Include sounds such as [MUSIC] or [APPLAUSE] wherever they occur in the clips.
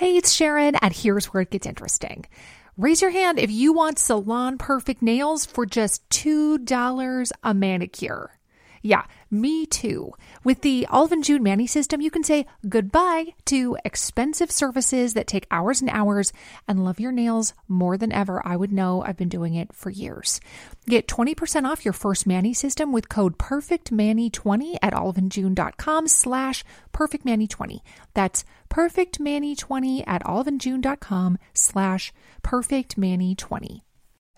Hey, it's Sharon, and here's where it gets interesting. Raise your hand if you want salon perfect nails for just $2 a manicure. Yeah, me too. With the Olive and June Manny system, you can say goodbye to expensive services that take hours and hours and love your nails more than ever. I would know. I've been doing it for years. Get 20% off your first Manny system with code PERFECTManny20 at oliveandjune.com/PerfectManny20. That's PerfectManny20 at oliveandjune.com/PerfectManny20.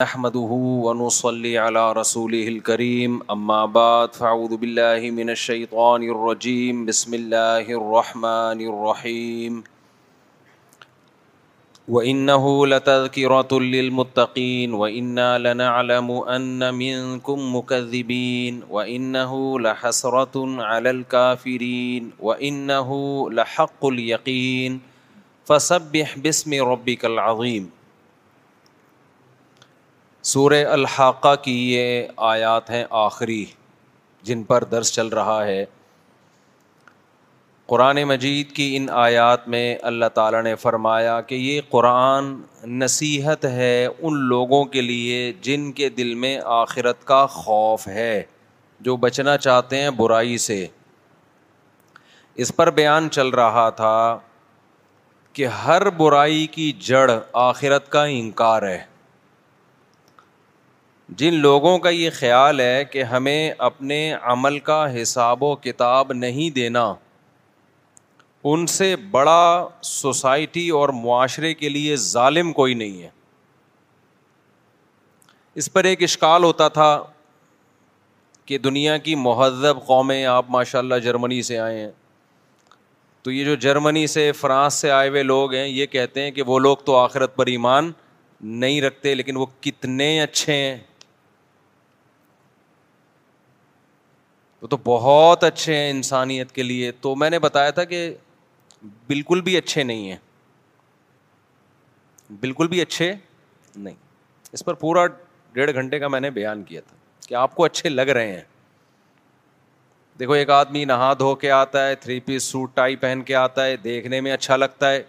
ونصلي على رسوله الكريم صلی بعد رسول بالله من الشيطان الرجيم بسم الله الرحمن الرحيم وإنه لتذكرة للمتقين وإنا لنعلم أن منكم مكذبين وإنه لحسرة على الكافرين وإنه لحق اليقين فسبح باسم ربك العظيم سور الحاقہ کی یہ آیات ہیں آخری جن پر درس چل رہا ہے قرآن مجید کی ان آیات میں اللہ تعالیٰ نے فرمایا کہ یہ قرآن نصیحت ہے ان لوگوں کے لیے جن کے دل میں آخرت کا خوف ہے جو بچنا چاہتے ہیں برائی سے اس پر بیان چل رہا تھا کہ ہر برائی کی جڑ آخرت کا انکار ہے جن لوگوں کا یہ خیال ہے کہ ہمیں اپنے عمل کا حساب و کتاب نہیں دینا ان سے بڑا سوسائٹی اور معاشرے کے لیے ظالم کوئی نہیں ہے اس پر ایک اشکال ہوتا تھا کہ دنیا کی مہذب قومیں آپ ماشاء اللہ جرمنی سے آئے ہیں تو یہ جو جرمنی سے فرانس سے آئے ہوئے لوگ ہیں یہ کہتے ہیں کہ وہ لوگ تو آخرت پر ایمان نہیں رکھتے لیکن وہ کتنے اچھے ہیں وہ تو بہت اچھے ہیں انسانیت کے لیے تو میں نے بتایا تھا کہ بالکل بھی اچھے نہیں ہیں بالکل بھی اچھے نہیں اس پر پورا ڈیڑھ گھنٹے کا میں نے بیان کیا تھا کہ آپ کو اچھے لگ رہے ہیں دیکھو ایک آدمی نہا دھو کے آتا ہے تھری پیس سوٹ ٹائی پہن کے آتا ہے دیکھنے میں اچھا لگتا ہے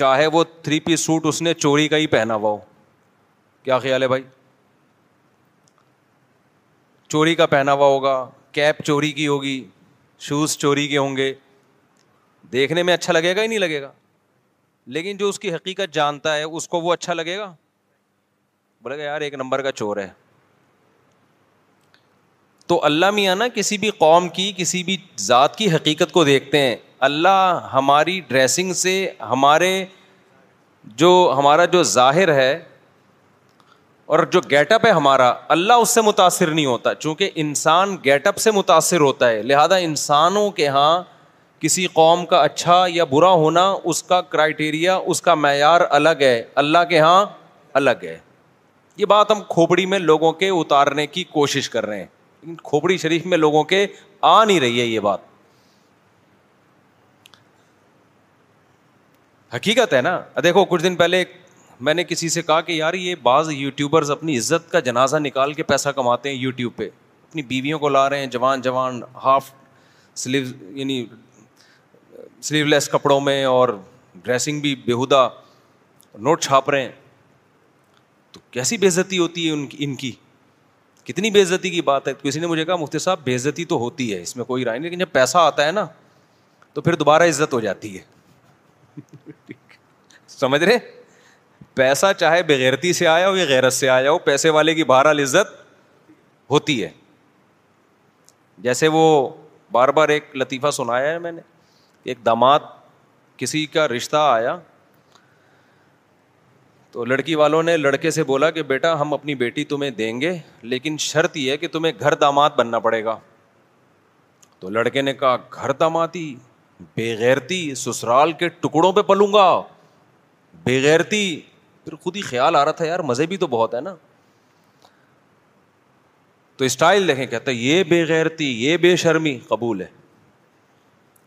چاہے وہ تھری پیس سوٹ اس نے چوری کا ہی پہنا ہوا ہو کیا خیال ہے بھائی چوری کا پہناوا ہوگا کیپ چوری کی ہوگی شوز چوری کے ہوں گے دیکھنے میں اچھا لگے گا ہی نہیں لگے گا لیکن جو اس کی حقیقت جانتا ہے اس کو وہ اچھا لگے گا بولے گا یار ایک نمبر کا چور ہے تو اللہ میاں نا کسی بھی قوم کی کسی بھی ذات کی حقیقت کو دیکھتے ہیں اللہ ہماری ڈریسنگ سے ہمارے جو ہمارا جو ظاہر ہے اور جو گیٹ اپ ہے ہمارا اللہ اس سے متاثر نہیں ہوتا چونکہ انسان گیٹ اپ سے متاثر ہوتا ہے لہٰذا انسانوں کے ہاں کسی قوم کا اچھا یا برا ہونا اس کا کرائیٹیریا اس کا معیار الگ ہے اللہ کے ہاں الگ ہے یہ بات ہم کھوپڑی میں لوگوں کے اتارنے کی کوشش کر رہے ہیں کھوپڑی شریف میں لوگوں کے آ نہیں رہی ہے یہ بات حقیقت ہے نا دیکھو کچھ دن پہلے ایک میں نے کسی سے کہا کہ یار یہ بعض یوٹیوبرز اپنی عزت کا جنازہ نکال کے پیسہ کماتے ہیں یوٹیوب پہ اپنی بیویوں کو لا رہے ہیں جوان جوان ہاف سلیو سلیو یعنی لیس کپڑوں میں اور ڈریسنگ بھی بےحدہ نوٹ چھاپ رہے ہیں تو کیسی بےزتی ہوتی ہے ان کی کتنی بےزتی کی بات ہے کسی نے مجھے کہا مفتی صاحب بےزتی تو ہوتی ہے اس میں کوئی رائے نہیں لیکن جب پیسہ آتا ہے نا تو پھر دوبارہ عزت ہو جاتی ہے [LAUGHS] سمجھ رہے پیسہ چاہے بغیرتی سے آیا ہو یا غیرت سے آیا ہو پیسے والے کی بہرحال عزت ہوتی ہے جیسے وہ بار بار ایک لطیفہ سنایا ہے میں نے ایک داماد کسی کا رشتہ آیا تو لڑکی والوں نے لڑکے سے بولا کہ بیٹا ہم اپنی بیٹی تمہیں دیں گے لیکن شرط یہ ہے کہ تمہیں گھر داماد بننا پڑے گا تو لڑکے نے کہا گھر داماتی بےغیرتی سسرال کے ٹکڑوں پہ پلوں گا بےغیرتی پھر خود ہی خیال آ رہا تھا یار مزے بھی تو بہت ہے نا تو اسٹائل دیکھیں کہتا ہے یہ غیرتی یہ بے شرمی قبول ہے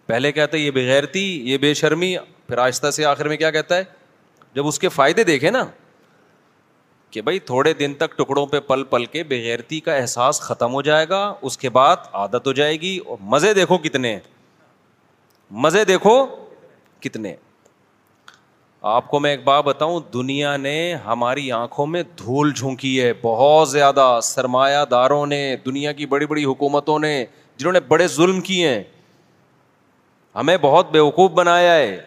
پہلے کہتا ہے یہ غیرتی یہ بے شرمی پھر آہستہ سے آخر میں کیا کہتا ہے جب اس کے فائدے دیکھے نا کہ بھائی تھوڑے دن تک ٹکڑوں پہ پل پل کے بےغیرتی کا احساس ختم ہو جائے گا اس کے بعد عادت ہو جائے گی اور مزے دیکھو کتنے مزے دیکھو کتنے آپ کو میں ایک بات بتاؤں دنیا نے ہماری آنکھوں میں دھول جھونکی ہے بہت زیادہ سرمایہ داروں نے دنیا کی بڑی بڑی حکومتوں نے جنہوں نے بڑے ظلم کیے ہیں ہمیں بہت بیوقوف بنایا ہے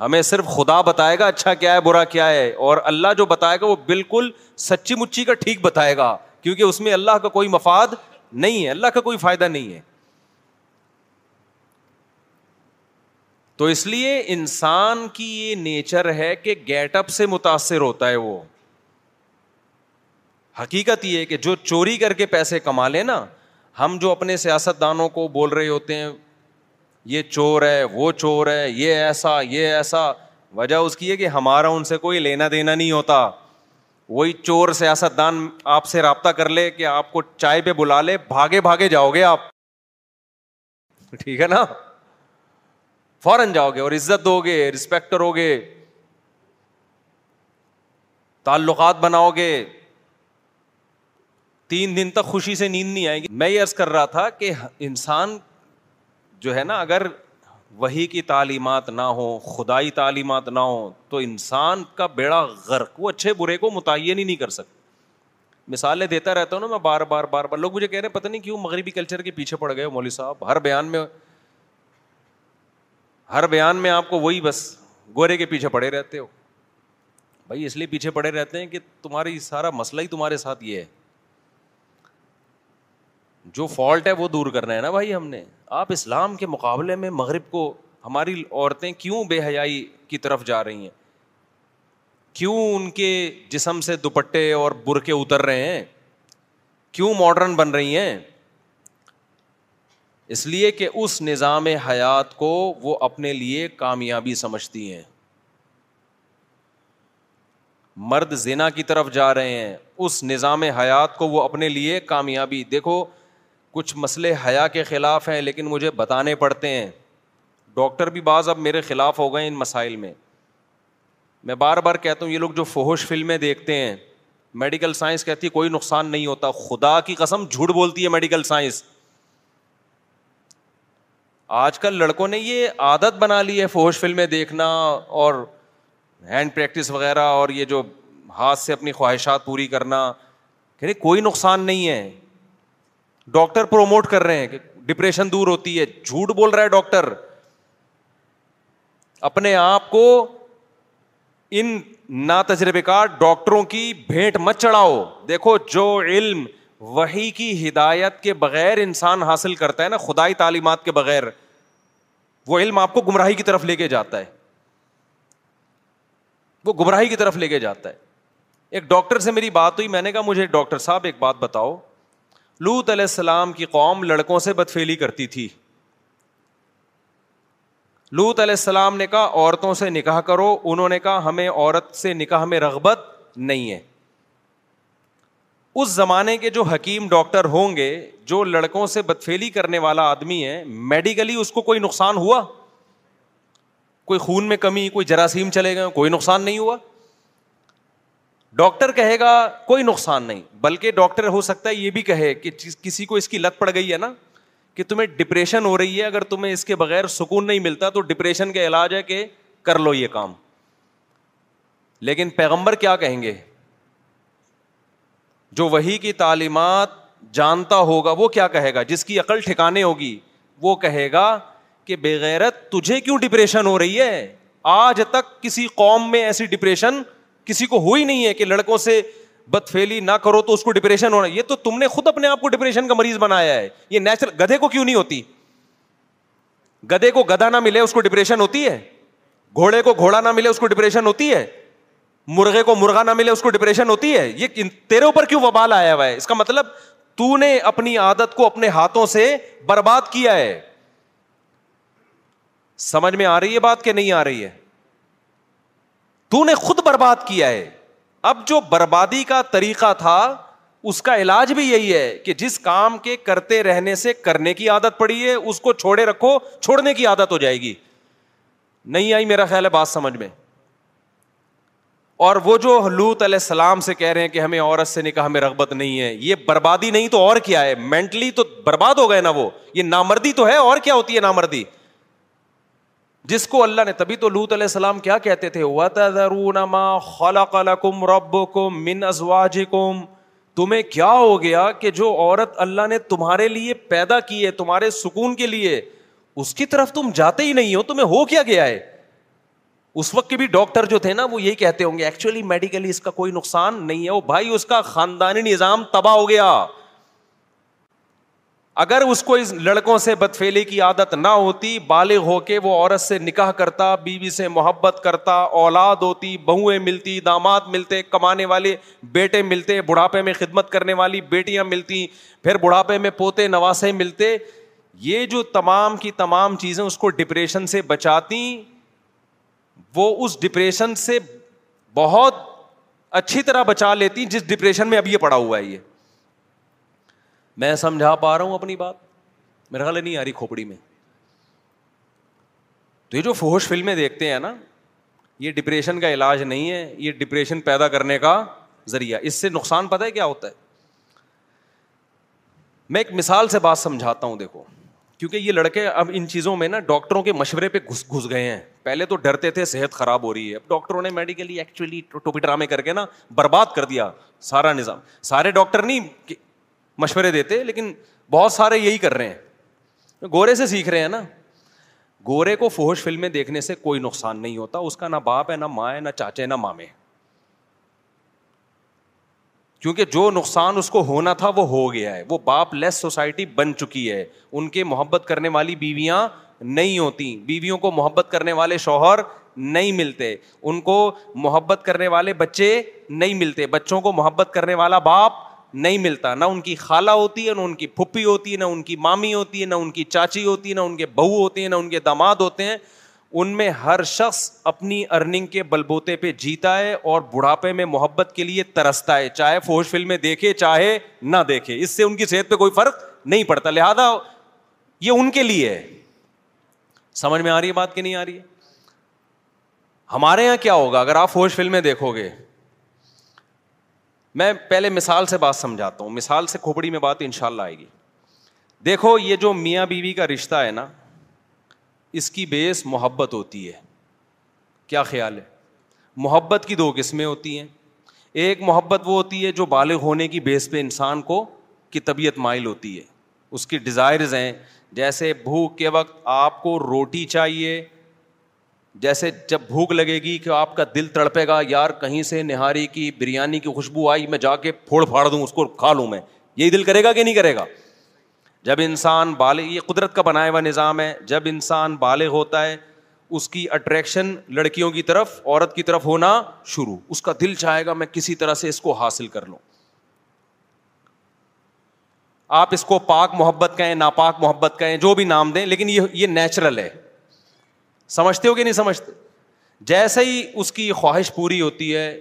ہمیں صرف خدا بتائے گا اچھا کیا ہے برا کیا ہے اور اللہ جو بتائے گا وہ بالکل سچی مچی کا ٹھیک بتائے گا کیونکہ اس میں اللہ کا کوئی مفاد نہیں ہے اللہ کا کوئی فائدہ نہیں ہے تو اس لیے انسان کی یہ نیچر ہے کہ گیٹ اپ سے متاثر ہوتا ہے وہ حقیقت یہ کہ جو چوری کر کے پیسے کما لے نا ہم جو اپنے سیاست دانوں کو بول رہے ہوتے ہیں یہ چور ہے وہ چور ہے یہ ایسا یہ ایسا وجہ اس کی ہے کہ ہمارا ان سے کوئی لینا دینا نہیں ہوتا وہی چور سیاست دان آپ سے رابطہ کر لے کہ آپ کو چائے پہ بلا لے بھاگے بھاگے جاؤ گے آپ ٹھیک ہے نا فوراً جاؤ گے اور عزت دو گے رسپیکٹ کرو گے تعلقات بناؤ گے تین دن تک خوشی سے نیند نہیں آئے گی میں یہ عرض کر رہا تھا کہ انسان جو ہے نا اگر وہی کی تعلیمات نہ ہوں خدائی تعلیمات نہ ہوں تو انسان کا بیڑا غرق وہ اچھے برے کو متعین ہی نہیں کر سکتا مثالیں دیتا رہتا ہوں نا میں بار بار بار بار لوگ مجھے کہہ رہے ہیں پتہ نہیں کیوں مغربی کلچر کے پیچھے پڑ گئے مولوی صاحب ہر بیان میں ہر بیان میں آپ کو وہی بس گورے کے پیچھے پڑے رہتے ہو بھائی اس لیے پیچھے پڑے رہتے ہیں کہ تمہاری سارا مسئلہ ہی تمہارے ساتھ یہ ہے جو فالٹ ہے وہ دور کرنا ہے نا بھائی ہم نے آپ اسلام کے مقابلے میں مغرب کو ہماری عورتیں کیوں بے حیائی کی طرف جا رہی ہیں کیوں ان کے جسم سے دوپٹے اور برقے اتر رہے ہیں کیوں ماڈرن بن رہی ہیں اس لیے کہ اس نظام حیات کو وہ اپنے لیے کامیابی سمجھتی ہیں مرد زینا کی طرف جا رہے ہیں اس نظام حیات کو وہ اپنے لیے کامیابی دیکھو کچھ مسئلے حیا کے خلاف ہیں لیکن مجھے بتانے پڑتے ہیں ڈاکٹر بھی بعض اب میرے خلاف ہو گئے ان مسائل میں میں بار بار کہتا ہوں یہ لوگ جو فہوش فلمیں دیکھتے ہیں میڈیکل سائنس کہتی ہے کوئی نقصان نہیں ہوتا خدا کی قسم جھوٹ بولتی ہے میڈیکل سائنس آج کل لڑکوں نے یہ عادت بنا لی ہے فوش فلمیں دیکھنا اور ہینڈ پریکٹس وغیرہ اور یہ جو ہاتھ سے اپنی خواہشات پوری کرنا کہ نہیں کوئی نقصان نہیں ہے ڈاکٹر پروموٹ کر رہے ہیں کہ ڈپریشن دور ہوتی ہے جھوٹ بول رہا ہے ڈاکٹر اپنے آپ کو ان نا تجربے کار ڈاکٹروں کی بھیٹ مت چڑھاؤ دیکھو جو علم وہی کی ہدایت کے بغیر انسان حاصل کرتا ہے نا خدائی تعلیمات کے بغیر وہ علم آپ کو گمراہی کی طرف لے کے جاتا ہے وہ گمراہی کی طرف لے کے جاتا ہے ایک ڈاکٹر سے میری بات ہوئی میں نے کہا مجھے ڈاکٹر صاحب ایک بات بتاؤ لوت علیہ السلام کی قوم لڑکوں سے بدفیلی کرتی تھی لوت علیہ السلام نے کہا عورتوں سے نکاح کرو انہوں نے کہا ہمیں عورت سے نکاح میں رغبت نہیں ہے اس زمانے کے جو حکیم ڈاکٹر ہوں گے جو لڑکوں سے بدفیلی کرنے والا آدمی ہے میڈیکلی اس کو کوئی نقصان ہوا کوئی خون میں کمی کوئی جراثیم چلے گئے کوئی نقصان نہیں ہوا ڈاکٹر کہے گا کوئی نقصان نہیں بلکہ ڈاکٹر ہو سکتا ہے یہ بھی کہے کہ کسی کو اس کی لت پڑ گئی ہے نا کہ تمہیں ڈپریشن ہو رہی ہے اگر تمہیں اس کے بغیر سکون نہیں ملتا تو ڈپریشن کا علاج ہے کہ کر لو یہ کام لیکن پیغمبر کیا کہیں گے جو وہی کی تعلیمات جانتا ہوگا وہ کیا کہے گا جس کی عقل ٹھکانے ہوگی وہ کہے گا کہ بغیرت تجھے کیوں ڈپریشن ہو رہی ہے آج تک کسی قوم میں ایسی ڈپریشن کسی کو ہوئی نہیں ہے کہ لڑکوں سے بدفیلی نہ کرو تو اس کو ڈپریشن ہونا یہ تو تم نے خود اپنے آپ کو ڈپریشن کا مریض بنایا ہے یہ نیچرل گدھے کو کیوں نہیں ہوتی گدھے کو گدھا نہ ملے اس کو ڈپریشن ہوتی ہے گھوڑے کو گھوڑا نہ ملے اس کو ڈپریشن ہوتی ہے مرغے کو مرغا نہ ملے اس کو ڈپریشن ہوتی ہے یہ تیرے اوپر کیوں وبال آیا ہوا ہے اس کا مطلب تو نے اپنی عادت کو اپنے ہاتھوں سے برباد کیا ہے سمجھ میں آ رہی ہے بات کہ نہیں آ رہی ہے تو نے خود برباد کیا ہے اب جو بربادی کا طریقہ تھا اس کا علاج بھی یہی ہے کہ جس کام کے کرتے رہنے سے کرنے کی عادت پڑی ہے اس کو چھوڑے رکھو چھوڑنے کی عادت ہو جائے گی نہیں آئی میرا خیال ہے بات سمجھ میں اور وہ جو لوت علیہ السلام سے کہہ رہے ہیں کہ ہمیں عورت سے نکاح میں رغبت نہیں ہے یہ بربادی نہیں تو اور کیا ہے مینٹلی تو برباد ہو گئے نا وہ یہ نامردی تو ہے اور کیا ہوتی ہے نامردی جس کو اللہ نے تبھی تو لوت علیہ السلام کیا کہتے تھے رو ناما من ازواجکم تمہیں کیا ہو گیا کہ جو عورت اللہ نے تمہارے لیے پیدا کی ہے تمہارے سکون کے لیے اس کی طرف تم جاتے ہی نہیں ہو تمہیں ہو کیا گیا ہے اس وقت کے بھی ڈاکٹر جو تھے نا وہ یہی کہتے ہوں گے ایکچولی میڈیکلی اس کا کوئی نقصان نہیں ہے وہ بھائی اس کا خاندانی نظام تباہ ہو گیا اگر اس کو اس لڑکوں سے بدفیلی کی عادت نہ ہوتی بالغ ہو کے وہ عورت سے نکاح کرتا بیوی سے محبت کرتا اولاد ہوتی بہویں ملتی داماد ملتے کمانے والے بیٹے ملتے بڑھاپے میں خدمت کرنے والی بیٹیاں ملتی پھر بڑھاپے میں پوتے نواسے ملتے یہ جو تمام کی تمام چیزیں اس کو ڈپریشن سے بچاتی وہ اس ڈپریشن سے بہت اچھی طرح بچا لیتی جس ڈپریشن میں اب یہ پڑا ہوا ہے یہ میں سمجھا پا رہا ہوں اپنی بات میرا خیال نہیں آ رہی کھوپڑی میں تو یہ جو فوہش فلمیں دیکھتے ہیں نا یہ ڈپریشن کا علاج نہیں ہے یہ ڈپریشن پیدا کرنے کا ذریعہ اس سے نقصان پتہ ہے کیا ہوتا ہے میں ایک مثال سے بات سمجھاتا ہوں دیکھو کیونکہ یہ لڑکے اب ان چیزوں میں نا ڈاکٹروں کے مشورے پہ گھس گھس گئے ہیں پہلے تو ڈرتے تھے صحت خراب ہو رہی ہے اب ڈاکٹروں نے میڈیکلی ایکچولی ٹوپی ڈرامے کر کے نا برباد کر دیا سارا نظام سارے ڈاکٹر نہیں مشورے دیتے لیکن بہت سارے یہی کر رہے ہیں گورے سے سیکھ رہے ہیں نا گورے کو فوہش فلمیں دیکھنے سے کوئی نقصان نہیں ہوتا اس کا نہ باپ ہے نہ ماں ہے نہ چاچے نہ مامے کیونکہ جو نقصان اس کو ہونا تھا وہ ہو گیا ہے وہ باپ لیس سوسائٹی بن چکی ہے ان کے محبت کرنے والی بیویاں نہیں ہوتی بیویوں کو محبت کرنے والے شوہر نہیں ملتے ان کو محبت کرنے والے بچے نہیں ملتے بچوں کو محبت کرنے والا باپ نہیں ملتا نہ ان کی خالہ ہوتی ہے نہ ان کی پھپھی ہوتی ہے نہ ان کی مامی ہوتی ہے نہ ان کی چاچی ہوتی ہے نہ ان کے بہو ہوتے ہیں نہ ان کے داماد ہوتے ہیں ان میں ہر شخص اپنی ارننگ کے بلبوتے پہ جیتا ہے اور بڑھاپے میں محبت کے لیے ترستا ہے چاہے فوج فلمیں دیکھے چاہے نہ دیکھے اس سے ان کی صحت پہ کوئی فرق نہیں پڑتا لہذا یہ ان کے لیے ہے سمجھ میں آ رہی ہے بات کہ نہیں آ رہی ہے ہمارے یہاں کیا ہوگا اگر آپ ہوش فلمیں دیکھو گے میں پہلے مثال سے بات سمجھاتا ہوں مثال سے کھوپڑی میں بات ان شاء اللہ آئے گی دیکھو یہ جو میاں بیوی کا رشتہ ہے نا اس کی بیس محبت ہوتی ہے کیا خیال ہے محبت کی دو قسمیں ہوتی ہیں ایک محبت وہ ہوتی ہے جو بالغ ہونے کی بیس پہ انسان کو کی طبیعت مائل ہوتی ہے اس کی ڈیزائرز ہیں جیسے بھوک کے وقت آپ کو روٹی چاہیے جیسے جب بھوک لگے گی کہ آپ کا دل تڑپے گا یار کہیں سے نہاری کی بریانی کی خوشبو آئی میں جا کے پھوڑ پھاڑ دوں اس کو کھا لوں میں یہی دل کرے گا کہ نہیں کرے گا جب انسان بالغ یہ قدرت کا بنایا ہوا نظام ہے جب انسان بالغ ہوتا ہے اس کی اٹریکشن لڑکیوں کی طرف عورت کی طرف ہونا شروع اس کا دل چاہے گا میں کسی طرح سے اس کو حاصل کر لوں آپ اس کو پاک محبت کہیں ناپاک محبت کہیں جو بھی نام دیں لیکن یہ یہ نیچرل ہے سمجھتے ہو کہ نہیں سمجھتے جیسے ہی اس کی خواہش پوری ہوتی ہے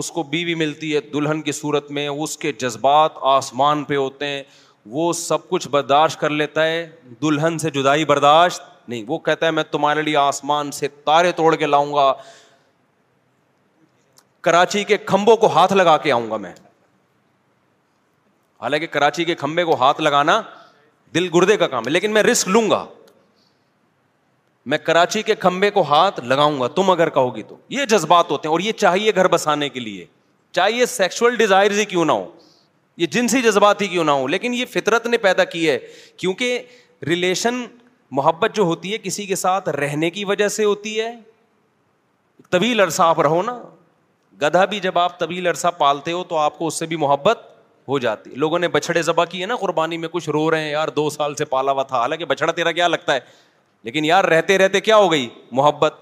اس کو بیوی ملتی ہے دلہن کی صورت میں اس کے جذبات آسمان پہ ہوتے ہیں وہ سب کچھ برداشت کر لیتا ہے دلہن سے جدائی برداشت نہیں وہ کہتا ہے میں تمہارے لیے آسمان سے تارے توڑ کے لاؤں گا کراچی کے کھمبوں کو ہاتھ لگا کے آؤں گا میں حالانکہ کراچی کے کھمبے کو ہاتھ لگانا دل گردے کا کام ہے لیکن میں رسک لوں گا میں کراچی کے کھمبے کو ہاتھ لگاؤں گا تم اگر کہو گی تو یہ جذبات ہوتے ہیں اور یہ چاہیے گھر بسانے کے لیے چاہیے سیکشل ڈیزائر ہی کیوں نہ ہو یہ جنسی جذبات ہی کیوں نہ ہو لیکن یہ فطرت نے پیدا کی ہے کیونکہ ریلیشن محبت جو ہوتی ہے کسی کے ساتھ رہنے کی وجہ سے ہوتی ہے طویل عرصہ آپ رہو نا گدھا بھی جب آپ طویل عرصہ پالتے ہو تو آپ کو اس سے بھی محبت ہو جاتی لوگوں نے بچھڑے ذبح کیے نا قربانی میں کچھ رو رہے ہیں یار دو سال سے پالا ہوا تھا حالانکہ بچڑا تیرا کیا لگتا ہے لیکن یار رہتے رہتے کیا ہو گئی محبت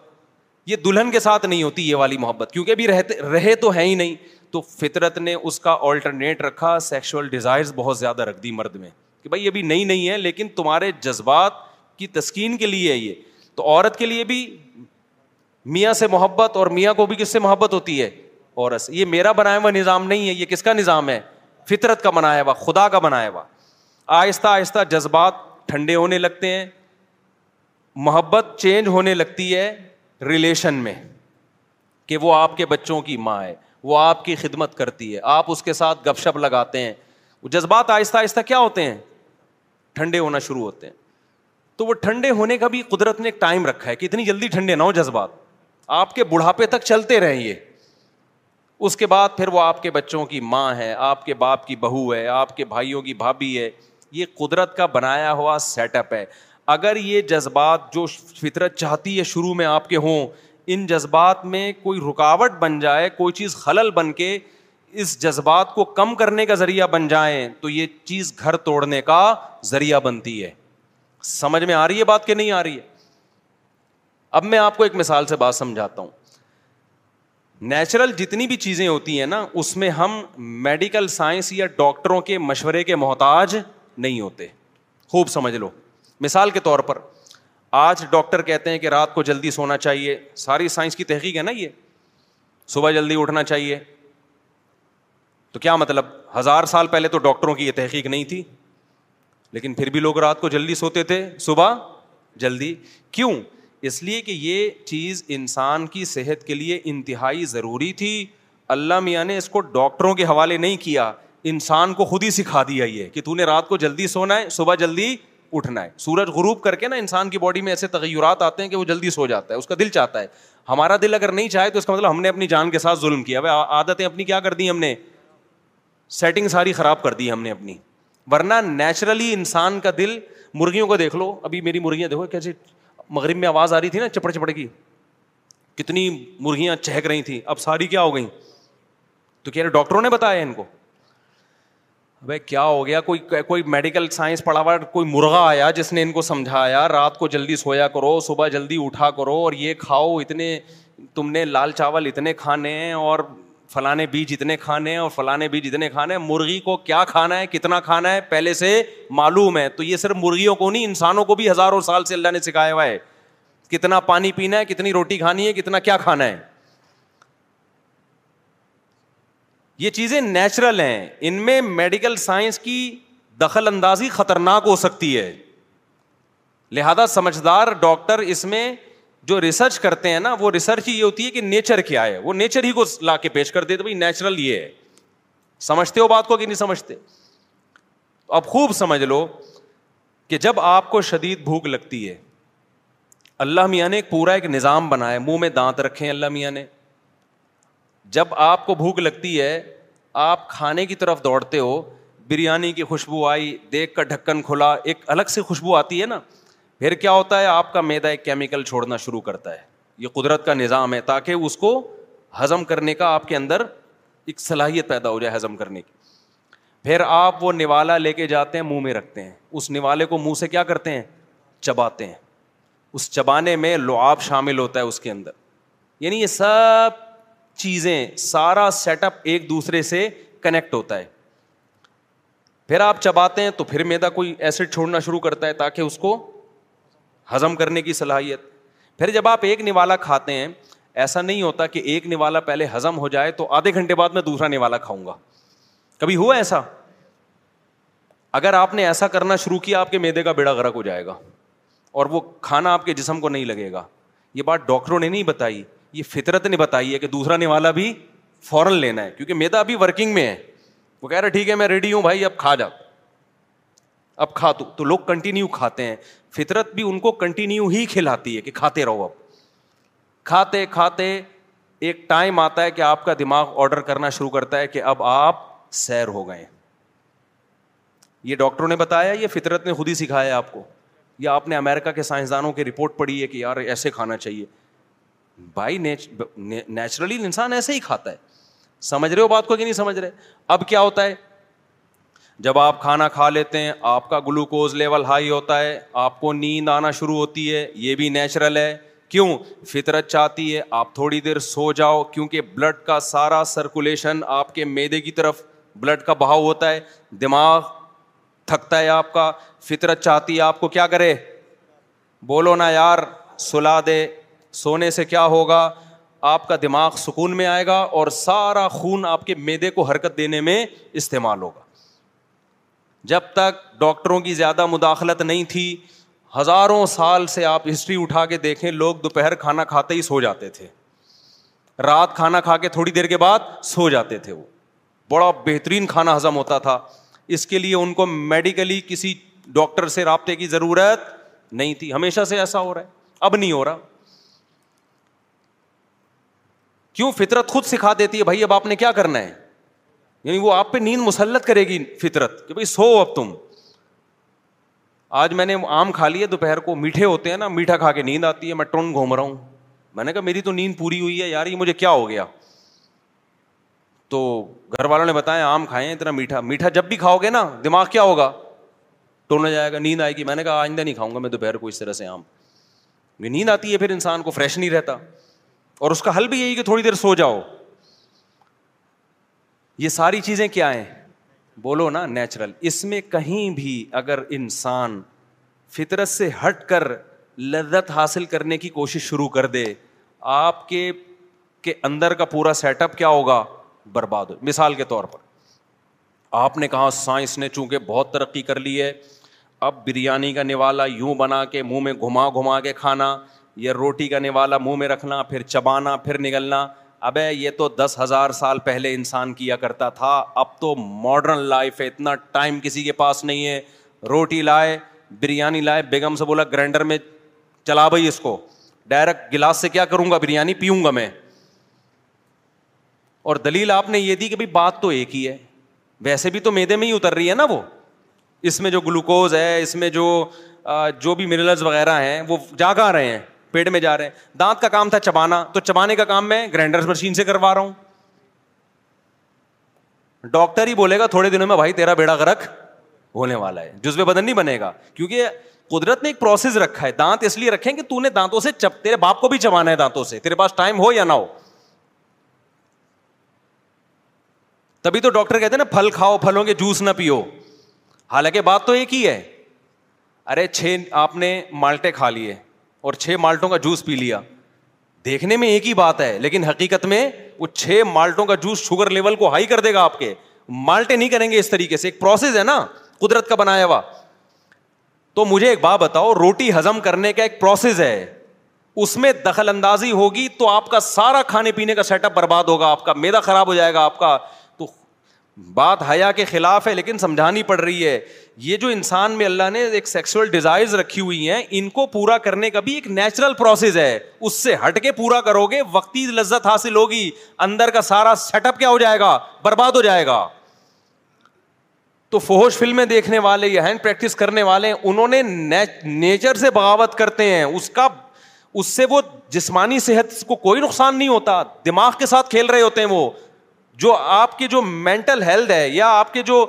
یہ دلہن کے ساتھ نہیں ہوتی یہ والی محبت کیونکہ رہتے رہے تو ہے ہی نہیں تو فطرت نے اس کا آلٹرنیٹ رکھا سیکشل ڈیزائر بہت زیادہ رکھ دی مرد میں کہ بھائی ابھی نئی نہیں ہے لیکن تمہارے جذبات کی تسکین کے لیے ہے یہ تو عورت کے لیے بھی میاں سے محبت اور میاں کو بھی کس سے محبت ہوتی ہے عورت سے یہ میرا بنایا ہوا نظام نہیں ہے یہ کس کا نظام ہے فطرت کا بنایا ہوا خدا کا بنایا ہوا آہستہ آہستہ جذبات ٹھنڈے ہونے لگتے ہیں محبت چینج ہونے لگتی ہے ریلیشن میں کہ وہ آپ کے بچوں کی ماں ہے وہ آپ کی خدمت کرتی ہے آپ اس کے ساتھ گپ شپ لگاتے ہیں جذبات آہستہ آہستہ کیا ہوتے ہیں ٹھنڈے ہونا شروع ہوتے ہیں تو وہ ٹھنڈے ہونے کا بھی قدرت نے ایک ٹائم رکھا ہے کہ اتنی جلدی ٹھنڈے نہ ہو جذبات آپ کے بڑھاپے تک چلتے رہیں یہ اس کے بعد پھر وہ آپ کے بچوں کی ماں ہے آپ کے باپ کی بہو ہے آپ کے بھائیوں کی بھابھی ہے یہ قدرت کا بنایا ہوا سیٹ اپ ہے اگر یہ جذبات جو فطرت چاہتی ہے شروع میں آپ کے ہوں ان جذبات میں کوئی رکاوٹ بن جائے کوئی چیز خلل بن کے اس جذبات کو کم کرنے کا ذریعہ بن جائیں تو یہ چیز گھر توڑنے کا ذریعہ بنتی ہے سمجھ میں آ رہی ہے بات کہ نہیں آ رہی ہے اب میں آپ کو ایک مثال سے بات سمجھاتا ہوں نیچرل جتنی بھی چیزیں ہوتی ہیں نا اس میں ہم میڈیکل سائنس یا ڈاکٹروں کے مشورے کے محتاج نہیں ہوتے خوب سمجھ لو مثال کے طور پر آج ڈاکٹر کہتے ہیں کہ رات کو جلدی سونا چاہیے ساری سائنس کی تحقیق ہے نا یہ صبح جلدی اٹھنا چاہیے تو کیا مطلب ہزار سال پہلے تو ڈاکٹروں کی یہ تحقیق نہیں تھی لیکن پھر بھی لوگ رات کو جلدی سوتے تھے صبح جلدی کیوں اس لیے کہ یہ چیز انسان کی صحت کے لیے انتہائی ضروری تھی اللہ میاں نے اس کو ڈاکٹروں کے حوالے نہیں کیا انسان کو خود ہی سکھا دیا یہ کہ تو نے رات کو جلدی سونا ہے صبح جلدی اٹھنا ہے سورج غروب کر کے نا انسان کی باڈی میں ایسے تغیرات آتے ہیں کہ وہ جلدی سو جاتا ہے اس کا دل چاہتا ہے ہمارا دل اگر نہیں چاہے تو اس کا مطلب ہم نے اپنی جان کے ساتھ ظلم کیا عادتیں اپنی کیا کر دی ہم نے سیٹنگ ساری خراب کر دی ہم نے اپنی ورنہ نیچرلی انسان کا دل مرغیوں کو دیکھ لو ابھی میری مرغیاں دیکھو کیسے مغرب میں آواز آ رہی تھی نا چپڑ چپڑ کی کتنی مرغیاں چہک رہی تھیں اب ساری کیا ہو گئیں تو کہہ رہے ڈاکٹروں نے بتایا ان کو بھائی کیا ہو گیا کوئی کوئی میڈیکل سائنس پڑھا ہوا کوئی مرغہ آیا جس نے ان کو سمجھایا رات کو جلدی سویا کرو صبح جلدی اٹھا کرو اور یہ کھاؤ اتنے تم نے لال چاول اتنے کھانے ہیں اور فلانے بیج اتنے کھانے ہیں اور فلاں بیج اتنے کھانے ہیں مرغی کو کیا کھانا ہے کتنا کھانا ہے پہلے سے معلوم ہے تو یہ صرف مرغیوں کو نہیں انسانوں کو بھی ہزاروں سال سے اللہ نے سکھایا ہوا ہے کتنا پانی پینا ہے کتنی روٹی کھانی ہے کتنا کیا کھانا ہے یہ چیزیں نیچرل ہیں ان میں میڈیکل سائنس کی دخل اندازی خطرناک ہو سکتی ہے لہذا سمجھدار ڈاکٹر اس میں جو ریسرچ کرتے ہیں نا وہ ریسرچ ہی یہ ہوتی ہے کہ نیچر کیا ہے وہ نیچر ہی کو لا کے پیش کر دیتے نیچرل یہ ہے سمجھتے ہو بات کو کہ نہیں سمجھتے اب خوب سمجھ لو کہ جب آپ کو شدید بھوک لگتی ہے اللہ میاں نے پورا ایک نظام بنایا منہ میں دانت رکھے ہیں اللہ میاں نے جب آپ کو بھوک لگتی ہے آپ کھانے کی طرف دوڑتے ہو بریانی کی خوشبو آئی دیکھ کر ڈھکن کھلا ایک الگ سے خوشبو آتی ہے نا پھر کیا ہوتا ہے آپ کا میدا ایک کیمیکل چھوڑنا شروع کرتا ہے یہ قدرت کا نظام ہے تاکہ اس کو ہضم کرنے کا آپ کے اندر ایک صلاحیت پیدا ہو جائے ہضم کرنے کی پھر آپ وہ نوالا لے کے جاتے ہیں منہ میں رکھتے ہیں اس نوالے کو منہ سے کیا کرتے ہیں چباتے ہیں اس چبانے میں لو آب شامل ہوتا ہے اس کے اندر یعنی یہ سب چیزیں سارا سیٹ اپ ایک دوسرے سے کنیکٹ ہوتا ہے پھر آپ چباتے ہیں تو پھر میدا کوئی ایسڈ چھوڑنا شروع کرتا ہے تاکہ اس کو ہضم کرنے کی صلاحیت پھر جب آپ ایک نوالا کھاتے ہیں ایسا نہیں ہوتا کہ ایک نوالا پہلے ہزم ہو جائے تو آدھے گھنٹے بعد میں دوسرا نوالا کھاؤں گا کبھی ہوا ایسا اگر آپ نے ایسا کرنا شروع کیا آپ کے میدے کا بیڑا گرک ہو جائے گا اور وہ کھانا آپ کے جسم کو نہیں لگے گا یہ بات ڈاکٹروں نے نہیں بتائی یہ فطرت نے بتائی ہے کہ دوسرا نوالا بھی فوراً لینا ہے کیونکہ میدا ابھی ورکنگ میں ہے وہ کہہ رہا ٹھیک ہے میں ریڈی ہوں بھائی اب کھا جا اب تو تو لوگ کنٹینیو کھاتے ہیں فطرت بھی ان کو کنٹینیو ہی کھلاتی ہے کہ کھاتے رہو اب کھاتے کھاتے ایک ٹائم آتا ہے کہ آپ کا دماغ آڈر کرنا شروع کرتا ہے کہ اب آپ سیر ہو گئے یہ ڈاکٹروں نے بتایا یہ فطرت نے خود ہی سکھایا آپ کو یا آپ نے امیرکا کے سائنسدانوں کی رپورٹ پڑھی ہے کہ یار ایسے کھانا چاہیے بائی نیچرلی انسان ایسے ہی کھاتا ہے سمجھ رہے ہو بات کو کہ نہیں سمجھ رہے اب کیا ہوتا ہے جب آپ کھانا کھا لیتے ہیں آپ کا گلوکوز لیول ہائی ہوتا ہے آپ کو نیند آنا شروع ہوتی ہے یہ بھی نیچرل ہے کیوں فطرت چاہتی ہے آپ تھوڑی دیر سو جاؤ کیونکہ بلڈ کا سارا سرکولیشن آپ کے میدے کی طرف بلڈ کا بہاؤ ہوتا ہے دماغ تھکتا ہے آپ کا فطرت چاہتی ہے آپ کو کیا کرے بولو نا یار سلا دے سونے سے کیا ہوگا آپ کا دماغ سکون میں آئے گا اور سارا خون آپ کے میدے کو حرکت دینے میں استعمال ہوگا جب تک ڈاکٹروں کی زیادہ مداخلت نہیں تھی ہزاروں سال سے آپ ہسٹری اٹھا کے دیکھیں لوگ دوپہر کھانا کھاتے ہی سو جاتے تھے رات کھانا کھا کے تھوڑی دیر کے بعد سو جاتے تھے وہ بڑا بہترین کھانا ہضم ہوتا تھا اس کے لیے ان کو میڈیکلی کسی ڈاکٹر سے رابطے کی ضرورت نہیں تھی ہمیشہ سے ایسا ہو رہا ہے اب نہیں ہو رہا کیوں فطرت خود سکھا دیتی ہے بھائی اب آپ نے کیا کرنا ہے یعنی وہ آپ پہ نیند مسلط کرے گی فطرت کہ بھائی سو اب تم آج میں نے آم کھا لی ہے دوپہر کو میٹھے ہوتے ہیں نا میٹھا کھا کے نیند آتی ہے میں ٹون گھوم رہا ہوں میں نے کہا میری تو نیند پوری ہوئی ہے یار یہ مجھے کیا ہو گیا تو گھر والوں نے بتایا آم کھائے اتنا میٹھا میٹھا جب بھی کھاؤ گے نا دماغ کیا ہوگا ٹون جائے گا نیند آئے گی میں نے کہا آئندہ نہیں کھاؤں گا میں دوپہر کو اس طرح سے آم نیند آتی ہے پھر انسان کو فریش نہیں رہتا اور اس کا حل بھی یہی کہ تھوڑی دیر سو جاؤ یہ ساری چیزیں کیا ہیں بولو نا نیچرل اس میں کہیں بھی اگر انسان فطرت سے ہٹ کر لذت حاصل کرنے کی کوشش شروع کر دے آپ کے کے اندر کا پورا سیٹ اپ کیا ہوگا برباد ہو مثال کے طور پر آپ نے کہا سائنس نے چونکہ بہت ترقی کر لی ہے اب بریانی کا نوالا یوں بنا کے منہ میں گھما گھما کے کھانا یا روٹی کا نوالا منہ میں رکھنا پھر چبانا پھر نگلنا ابے یہ تو دس ہزار سال پہلے انسان کیا کرتا تھا اب تو ماڈرن لائف ہے اتنا ٹائم کسی کے پاس نہیں ہے روٹی لائے بریانی لائے بیگم سے بولا گرائنڈر میں چلا بھائی اس کو ڈائریکٹ گلاس سے کیا کروں گا بریانی پیوں گا میں اور دلیل آپ نے یہ دی کہ بھائی بات تو ایک ہی ہے ویسے بھی تو میدے میں ہی اتر رہی ہے نا وہ اس میں جو گلوکوز ہے اس میں جو جو بھی منرلز وغیرہ ہیں وہ جاگ آ رہے ہیں پیٹ میں جا رہے ہیں دانت کا کام تھا چبانا تو چبانے کا کام میں گرائنڈر مشین سے کروا رہا ہوں ڈاکٹر ہی بولے گا تھوڑے دنوں میں بھائی تیرا بیڑا غرق ہونے والا ہے جس بدن نہیں بنے گا کیونکہ قدرت نے ایک پروسیس رکھا ہے دانت اس لیے رکھے نے دانتوں سے چپ تیرے باپ کو بھی چبانا ہے دانتوں سے تیرے پاس ٹائم ہو یا نہ ہو تبھی تو ڈاکٹر کہتے ہیں نا پھل کھاؤ پھلوں کے جوس نہ پیو حالانکہ بات تو ایک ہی ہے ارے چھ آپ نے مالٹے کھا لیے اور چھ مالٹوں کا جوس پی لیا دیکھنے میں ایک ہی بات ہے لیکن حقیقت میں وہ چھ مالٹوں کا جوس شوگر لیول کو ہائی کر دے گا آپ کے مالٹے نہیں کریں گے اس طریقے سے ایک پروسیس ہے نا قدرت کا بنایا ہوا تو مجھے ایک بات بتاؤ روٹی ہزم کرنے کا ایک پروسیس ہے اس میں دخل اندازی ہوگی تو آپ کا سارا کھانے پینے کا سیٹ اپ برباد ہوگا آپ کا میدا خراب ہو جائے گا آپ کا بات حیا کے خلاف ہے لیکن سمجھانی پڑ رہی ہے یہ جو انسان میں اللہ نے ایک سیکسول ڈیزائر رکھی ہوئی ہیں ان کو پورا کرنے کا بھی ایک نیچرل پروسیس ہے اس سے ہٹ کے پورا کرو گے وقتی لذت حاصل ہوگی اندر کا سارا سیٹ اپ کیا ہو جائے گا برباد ہو جائے گا تو فوہش فلمیں دیکھنے والے یا ہینڈ پریکٹس کرنے والے انہوں نے نیچر سے بغاوت کرتے ہیں اس کا اس سے وہ جسمانی صحت کو کوئی نقصان نہیں ہوتا دماغ کے ساتھ کھیل رہے ہوتے ہیں وہ جو آپ کی جو مینٹل ہیلتھ ہے یا آپ کے جو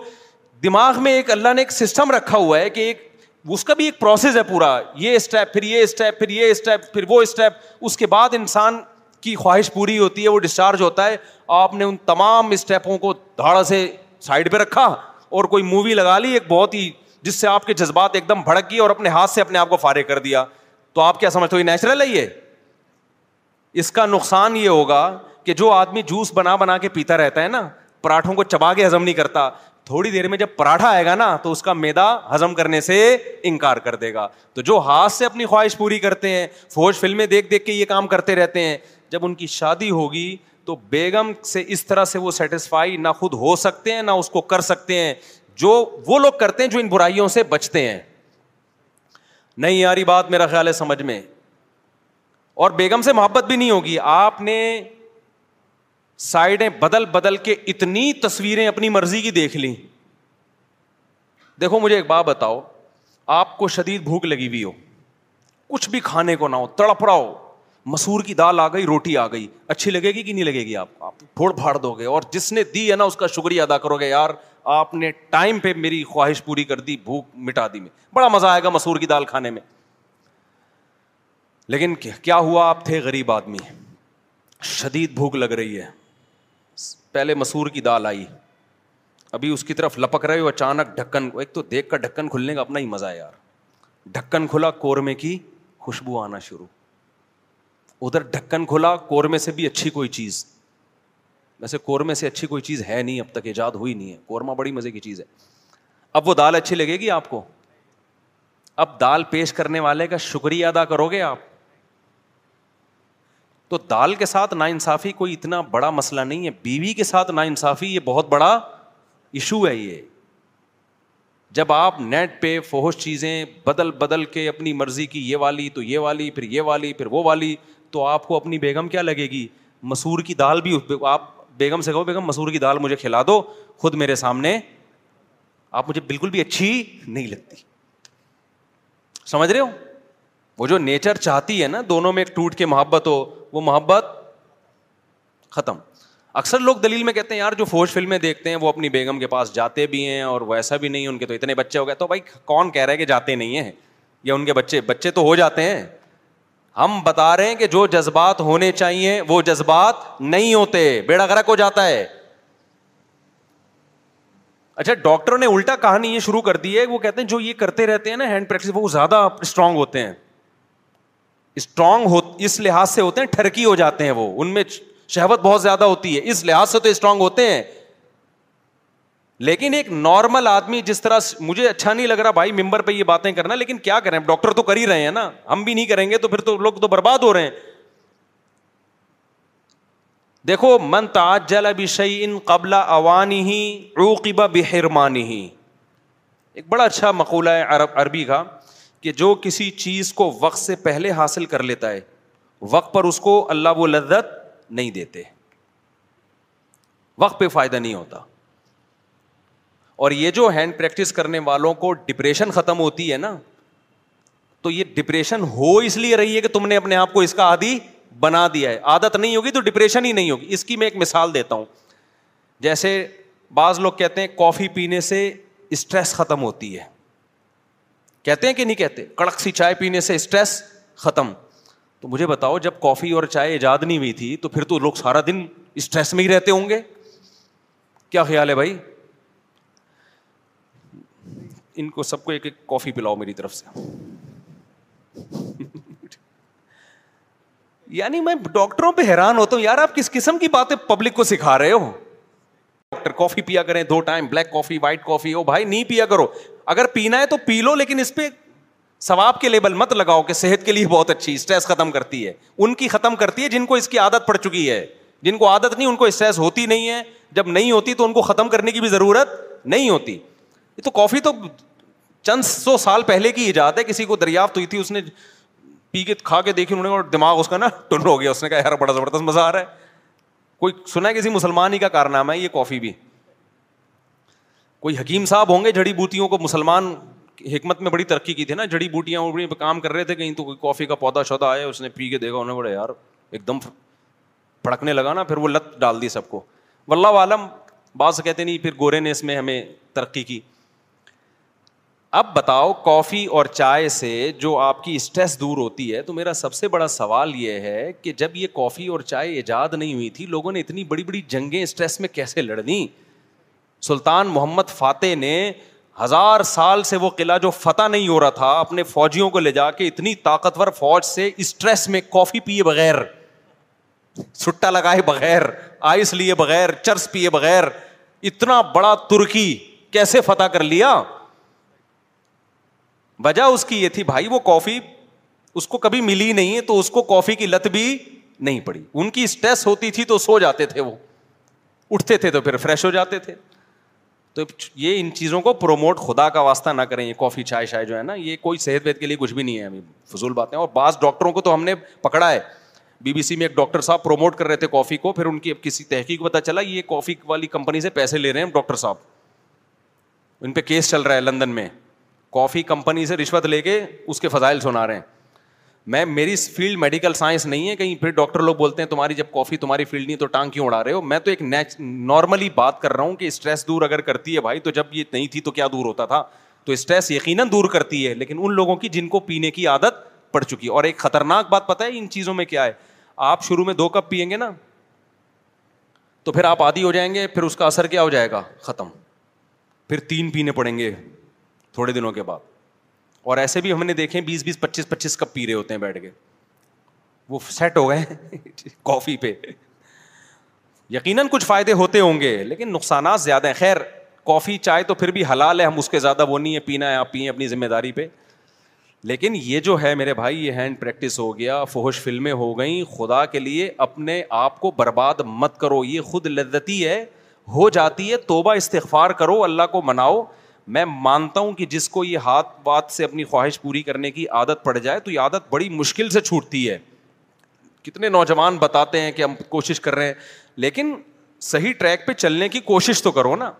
دماغ میں ایک اللہ نے ایک سسٹم رکھا ہوا ہے کہ ایک اس کا بھی ایک پروسیس ہے پورا یہ اسٹیپ پھر یہ اسٹیپ پھر یہ اسٹیپ پھر وہ اسٹیپ اس کے بعد انسان کی خواہش پوری ہوتی ہے وہ ڈسچارج ہوتا ہے آپ نے ان تمام اسٹیپوں کو دھاڑا سے سائڈ پہ رکھا اور کوئی مووی لگا لی ایک بہت ہی جس سے آپ کے جذبات ایک دم بھڑک گئے اور اپنے ہاتھ سے اپنے آپ کو فارغ کر دیا تو آپ کیا سمجھتے ہو یہ نیچرل ہے یہ اس کا نقصان یہ ہوگا کہ جو آدمی جوس بنا بنا کے پیتا رہتا ہے نا پراٹھوں کو چبا کے ہزم نہیں کرتا تھوڑی دیر میں جب پراٹھا آئے گا نا تو اس کا میدا ہزم کرنے سے انکار کر دے گا تو جو ہاتھ سے اپنی خواہش پوری کرتے ہیں فوج فلمیں دیکھ دیکھ کے یہ کام کرتے رہتے ہیں جب ان کی شادی ہوگی تو بیگم سے اس طرح سے وہ سیٹسفائی نہ خود ہو سکتے ہیں نہ اس کو کر سکتے ہیں جو وہ لوگ کرتے ہیں جو ان برائیوں سے بچتے ہیں نہیں یاری بات میرا خیال ہے سمجھ میں اور بیگم سے محبت بھی نہیں ہوگی آپ نے سائڈیں بدل بدل کے اتنی تصویریں اپنی مرضی کی دیکھ لیں دیکھو مجھے ایک بات بتاؤ آپ کو شدید بھوک لگی ہوئی ہو کچھ بھی کھانے کو نہ ہو تڑپ رہا ہو مسور کی دال آ گئی روٹی آ گئی اچھی لگے گی کہ نہیں لگے گی آپ آپ پھوڑ پھاڑ دو گے اور جس نے دی ہے نا اس کا شکریہ ادا کرو گے یار آپ نے ٹائم پہ میری خواہش پوری کر دی بھوک مٹا دی میں بڑا مزہ آئے گا مسور کی دال کھانے میں لیکن کیا ہوا آپ تھے غریب آدمی شدید بھوک لگ رہی ہے پہلے مسور کی دال آئی ابھی اس کی طرف لپک رہے ہو اچانک ڈھکن ایک تو دیکھ کر ڈھکن کھلنے کا اپنا ہی مزہ ہے یار ڈھکن کھلا قورمے کی خوشبو آنا شروع ادھر ڈھکن کھلا کورمے سے بھی اچھی کوئی چیز ویسے قورمے سے اچھی کوئی چیز ہے نہیں اب تک ایجاد ہوئی نہیں ہے قورمہ بڑی مزے کی چیز ہے اب وہ دال اچھی لگے گی آپ کو اب دال پیش کرنے والے کا شکریہ ادا کرو گے آپ تو دال کے ساتھ نا انصافی کوئی اتنا بڑا مسئلہ نہیں ہے بیوی کے ساتھ نا انصافی یہ بہت بڑا ایشو ہے یہ جب آپ نیٹ پہ فوہش چیزیں بدل بدل کے اپنی مرضی کی یہ والی تو یہ والی پھر یہ والی پھر وہ والی تو آپ کو اپنی بیگم کیا لگے گی مسور کی دال بھی آپ بیگم سے کہو بیگم مسور کی دال مجھے کھلا دو خود میرے سامنے آپ مجھے بالکل بھی اچھی نہیں لگتی سمجھ رہے ہو وہ جو نیچر چاہتی ہے نا دونوں میں ایک ٹوٹ کے محبت ہو وہ محبت ختم اکثر لوگ دلیل میں کہتے ہیں یار جو فوج فلمیں دیکھتے ہیں وہ اپنی بیگم کے پاس جاتے بھی ہیں اور ویسا بھی نہیں ان کے تو اتنے بچے ہو گئے تو بھائی کون کہہ رہے کہ جاتے نہیں ہیں یا ان کے بچے بچے تو ہو جاتے ہیں ہم بتا رہے ہیں کہ جو جذبات ہونے چاہیے وہ جذبات نہیں ہوتے بیڑا گرک ہو جاتا ہے اچھا ڈاکٹر نے الٹا کہانی یہ شروع کر دی ہے وہ کہتے ہیں جو یہ کرتے رہتے ہیں نا ہینڈ پریکٹس وہ زیادہ اسٹرانگ ہوتے ہیں اسٹرانگ ہو اس لحاظ سے ہوتے ہیں ٹھرکی ہو جاتے ہیں وہ ان میں شہبت بہت زیادہ ہوتی ہے اس لحاظ سے تو اسٹرانگ ہوتے ہیں لیکن ایک نارمل آدمی جس طرح مجھے اچھا نہیں لگ رہا بھائی ممبر پہ یہ باتیں کرنا لیکن کیا کریں ڈاکٹر تو کر ہی رہے ہیں نا ہم بھی نہیں کریں گے تو پھر تو لوگ تو برباد ہو رہے ہیں دیکھو من تعجل جل قبل اوانی قبلا عوانی بحرمانی ہی ایک بڑا اچھا مقولہ ہے عرب عربی کا کہ جو کسی چیز کو وقت سے پہلے حاصل کر لیتا ہے وقت پر اس کو اللہ وہ لذت نہیں دیتے وقت پہ فائدہ نہیں ہوتا اور یہ جو ہینڈ پریکٹس کرنے والوں کو ڈپریشن ختم ہوتی ہے نا تو یہ ڈپریشن ہو اس لیے رہی ہے کہ تم نے اپنے آپ کو اس کا عادی بنا دیا ہے عادت نہیں ہوگی تو ڈپریشن ہی نہیں ہوگی اس کی میں ایک مثال دیتا ہوں جیسے بعض لوگ کہتے ہیں کافی پینے سے اسٹریس ختم ہوتی ہے کہتے ہیں کہ نہیں کہتے کڑک سی چائے پینے سے اسٹریس ختم تو مجھے بتاؤ جب کافی اور چائے ایجاد نہیں ہوئی تھی تو پھر تو لوگ سارا دن اسٹریس میں ہی رہتے ہوں گے کیا خیال ہے بھائی ان کو سب کو ایک ایک کافی پلاؤ میری طرف سے [LAUGHS] یعنی میں ڈاکٹروں پہ حیران ہوتا ہوں یار آپ کس قسم کی باتیں پبلک کو سکھا رہے ہو ڈاکٹر کافی پیا کریں دو time black coffee white coffee او بھائی نہیں پیا کرو اگر پینا ہے تو پی لو لیکن اس پہ ثواب کے لیبل مت لگاؤ کہ صحت کے لیے بہت اچھی اسٹریس ختم کرتی ہے ان کی ختم کرتی ہے جن کو اس کی عادت پڑ چکی ہے جن کو عادت نہیں ان کو اسٹریس ہوتی نہیں ہے جب نہیں ہوتی تو ان کو ختم کرنے کی بھی ضرورت نہیں ہوتی یہ تو کافی تو چند سو سال پہلے کی ایجاد ہے کسی کو دریافت ہوئی تھی اس نے پی کے کھا کے دیکھی انہوں نے دماغ اس کا نا ٹنڈ ہو گیا اس نے کہا یار بڑا زبردست مزہ آ رہا ہے کوئی سنا ہے کسی مسلمان ہی کا کارنامہ ہے یہ کافی بھی کوئی حکیم صاحب ہوں گے جڑی بوٹیوں کو مسلمان حکمت میں بڑی ترقی کی تھی نا جڑی بوٹیاں کام کر رہے تھے کہیں تو کوئی کافی کا پودا شودا آیا اس نے پی کے دیکھا انہیں بڑے یار ایک دم پھڑکنے لگا نا پھر وہ لت ڈال دی سب کو واللہ عالم بعض کہتے نہیں پھر گورے نے اس میں ہمیں ترقی کی اب بتاؤ کافی اور چائے سے جو آپ کی اسٹریس دور ہوتی ہے تو میرا سب سے بڑا سوال یہ ہے کہ جب یہ کافی اور چائے ایجاد نہیں ہوئی تھی لوگوں نے اتنی بڑی بڑی جنگیں اسٹریس میں کیسے لڑنی سلطان محمد فاتح نے ہزار سال سے وہ قلعہ جو فتح نہیں ہو رہا تھا اپنے فوجیوں کو لے جا کے اتنی طاقتور فوج سے اسٹریس میں کافی پیے بغیر سٹا لگائے بغیر آئس لیے بغیر چرس پیے بغیر اتنا بڑا ترکی کیسے فتح کر لیا وجہ اس کی یہ تھی بھائی وہ کافی اس کو کبھی ملی نہیں تو اس کو کافی کی لت بھی نہیں پڑی ان کی اسٹریس ہوتی تھی تو سو جاتے تھے وہ اٹھتے تھے تو پھر فریش ہو جاتے تھے تو یہ ان چیزوں کو پروموٹ خدا کا واسطہ نہ کریں یہ کافی چائے شائے جو ہے نا یہ کوئی صحت وحت کے لیے کچھ بھی نہیں ہے ابھی فضول باتیں اور بعض ڈاکٹروں کو تو ہم نے پکڑا ہے بی بی سی میں ایک ڈاکٹر صاحب پروموٹ کر رہے تھے کافی کو پھر ان کی اب کسی تحقیق پتہ چلا یہ کافی والی کمپنی سے پیسے لے رہے ہیں ڈاکٹر صاحب ان پہ کیس چل رہا ہے لندن میں کافی کمپنی سے رشوت لے کے اس کے فضائل سنا رہے ہیں میں میری فیلڈ میڈیکل سائنس نہیں ہے کہیں پھر ڈاکٹر لوگ بولتے ہیں تمہاری جب کافی تمہاری فیلڈ نہیں تو ٹانگ کیوں اڑا رہے ہو میں تو ایک نارملی بات کر رہا ہوں کہ اسٹریس دور اگر کرتی ہے بھائی تو جب یہ نہیں تھی تو کیا دور ہوتا تھا تو اسٹریس یقیناً دور کرتی ہے لیکن ان لوگوں کی جن کو پینے کی عادت پڑ چکی ہے اور ایک خطرناک بات پتہ ہے ان چیزوں میں کیا ہے آپ شروع میں دو کپ پئیں گے نا تو پھر آپ عادی ہو جائیں گے پھر اس کا اثر کیا ہو جائے گا ختم پھر تین پینے پڑیں گے تھوڑے دنوں کے بعد اور ایسے بھی ہم نے دیکھے بیس بیس پچیس پچیس کپ پی رہے ہوتے ہیں بیٹھ کے وہ سیٹ ہو گئے کافی [LAUGHS] پہ یقیناً کچھ فائدے ہوتے ہوں گے لیکن نقصانات زیادہ ہیں خیر کافی چائے تو پھر بھی حلال ہے ہم اس کے زیادہ وہ نہیں ہے پینا ہے آپ پیے اپنی ذمہ داری پہ لیکن یہ جو ہے میرے بھائی یہ ہینڈ پریکٹس ہو گیا فوہش فلمیں ہو گئیں خدا کے لیے اپنے آپ کو برباد مت کرو یہ خود لذتی ہے ہو جاتی ہے توبہ استغفار کرو اللہ کو مناؤ میں مانتا ہوں کہ جس کو یہ ہاتھ بات سے اپنی خواہش پوری کرنے کی عادت پڑ جائے تو یہ عادت بڑی مشکل سے چھوٹتی ہے کتنے نوجوان بتاتے ہیں کہ ہم کوشش کر رہے ہیں لیکن صحیح ٹریک پہ چلنے کی کوشش تو کرو نا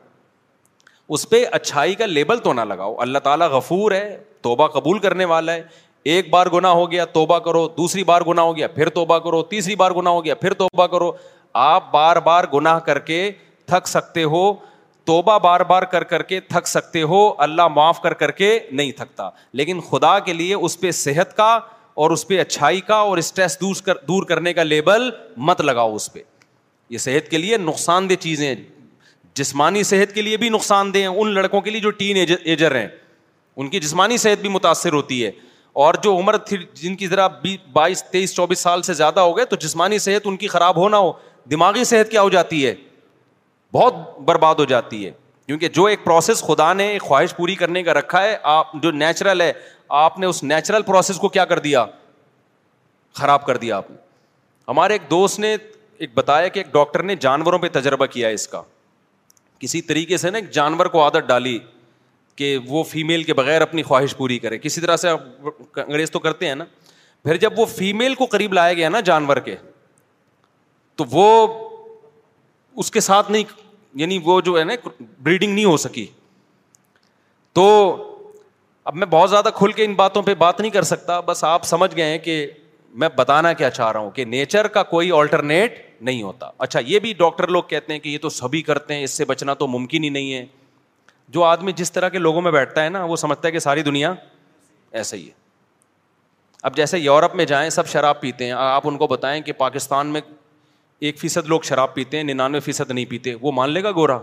اس پہ اچھائی کا لیبل تو نہ لگاؤ اللہ تعالیٰ غفور ہے توبہ قبول کرنے والا ہے ایک بار گنا ہو گیا توبہ کرو دوسری بار گنا ہو گیا پھر توبہ کرو تیسری بار گنا ہو گیا پھر توبہ کرو آپ بار بار گناہ کر کے تھک سکتے ہو توبہ بار بار کر کر کے تھک سکتے ہو اللہ معاف کر کر کے نہیں تھکتا لیکن خدا کے لیے اس پہ صحت کا اور اس پہ اچھائی کا اور اسٹریس دور دور کرنے کا لیبل مت لگاؤ اس پہ یہ صحت کے لیے نقصان دہ چیزیں جسمانی صحت کے لیے بھی نقصان دہ ہیں ان لڑکوں کے لیے جو ٹین ایجر ہیں ان کی جسمانی صحت بھی متاثر ہوتی ہے اور جو عمر تھی جن کی ذرا بیس بائیس تیئیس چوبیس سال سے زیادہ ہو گئے تو جسمانی صحت ان کی خراب ہونا ہو دماغی صحت کیا ہو جاتی ہے بہت برباد ہو جاتی ہے کیونکہ جو ایک پروسیس خدا نے خواہش پوری کرنے کا رکھا ہے آپ جو نیچرل ہے آپ نے اس نیچرل پروسیس کو کیا کر دیا خراب کر دیا آپ نے ہمارے ایک دوست نے ایک بتایا کہ ایک ڈاکٹر نے جانوروں پہ تجربہ کیا ہے اس کا کسی طریقے سے نا ایک جانور کو عادت ڈالی کہ وہ فیمیل کے بغیر اپنی خواہش پوری کرے کسی طرح سے انگریز تو کرتے ہیں نا پھر جب وہ فیمیل کو قریب لایا گیا نا جانور کے تو وہ اس کے ساتھ نہیں یعنی وہ جو ہے نا بریڈنگ نہیں ہو سکی تو اب میں بہت زیادہ کھل کے ان باتوں پہ بات نہیں کر سکتا بس آپ سمجھ گئے ہیں کہ میں بتانا کیا چاہ رہا ہوں کہ نیچر کا کوئی آلٹرنیٹ نہیں ہوتا اچھا یہ بھی ڈاکٹر لوگ کہتے ہیں کہ یہ تو سبھی کرتے ہیں اس سے بچنا تو ممکن ہی نہیں ہے جو آدمی جس طرح کے لوگوں میں بیٹھتا ہے نا وہ سمجھتا ہے کہ ساری دنیا ایسے ہی ہے اب جیسے یورپ میں جائیں سب شراب پیتے ہیں آپ ان کو بتائیں کہ پاکستان میں ایک فیصد لوگ شراب پیتے ہیں ننانوے فیصد نہیں پیتے وہ مان لے گا گورا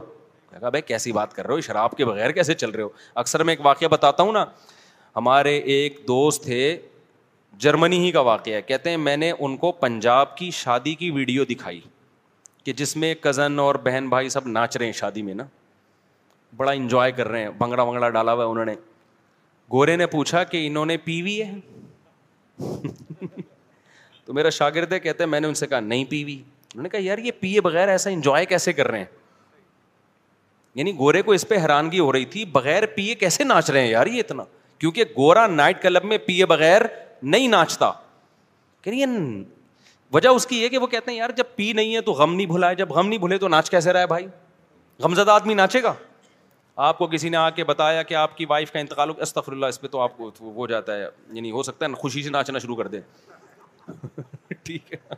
کہا بھائی کیسی بات کر رہے ہو شراب کے بغیر کیسے چل رہے ہو اکثر میں ایک واقعہ بتاتا ہوں نا ہمارے ایک دوست تھے جرمنی ہی کا واقعہ ہے کہتے ہیں میں نے ان کو پنجاب کی شادی کی ویڈیو دکھائی کہ جس میں کزن اور بہن بھائی سب ناچ رہے ہیں شادی میں نا بڑا انجوائے کر رہے ہیں بھنگڑا ونگڑا ڈالا ہوا ہے انہوں نے گورے نے پوچھا کہ انہوں نے پی وی ہے [LAUGHS] تو میرا شاگرد ہے کہتے ہیں میں نے ان سے کہا نہیں پی وی انہوں نے کہا یار یہ پیے بغیر ایسا انجوائے کیسے کر رہے ہیں یعنی گورے کو اس پہ حیرانگی ہو رہی تھی بغیر پیے کیسے ناچ رہے ہیں یار یہ اتنا کیونکہ گورا نائٹ کلب میں پیے بغیر نہیں ناچتا کہ وجہ اس کی یہ کہ وہ کہتے ہیں یار جب پی نہیں ہے تو غم نہیں بھلا ہے جب غم نہیں بھولے تو ناچ کیسے رہا ہے بھائی غم زدہ آدمی ناچے گا آپ کو کسی نے آ کے بتایا کہ آپ کی وائف کا انتقال استفر اللہ اس پہ تو آپ کو وہ جاتا ہے یعنی ہو سکتا ہے خوشی سے ناچنا شروع کر دے [LAUGHS] ٹھیک ہے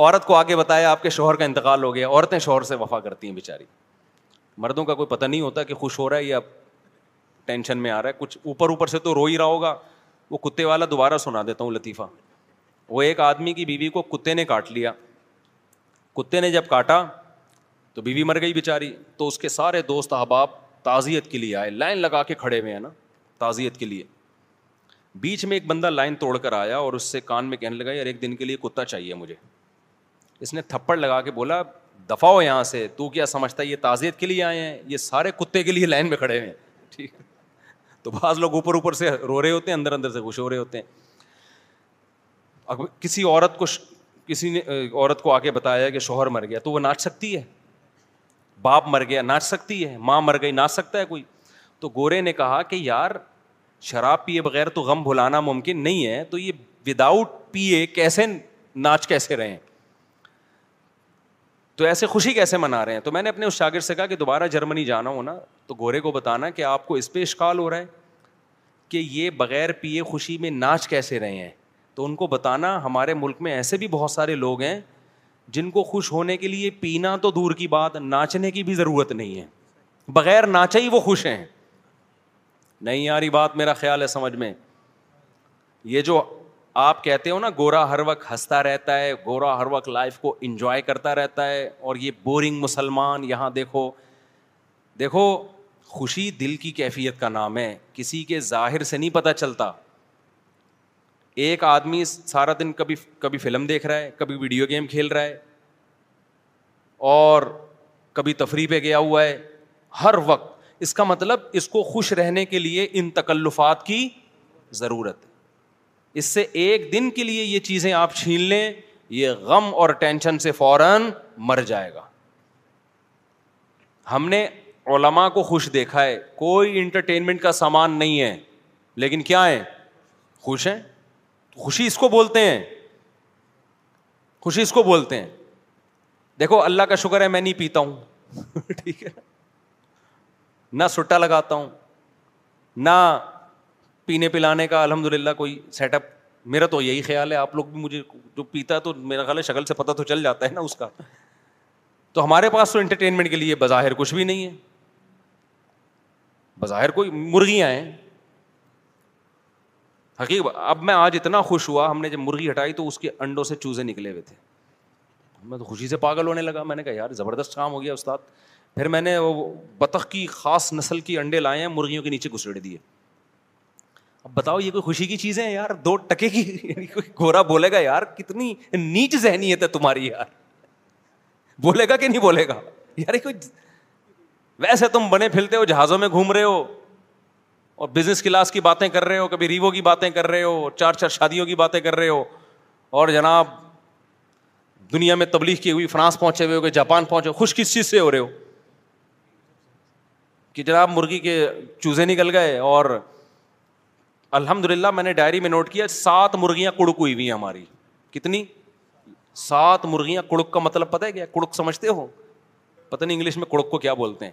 عورت کو آگے بتایا آپ کے شوہر کا انتقال ہو گیا عورتیں شوہر سے وفا کرتی ہیں بیچاری مردوں کا کوئی پتہ نہیں ہوتا کہ خوش ہو رہا ہے یا ٹینشن میں آ رہا ہے کچھ اوپر اوپر سے تو رو ہی رہا ہوگا وہ کتے والا دوبارہ سنا دیتا ہوں لطیفہ وہ ایک آدمی کی بیوی کو کتے نے کاٹ لیا کتے نے جب کاٹا تو بیوی مر گئی بیچاری تو اس کے سارے دوست احباب تعزیت کے لیے آئے لائن لگا کے کھڑے ہوئے ہیں نا تعزیت کے لیے بیچ میں ایک بندہ لائن توڑ کر آیا اور اس سے کان میں کہنے لگا یار ایک دن کے لیے کتا چاہیے مجھے اس نے تھپڑ لگا کے بولا دفاع ہو یہاں سے تو کیا سمجھتا ہے یہ تعزیت کے لیے آئے ہیں یہ سارے کتے کے لیے لائن میں کھڑے ہوئے ہیں ٹھیک ہے تو بعض لوگ اوپر اوپر سے رو رہے ہوتے ہیں اندر اندر سے خوش ہو رہے ہوتے ہیں اب کسی عورت کو کسی نے عورت کو آ کے بتایا کہ شوہر مر گیا تو وہ ناچ سکتی ہے باپ مر گیا ناچ سکتی ہے ماں مر گئی ناچ سکتا ہے کوئی تو گورے نے کہا کہ یار شراب پیے بغیر تو غم بھلانا ممکن نہیں ہے تو یہ وداؤٹ پیے کیسے ناچ کیسے رہے ہیں تو ایسے خوشی کیسے منا رہے ہیں تو میں نے اپنے اس شاگرد سے کہا کہ دوبارہ جرمنی جانا ہو نا تو گورے کو بتانا کہ آپ کو اس پہ اشکال ہو رہا ہے کہ یہ بغیر پیے خوشی میں ناچ کیسے رہے ہیں تو ان کو بتانا ہمارے ملک میں ایسے بھی بہت سارے لوگ ہیں جن کو خوش ہونے کے لیے پینا تو دور کی بات ناچنے کی بھی ضرورت نہیں ہے بغیر ناچا ہی وہ خوش ہیں نہیں یاری بات میرا خیال ہے سمجھ میں یہ جو آپ کہتے ہو نا گورا ہر وقت ہنستا رہتا ہے گورا ہر وقت لائف کو انجوائے کرتا رہتا ہے اور یہ بورنگ مسلمان یہاں دیکھو دیکھو خوشی دل کی کیفیت کا نام ہے کسی کے ظاہر سے نہیں پتہ چلتا ایک آدمی سارا دن کبھی کبھی فلم دیکھ رہا ہے کبھی ویڈیو گیم کھیل رہا ہے اور کبھی تفریح پہ گیا ہوا ہے ہر وقت اس کا مطلب اس کو خوش رہنے کے لیے ان تکلفات کی ضرورت ہے اس سے ایک دن کے لیے یہ چیزیں آپ چھین لیں یہ غم اور ٹینشن سے فوراً مر جائے گا ہم نے علما کو خوش دیکھا ہے کوئی انٹرٹینمنٹ کا سامان نہیں ہے لیکن کیا ہے خوش ہیں خوشی اس کو بولتے ہیں خوشی اس کو بولتے ہیں دیکھو اللہ کا شکر ہے میں نہیں پیتا ہوں [LAUGHS] ٹھیک ہے نہ سٹا لگاتا ہوں نہ پینے پلانے کا الحمد للہ کوئی سیٹ اپ میرا تو یہی خیال ہے آپ لوگ بھی مجھے جو پیتا ہے تو میرا خیال ہے شکل سے پتہ تو چل جاتا ہے نا اس کا تو ہمارے پاس تو انٹرٹینمنٹ کے لیے بظاہر کچھ بھی نہیں ہے بظاہر کوئی مرغیاں ہیں حقیق اب میں آج اتنا خوش ہوا ہم نے جب مرغی ہٹائی تو اس کے انڈوں سے چوزے نکلے ہوئے تھے میں تو خوشی سے پاگل ہونے لگا میں نے کہا یار زبردست کام ہو گیا استاد پھر میں نے وہ بطخ کی خاص نسل کی انڈے لائے ہیں مرغیوں کے نیچے گھسڑے دیے اب بتاؤ یہ کوئی خوشی کی چیزیں ہیں یار دو ٹکے کی یعنی کوئی گھوڑا بولے گا یار کتنی نیچ ذہنیت ہے تمہاری یار بولے گا کہ نہیں بولے گا یار کوئی ویسے تم بنے ہو جہازوں میں گھوم رہے ہو اور بزنس کلاس کی باتیں کر رہے ہو کبھی ریوو کی باتیں کر رہے ہو چار چار شادیوں کی باتیں کر رہے ہو اور جناب دنیا میں تبلیغ کی ہوئی فرانس پہنچے ہوئے ہو کہ جاپان پہنچے ہو خوش کس چیز سے ہو رہے ہو کہ جناب مرغی کے چوزے نکل گئے اور الحمد للہ میں نے ڈائری میں نوٹ کیا سات مرغیاں کڑک ہوئی ہوئی ہیں ہماری کتنی سات مرغیاں کڑک کا مطلب پتہ ہے کیا کڑک سمجھتے ہو پتہ نہیں انگلش میں کڑک کو کیا بولتے ہیں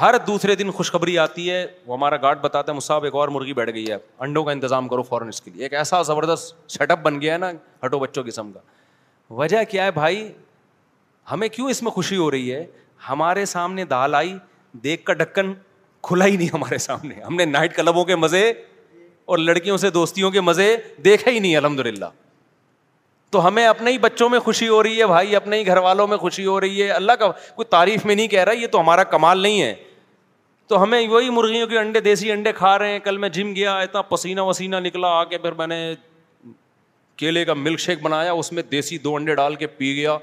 ہر دوسرے دن خوشخبری آتی ہے وہ ہمارا گارڈ بتاتا ہے مصعب ایک اور مرغی بیٹھ گئی ہے انڈوں کا انتظام کرو فوراً اس کے لیے ایک ایسا زبردست سیٹ اپ بن گیا ہے نا ہٹو بچوں قسم کا وجہ کیا ہے بھائی ہمیں کیوں اس میں خوشی ہو رہی ہے ہمارے سامنے دال آئی دیکھ کر ڈھکن کھلا ہی نہیں ہمارے سامنے ہم نے نائٹ کلبوں کے مزے اور لڑکیوں سے دوستیوں کے مزے دیکھے ہی نہیں الحمد للہ تو ہمیں اپنے ہی بچوں میں خوشی ہو رہی ہے بھائی اپنے ہی گھر والوں میں خوشی ہو رہی ہے اللہ کا کوئی تعریف میں نہیں کہہ رہا یہ تو ہمارا کمال نہیں ہے تو ہمیں وہی مرغیوں کے انڈے دیسی انڈے کھا رہے ہیں کل میں جم گیا اتنا پسینہ وسینہ نکلا آ کے پھر میں نے کیلے کا ملک شیک بنایا اس میں دیسی دو انڈے ڈال کے پی گیا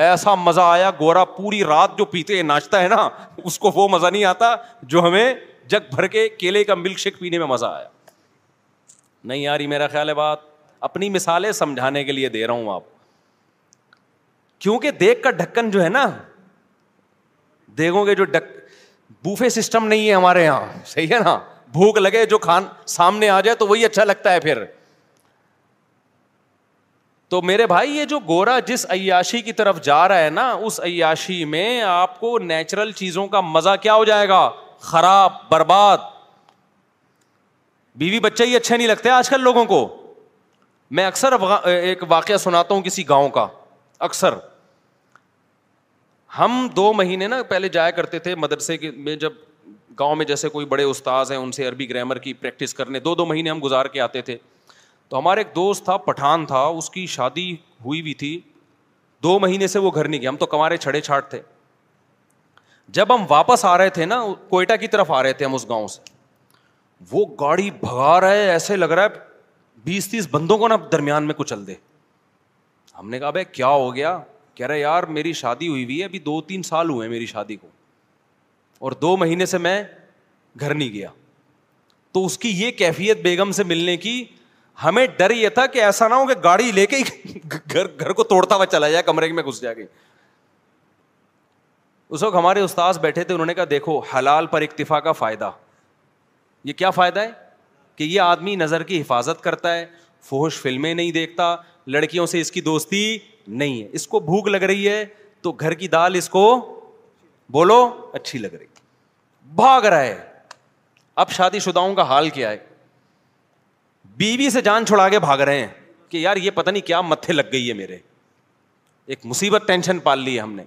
ایسا مزہ آیا گورا پوری رات جو پیتے ناچتا ہے نا اس کو وہ مزہ نہیں آتا جو ہمیں جگ بھر کے کیلے کا ملک شیک پینے میں مزہ آیا نہیں یاری میرا خیال ہے بات اپنی مثالیں سمجھانے کے لیے دے رہا ہوں آپ کیونکہ دیکھ کا ڈھکن جو ہے نا دیکھو گے جو ڈک بوفے سسٹم نہیں ہے ہمارے یہاں صحیح ہے نا بھوک لگے جو کھان سامنے آ جائے تو وہی اچھا لگتا ہے پھر تو میرے بھائی یہ جو گورا جس عیاشی کی طرف جا رہا ہے نا اس عیاشی میں آپ کو نیچرل چیزوں کا مزہ کیا ہو جائے گا خراب برباد بیوی بچے ہی اچھے نہیں لگتے آج کل لوگوں کو میں اکثر ایک واقعہ سناتا ہوں کسی گاؤں کا اکثر ہم دو مہینے نا پہلے جایا کرتے تھے مدرسے میں جب گاؤں میں جیسے کوئی بڑے استاذ ہیں ان سے عربی گرامر کی پریکٹس کرنے دو دو مہینے ہم گزار کے آتے تھے تو ہمارا ایک دوست تھا پٹھان تھا اس کی شادی ہوئی بھی تھی دو مہینے سے وہ گھر نہیں گیا ہم تو کمارے چھڑے چھاٹ تھے جب ہم واپس آ رہے تھے نا کوئٹہ کی طرف آ رہے تھے ہم اس گاؤں سے وہ گاڑی بھگا ایسے لگ رہا ہے بیس تیس بندوں کو نا درمیان میں کچل دے ہم نے کہا بھائی کیا ہو گیا کہہ رہے یار میری شادی ہوئی ہوئی ہے ابھی دو تین سال ہوئے میری شادی کو اور دو مہینے سے میں گھر نہیں گیا تو اس کی یہ کیفیت بیگم سے ملنے کی ہمیں ڈر یہ تھا کہ ایسا نہ ہو کہ گاڑی لے کے گھر کو توڑتا ہوا چلا جائے کمرے میں گھس جائے گی اس وقت ہمارے استاذ بیٹھے تھے انہوں نے کہا دیکھو حلال پر اکتفا کا فائدہ یہ کیا فائدہ ہے کہ یہ آدمی نظر کی حفاظت کرتا ہے فوش فلمیں نہیں دیکھتا لڑکیوں سے اس کی دوستی نہیں ہے اس کو بھوک لگ رہی ہے تو گھر کی دال اس کو بولو اچھی لگ رہی بھاگ رہا ہے اب شادی شدہوں کا حال کیا ہے بی سے جان چھڑا کے بھاگ رہے ہیں کہ یار یہ پتا نہیں کیا متھے لگ گئی ہے میرے ایک مصیبت ٹینشن پال لی ہے ہم نے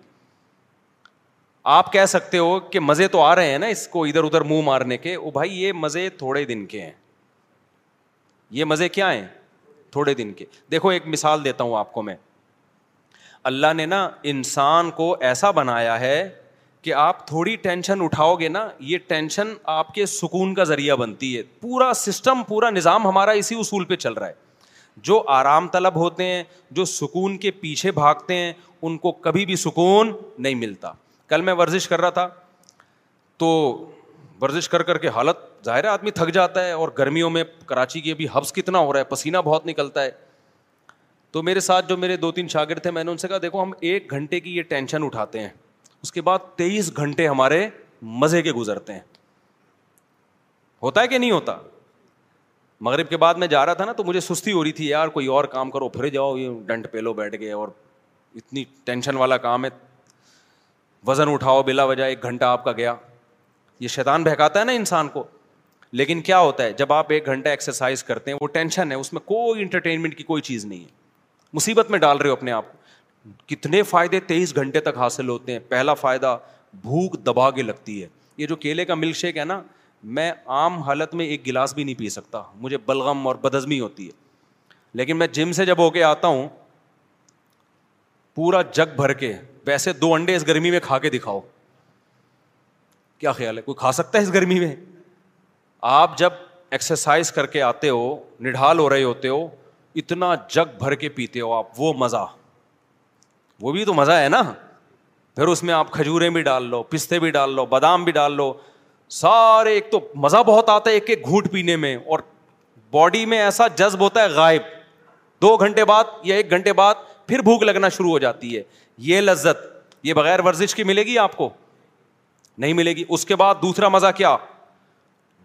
آپ کہہ سکتے ہو کہ مزے تو آ رہے ہیں نا اس کو ادھر ادھر منہ مارنے کے او بھائی یہ مزے تھوڑے دن کے ہیں یہ مزے کیا ہیں تھوڑے دن کے دیکھو ایک مثال دیتا ہوں آپ کو میں اللہ نے نا انسان کو ایسا بنایا ہے کہ آپ تھوڑی ٹینشن اٹھاؤ گے نا یہ ٹینشن آپ کے سکون کا ذریعہ بنتی ہے پورا سسٹم پورا نظام ہمارا اسی اصول پہ چل رہا ہے جو آرام طلب ہوتے ہیں جو سکون کے پیچھے بھاگتے ہیں ان کو کبھی بھی سکون نہیں ملتا کل میں ورزش کر رہا تھا تو ورزش کر کر کے حالت ظاہر ہے آدمی تھک جاتا ہے اور گرمیوں میں کراچی کے بھی حبس کتنا ہو رہا ہے پسینہ بہت نکلتا ہے تو میرے ساتھ جو میرے دو تین شاگرد تھے میں نے ان سے کہا دیکھو ہم ایک گھنٹے کی یہ ٹینشن اٹھاتے ہیں اس کے بعد تیئیس گھنٹے ہمارے مزے کے گزرتے ہیں ہوتا ہے کہ نہیں ہوتا مغرب کے بعد میں جا رہا تھا نا تو مجھے سستی ہو رہی تھی یار کوئی اور کام کرو پھر جاؤ یہ ڈنٹ پہ لو بیٹھ گئے اور اتنی ٹینشن والا کام ہے وزن اٹھاؤ بلا وجہ ایک گھنٹہ آپ کا گیا یہ شیطان بہکاتا ہے نا انسان کو لیکن کیا ہوتا ہے جب آپ ایک گھنٹہ ایکسرسائز کرتے ہیں وہ ٹینشن ہے اس میں کوئی انٹرٹینمنٹ کی کوئی چیز نہیں ہے مصیبت میں ڈال رہے ہو اپنے آپ کو کتنے فائدے تیئیس گھنٹے تک حاصل ہوتے ہیں پہلا فائدہ بھوک دبا کے لگتی ہے یہ جو کیلے کا ملک شیک ہے نا میں عام حالت میں ایک گلاس بھی نہیں پی سکتا مجھے بلغم اور بدزمی ہوتی ہے لیکن میں جم سے جب ہو کے آتا ہوں پورا جگ بھر کے ویسے دو انڈے اس گرمی میں کھا کے دکھاؤ کیا خیال ہے کوئی کھا سکتا ہے اس گرمی میں آپ جب ایکسرسائز کر کے آتے ہو نڈھال ہو رہے ہوتے ہو اتنا جگ بھر کے پیتے ہو آپ وہ مزہ وہ بھی تو مزہ ہے نا پھر اس میں آپ کھجورے بھی ڈال لو پستے بھی ڈال لو بادام بھی ڈال لو سارے ایک تو مزہ بہت آتا ہے ایک ایک گھوٹ پینے میں اور باڈی میں ایسا جذب ہوتا ہے غائب دو گھنٹے بعد یا ایک گھنٹے بعد پھر بھوک لگنا شروع ہو جاتی ہے یہ لذت یہ بغیر ورزش کی ملے گی آپ کو نہیں ملے گی اس کے بعد دوسرا مزہ کیا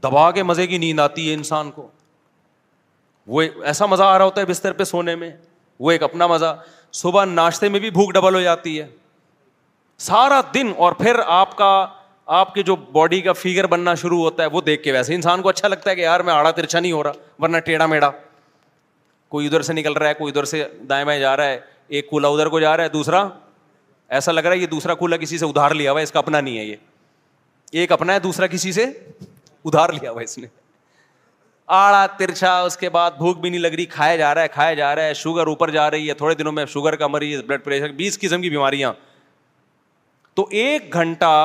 دبا کے مزے کی نیند آتی ہے انسان کو وہ ایسا مزہ آ رہا ہوتا ہے بستر پہ سونے میں وہ ایک اپنا مزہ صبح ناشتے میں بھی بھوک ڈبل ہو جاتی ہے سارا دن اور پھر آپ کا آپ کے جو باڈی کا فیگر بننا شروع ہوتا ہے وہ دیکھ کے ویسے انسان کو اچھا لگتا ہے کہ یار میں آڑا ترچا نہیں ہو رہا ورنہ ٹیڑھا میڑا کوئی ادھر سے نکل رہا ہے کوئی ادھر سے دائیں بائیں جا رہا ہے ایک کولا ادھر کو جا رہا ہے دوسرا ایسا لگ رہا ہے یہ دوسرا کولا کسی سے ادھار لیا ہوا ہے اس کا اپنا نہیں ہے یہ ایک اپنا ہے دوسرا کسی سے ادھار لیا ہوا ہے اس نے آڑا ترچا اس کے بعد بھوک بھی نہیں لگ رہی کھایا جا رہا ہے کھایا جا رہا ہے شوگر اوپر جا رہی ہے تھوڑے دنوں میں شوگر کا مریض بلڈ پریشر بیس قسم کی بیماریاں تو ایک گھنٹہ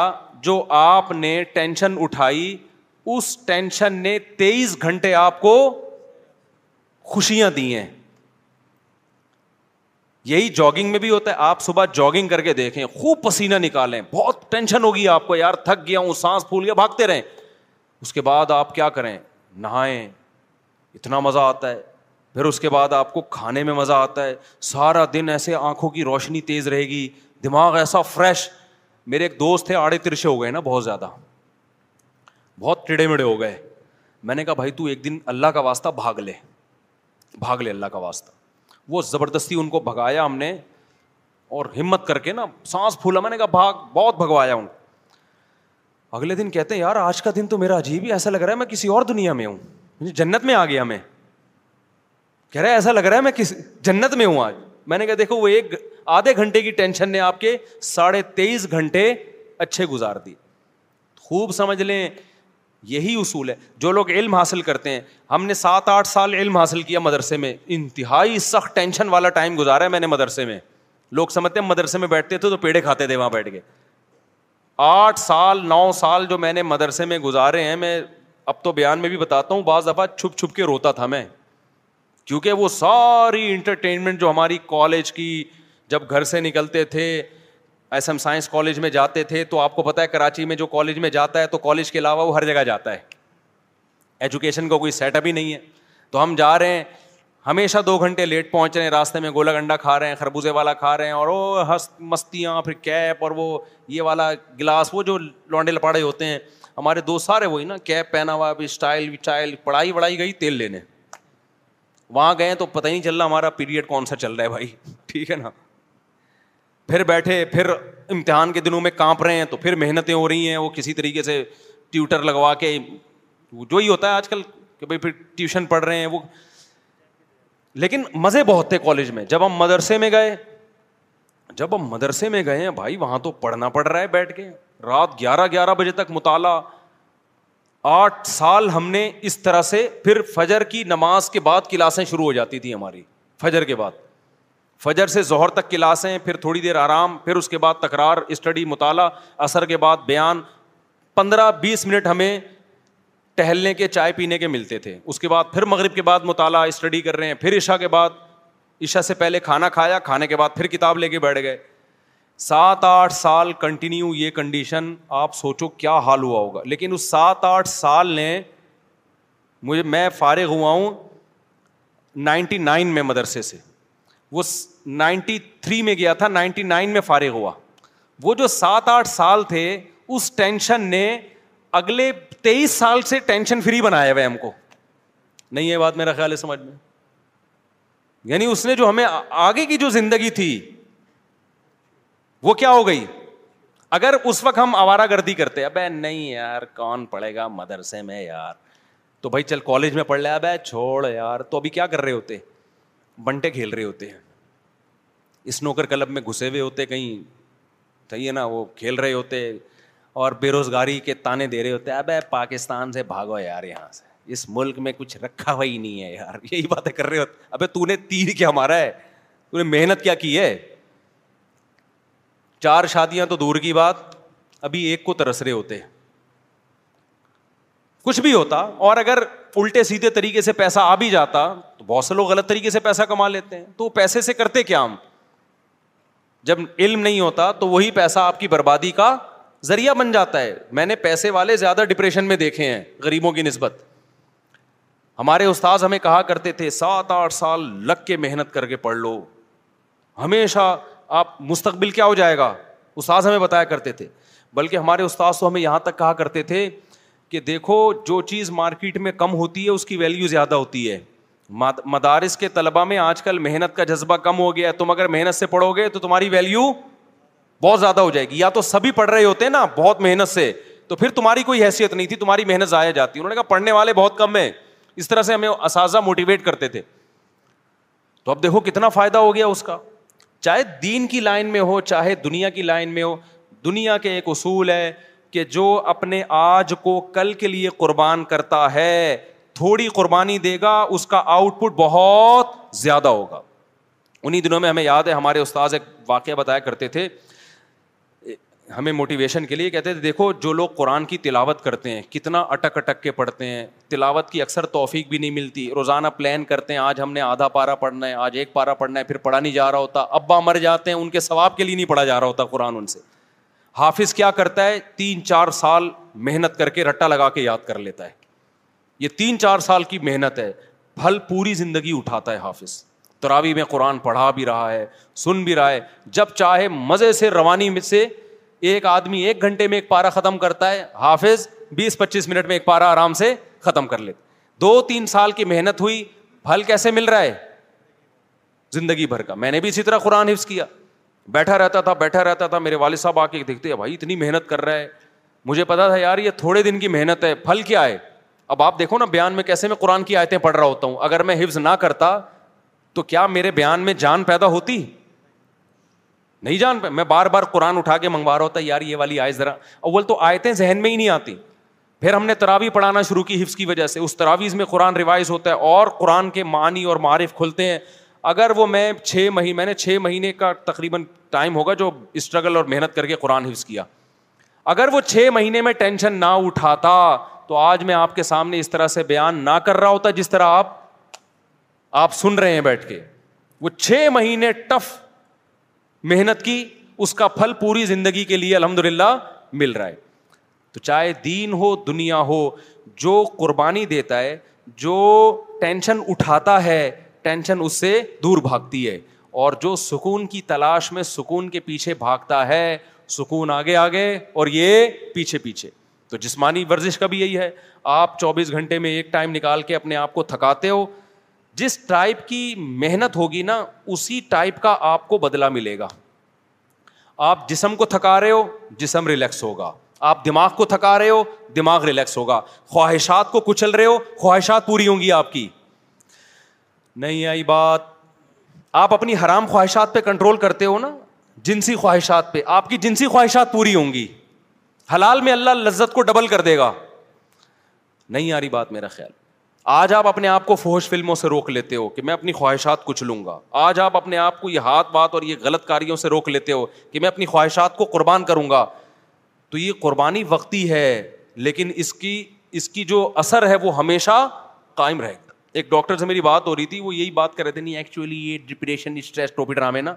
جو آپ نے ٹینشن اٹھائی اس ٹینشن نے تیئیس گھنٹے آپ کو خوشیاں دی ہیں یہی جاگنگ میں بھی ہوتا ہے آپ صبح جاگنگ کر کے دیکھیں خوب پسینہ نکالیں بہت ٹینشن ہوگی آپ کو یار تھک گیا ہوں سانس پھول گیا بھاگتے رہیں اس کے بعد آپ کیا کریں نہائیں اتنا مزہ آتا ہے پھر اس کے بعد آپ کو کھانے میں مزہ آتا ہے سارا دن ایسے آنکھوں کی روشنی تیز رہے گی دماغ ایسا فریش میرے ایک دوست تھے آڑے ترشے ہو گئے نا بہت زیادہ بہت ٹیڑھے میڑے ہو گئے میں نے کہا بھائی تو ایک دن اللہ کا واسطہ بھاگ لے بھاگ لے اللہ کا واسطہ وہ زبردستی ان کو بھگایا ہم نے اور ہمت کر کے نا سانس پھولا میں نے کہا بھاگ بہت بھگوایا ان کو اگلے دن کہتے ہیں یار آج کا دن تو میرا عجیب ہی ایسا لگ رہا ہے میں کسی اور دنیا میں ہوں یعنی جنت میں آ گیا میں کہہ رہا ہے ایسا لگ رہا ہے میں کس جنت میں ہوں آج میں نے کہا دیکھو وہ ایک آدھے گھنٹے کی ٹینشن نے آپ کے ساڑھے تیئیس گھنٹے اچھے گزار دی خوب سمجھ لیں یہی اصول ہے جو لوگ علم حاصل کرتے ہیں ہم نے سات آٹھ سال علم حاصل کیا مدرسے میں انتہائی سخت ٹینشن والا ٹائم گزارا ہے میں نے مدرسے میں لوگ سمجھتے ہیں مدرسے میں بیٹھتے تھے تو پیڑے کھاتے تھے وہاں بیٹھ کے آٹھ سال نو سال جو میں نے مدرسے میں گزارے ہیں میں اب تو بیان میں بھی بتاتا ہوں بعض دفعہ چھپ چھپ کے روتا تھا میں کیونکہ وہ ساری انٹرٹینمنٹ جو ہماری کالج کی جب گھر سے نکلتے تھے ایس ایم سائنس کالج میں جاتے تھے تو آپ کو پتہ ہے کراچی میں جو کالج میں جاتا ہے تو کالج کے علاوہ وہ ہر جگہ جاتا ہے ایجوکیشن کا کو کوئی سیٹ اپ ہی نہیں ہے تو ہم جا رہے ہیں ہمیشہ دو گھنٹے لیٹ پہنچ رہے ہیں راستے میں گولا گنڈا کھا رہے ہیں خربوزے والا کھا رہے ہیں اور وہ ہنس مستیاں پھر کیپ اور وہ یہ والا گلاس وہ جو لانڈے لپاڑے ہوتے ہیں ہمارے دوست سارے وہی نا کیپ پہنا ہوا بھی اسٹائل وٹائل پڑھائی وڑھائی گئی تیل لینے وہاں گئے تو پتہ ہی نہیں چل رہا ہمارا پیریڈ کون سا چل رہا ہے بھائی [LAUGHS] ٹھیک ہے نا پھر بیٹھے پھر امتحان کے دنوں میں کانپ رہے ہیں تو پھر محنتیں ہو رہی ہیں وہ کسی طریقے سے ٹیوٹر لگوا کے جو ہی ہوتا ہے آج کل کہ بھائی پھر ٹیوشن پڑھ رہے ہیں وہ لیکن مزے بہت تھے کالج میں جب ہم مدرسے میں گئے جب ہم مدرسے میں گئے بھائی وہاں تو پڑھنا پڑ رہا ہے بیٹھ کے رات گیارہ گیارہ بجے تک مطالعہ آٹھ سال ہم نے اس طرح سے پھر فجر کی نماز کے بعد کلاسیں شروع ہو جاتی تھیں ہماری فجر کے بعد فجر سے زہر تک کلاسیں پھر تھوڑی دیر آرام پھر اس کے بعد تکرار اسٹڈی مطالعہ اثر کے بعد بیان پندرہ بیس منٹ ہمیں ٹہلنے کے چائے پینے کے ملتے تھے اس کے بعد پھر مغرب کے بعد مطالعہ اسٹڈی کر رہے ہیں پھر عشاء کے بعد عشاء سے پہلے کھانا کھایا کھانے کے بعد پھر کتاب لے کے بیٹھ گئے سات آٹھ سال کنٹینیو یہ کنڈیشن آپ سوچو کیا حال ہوا ہوگا لیکن اس سات آٹھ سال نے مجھے میں فارغ ہوا ہوں نائنٹی نائن میں مدرسے سے وہ نائنٹی تھری میں گیا تھا نائنٹی نائن میں فارغ ہوا وہ جو سات آٹھ سال تھے اس ٹینشن نے اگلے تیئیس سال سے ٹینشن فری بنایا ہے ہم کو نہیں یہ بات میرا خیال ہے سمجھ میں یعنی اس نے جو جو ہمیں آگے کی زندگی تھی وہ کیا ہو گئی اگر اس وقت ہم آوارا گردی کرتے نہیں یار کون پڑھے گا مدرسے میں یار تو بھائی چل کالج میں پڑھ لیا اب چھوڑ یار تو ابھی کیا کر رہے ہوتے بنٹے کھیل رہے ہوتے ہیں اسنوکر کلب میں گھسے ہوئے ہوتے کہیں صحیح ہے نا وہ کھیل رہے ہوتے اور بے روزگاری کے تانے دے رہے ہوتے ہیں اب پاکستان سے بھاگو یار یہاں سے اس ملک میں کچھ رکھا ہوا ہی نہیں ہے یار [LAUGHS] یہی باتیں کر رہے ہوتے ابے تیر کیا مارا ہے تو نے محنت کیا کی ہے چار شادیاں تو دور کی بات ابھی ایک کو ترس رہے ہوتے کچھ بھی ہوتا اور اگر الٹے سیدھے طریقے سے پیسہ آ بھی جاتا تو بہت سے لوگ غلط طریقے سے پیسہ کما لیتے ہیں تو پیسے سے کرتے کیا ہم جب علم نہیں ہوتا تو وہی پیسہ آپ کی بربادی کا ذریعہ بن جاتا ہے میں نے پیسے والے زیادہ ڈپریشن میں دیکھے ہیں غریبوں کی نسبت ہمارے استاذ ہمیں کہا کرتے تھے سات آٹھ سال لگ کے محنت کر کے پڑھ لو ہمیشہ آپ مستقبل کیا ہو جائے گا استاذ ہمیں بتایا کرتے تھے بلکہ ہمارے استاذ تو ہمیں یہاں تک کہا کرتے تھے کہ دیکھو جو چیز مارکیٹ میں کم ہوتی ہے اس کی ویلیو زیادہ ہوتی ہے مدارس کے طلبہ میں آج کل محنت کا جذبہ کم ہو گیا ہے تم اگر محنت سے پڑھو گے تو تمہاری ویلیو بہت زیادہ ہو جائے گی یا تو سبھی پڑھ رہے ہوتے ہیں نا بہت محنت سے تو پھر تمہاری کوئی حیثیت نہیں تھی تمہاری محنت ضائع جاتی انہوں نے کہا پڑھنے والے بہت کم ہیں اس طرح سے ہمیں اساتذہ موٹیویٹ کرتے تھے تو اب دیکھو کتنا فائدہ ہو گیا اس کا چاہے دین کی لائن میں ہو چاہے دنیا کی لائن میں ہو دنیا کے ایک اصول ہے کہ جو اپنے آج کو کل کے لیے قربان کرتا ہے تھوڑی قربانی دے گا اس کا آؤٹ پٹ بہت زیادہ ہوگا انہیں دنوں میں ہمیں یاد ہے ہمارے استاذ ایک واقعہ بتایا کرتے تھے ہمیں موٹیویشن کے لیے کہتے تھے دیکھو جو لوگ قرآن کی تلاوت کرتے ہیں کتنا اٹک اٹک کے پڑھتے ہیں تلاوت کی اکثر توفیق بھی نہیں ملتی روزانہ پلان کرتے ہیں آج ہم نے آدھا پارا پڑھنا ہے آج ایک پارا پڑھنا ہے پھر پڑھا نہیں جا رہا ہوتا ابا مر جاتے ہیں ان کے ثواب کے لیے نہیں پڑھا جا رہا ہوتا قرآن ان سے حافظ کیا کرتا ہے تین چار سال محنت کر کے رٹا لگا کے یاد کر لیتا ہے یہ تین چار سال کی محنت ہے پھل پوری زندگی اٹھاتا ہے حافظ تراوی میں قرآن پڑھا بھی رہا ہے سن بھی رہا ہے جب چاہے مزے سے روانی میں سے ایک آدمی ایک گھنٹے میں ایک پارا ختم کرتا ہے حافظ بیس پچیس منٹ میں ایک پارا آرام سے ختم کر لیتا دو تین سال کی محنت ہوئی پھل کیسے مل رہا ہے زندگی بھر کا میں نے بھی اسی طرح قرآن حفظ کیا بیٹھا رہتا تھا بیٹھا رہتا تھا میرے والد صاحب آ کے دیکھتے ہیں بھائی اتنی محنت کر رہا ہے مجھے پتا تھا یار یہ تھوڑے دن کی محنت ہے پھل کیا ہے اب آپ دیکھو نا بیان میں کیسے میں قرآن کی آیتیں پڑھ رہا ہوتا ہوں اگر میں حفظ نہ کرتا تو کیا میرے بیان میں جان پیدا ہوتی نہیں جان پہ میں بار بار قرآن اٹھا کے منگوا رہا ہوتا یار یہ والی آئے ذرا اول تو آیتیں ذہن میں ہی نہیں آتی پھر ہم نے تراوی پڑھانا شروع کی حفظ کی وجہ سے اس تراویز میں قرآن ریوائز ہوتا ہے اور قرآن کے معنی اور معارف کھلتے ہیں اگر وہ میں چھ میں نے چھ مہینے کا تقریباً ٹائم ہوگا جو اسٹرگل اور محنت کر کے قرآن حفظ کیا اگر وہ چھ مہینے میں ٹینشن نہ اٹھاتا تو آج میں آپ کے سامنے اس طرح سے بیان نہ کر رہا ہوتا جس طرح آپ آپ سن رہے ہیں بیٹھ کے وہ چھ مہینے ٹف محنت کی اس کا پھل پوری زندگی کے لیے الحمد للہ مل رہا ہے تو چاہے دین ہو دنیا ہو جو قربانی دیتا ہے جو ٹینشن اٹھاتا ہے ٹینشن اس سے دور بھاگتی ہے اور جو سکون کی تلاش میں سکون کے پیچھے بھاگتا ہے سکون آگے آگے اور یہ پیچھے پیچھے تو جسمانی ورزش کا بھی یہی ہے آپ چوبیس گھنٹے میں ایک ٹائم نکال کے اپنے آپ کو تھکاتے ہو جس ٹائپ کی محنت ہوگی نا اسی ٹائپ کا آپ کو بدلا ملے گا آپ جسم کو تھکا رہے ہو جسم ریلیکس ہوگا آپ دماغ کو تھکا رہے ہو دماغ ریلیکس ہوگا خواہشات کو کچل رہے ہو خواہشات پوری ہوں گی آپ کی نہیں آئی بات آپ اپنی حرام خواہشات پہ کنٹرول کرتے ہو نا جنسی خواہشات پہ آپ کی جنسی خواہشات پوری ہوں گی حلال میں اللہ لذت کو ڈبل کر دے گا نہیں آ رہی بات میرا خیال آج آپ اپنے آپ کو فوہش فلموں سے روک لیتے ہو کہ میں اپنی خواہشات لوں گا آج آپ اپنے آپ کو یہ ہاتھ بات اور یہ غلط کاریوں سے روک لیتے ہو کہ میں اپنی خواہشات کو قربان کروں گا تو یہ قربانی وقتی ہے لیکن اس کی اس کی جو اثر ہے وہ ہمیشہ قائم رہے گا ایک ڈاکٹر سے میری بات ہو رہی تھی وہ یہی بات کر رہے تھے نہیں ایکچولی یہ ڈپریشن اسٹریس ٹوپی ڈرامے نا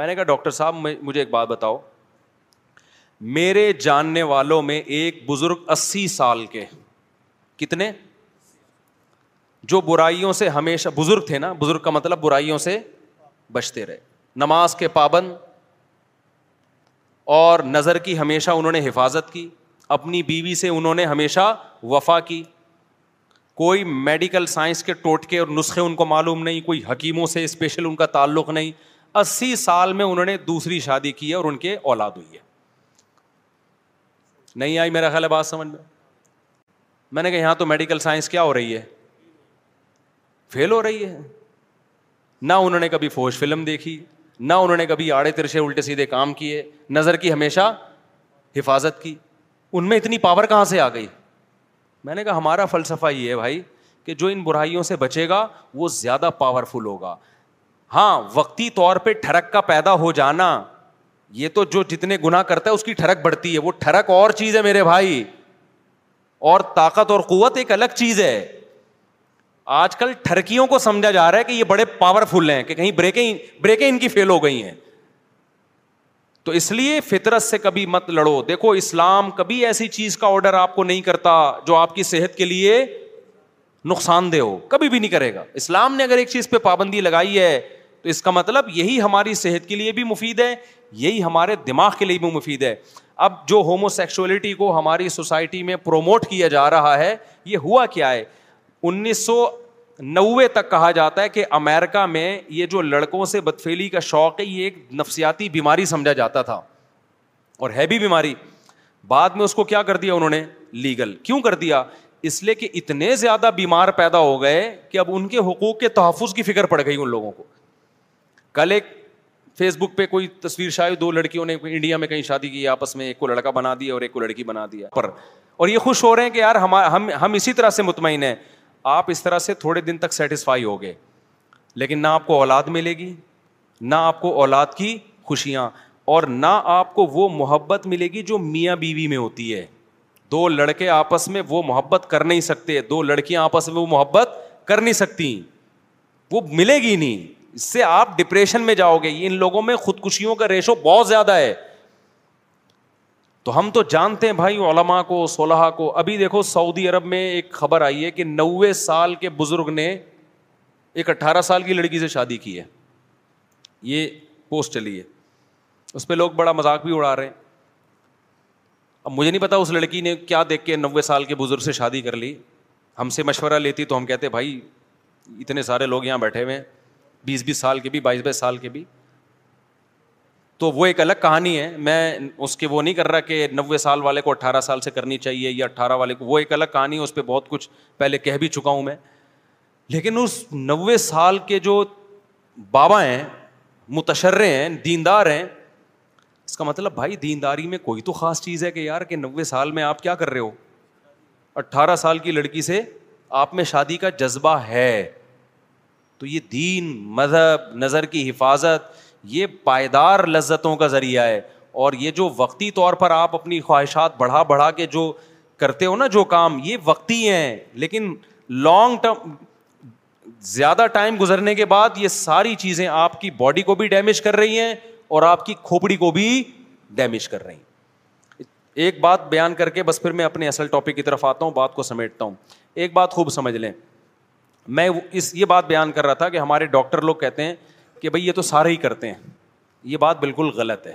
میں نے کہا ڈاکٹر صاحب مجھے ایک بات بتاؤ میرے جاننے والوں میں ایک بزرگ اسی سال کے کتنے جو برائیوں سے ہمیشہ بزرگ تھے نا بزرگ کا مطلب برائیوں سے بچتے رہے نماز کے پابند اور نظر کی ہمیشہ انہوں نے حفاظت کی اپنی بیوی سے انہوں نے ہمیشہ وفا کی کوئی میڈیکل سائنس کے ٹوٹکے اور نسخے ان کو معلوم نہیں کوئی حکیموں سے اسپیشل ان کا تعلق نہیں اسی سال میں انہوں نے دوسری شادی کی ہے اور ان کے اولاد ہوئی ہے نہیں آئی میرا خیال ہے بات سمجھ میں میں نے کہا یہاں تو میڈیکل سائنس کیا ہو رہی ہے فیل ہو رہی ہے نہ انہوں نے کبھی فوج فلم دیکھی نہ انہوں نے کبھی آڑے ترشے الٹے سیدھے کام کیے نظر کی ہمیشہ حفاظت کی ان میں اتنی پاور کہاں سے آ گئی میں نے کہا ہمارا فلسفہ یہ ہے بھائی کہ جو ان برائیوں سے بچے گا وہ زیادہ پاورفل ہوگا ہاں وقتی طور پہ ٹھڑک کا پیدا ہو جانا یہ تو جو جتنے گناہ کرتا ہے اس کی ٹھڑک بڑھتی ہے وہ ٹھڑک اور چیز ہے میرے بھائی اور طاقت اور قوت ایک الگ چیز ہے آج کل ٹھرکیوں کو سمجھا جا رہا ہے کہ یہ بڑے پاورفل ہیں کہ کہیں بریکیں بریکیں ان کی فیل ہو گئی ہیں تو اس لیے فطرت سے کبھی مت لڑو دیکھو اسلام کبھی ایسی چیز کا آڈر آپ کو نہیں کرتا جو آپ کی صحت کے لیے نقصان دہ ہو کبھی بھی نہیں کرے گا اسلام نے اگر ایک چیز پہ پابندی لگائی ہے تو اس کا مطلب یہی ہماری صحت کے لیے بھی مفید ہے یہی ہمارے دماغ کے لیے بھی مفید ہے اب جو ہومو سیکچولیٹی کو ہماری سوسائٹی میں پروموٹ کیا جا رہا ہے یہ ہوا کیا ہے انیس سو نوے تک کہا جاتا ہے کہ امیرکا میں یہ جو لڑکوں سے بدفیلی کا شوق ہے یہ ایک نفسیاتی بیماری سمجھا جاتا تھا اور ہے بھی بیماری بعد میں اس کو کیا کر دیا انہوں نے لیگل کیوں کر دیا اس لیے کہ اتنے زیادہ بیمار پیدا ہو گئے کہ اب ان کے حقوق کے تحفظ کی فکر پڑ گئی ان لوگوں کو کل ایک فیس بک پہ کوئی تصویر شاید دو لڑکیوں نے انڈیا میں کہیں شادی کی آپس میں ایک کو لڑکا بنا دیا اور ایک کو لڑکی بنا دیا پر اور یہ خوش ہو رہے ہیں کہ یار ہم ہم اسی طرح سے مطمئن ہیں آپ اس طرح سے تھوڑے دن تک سیٹسفائی ہو گئے لیکن نہ آپ کو اولاد ملے گی نہ آپ کو اولاد کی خوشیاں اور نہ آپ کو وہ محبت ملے گی جو میاں بیوی میں ہوتی ہے دو لڑکے آپس میں وہ محبت کر نہیں سکتے دو لڑکیاں آپس میں وہ محبت کر نہیں سکتی وہ ملے گی نہیں اس سے آپ ڈپریشن میں جاؤ گے ان لوگوں میں خودکشیوں کا ریشو بہت زیادہ ہے تو ہم تو جانتے ہیں بھائی علما کو صلاح کو ابھی دیکھو سعودی عرب میں ایک خبر آئی ہے کہ نوے سال کے بزرگ نے ایک اٹھارہ سال کی لڑکی سے شادی کی ہے یہ پوسٹ چلی ہے اس پہ لوگ بڑا مذاق بھی اڑا رہے ہیں اب مجھے نہیں پتا اس لڑکی نے کیا دیکھ کے نوے سال کے بزرگ سے شادی کر لی ہم سے مشورہ لیتی تو ہم کہتے بھائی اتنے سارے لوگ یہاں بیٹھے ہوئے ہیں بیس بیس سال کے بھی بائیس بائیس سال کے بھی تو وہ ایک الگ کہانی ہے میں اس کے وہ نہیں کر رہا کہ نوے سال والے کو اٹھارہ سال سے کرنی چاہیے یا اٹھارہ والے کو وہ ایک الگ کہانی ہے اس پہ بہت کچھ پہلے کہہ بھی چکا ہوں میں لیکن اس نوے سال کے جو بابا ہیں متشرے ہیں دیندار ہیں اس کا مطلب بھائی دینداری میں کوئی تو خاص چیز ہے کہ یار کہ نوے سال میں آپ کیا کر رہے ہو اٹھارہ سال کی لڑکی سے آپ میں شادی کا جذبہ ہے تو یہ دین مذہب نظر کی حفاظت یہ پائیدار لذتوں کا ذریعہ ہے اور یہ جو وقتی طور پر آپ اپنی خواہشات بڑھا بڑھا کے جو کرتے ہو نا جو کام یہ وقتی ہیں لیکن لانگ ٹرم زیادہ ٹائم گزرنے کے بعد یہ ساری چیزیں آپ کی باڈی کو بھی ڈیمیج کر رہی ہیں اور آپ کی کھوپڑی کو بھی ڈیمیج کر رہی ہیں ایک بات بیان کر کے بس پھر میں اپنے اصل ٹاپک کی طرف آتا ہوں بات کو سمیٹتا ہوں ایک بات خوب سمجھ لیں میں اس یہ بات بیان کر رہا تھا کہ ہمارے ڈاکٹر لوگ کہتے ہیں کہ بھائی یہ تو سارے ہی کرتے ہیں یہ بات بالکل غلط ہے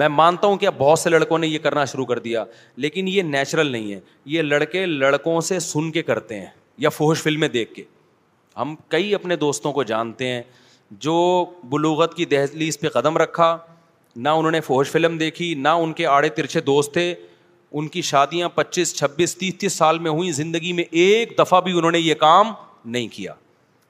میں مانتا ہوں کہ اب بہت سے لڑکوں نے یہ کرنا شروع کر دیا لیکن یہ نیچرل نہیں ہے یہ لڑکے لڑکوں سے سن کے کرتے ہیں یا فوہش فلمیں دیکھ کے ہم کئی اپنے دوستوں کو جانتے ہیں جو بلوغت کی دہلیز پہ قدم رکھا نہ انہوں نے فوج فلم دیکھی نہ ان کے آڑے ترچھے دوست تھے ان کی شادیاں پچیس چھبیس تیس تیس سال میں ہوئیں زندگی میں ایک دفعہ بھی انہوں نے یہ کام نہیں کیا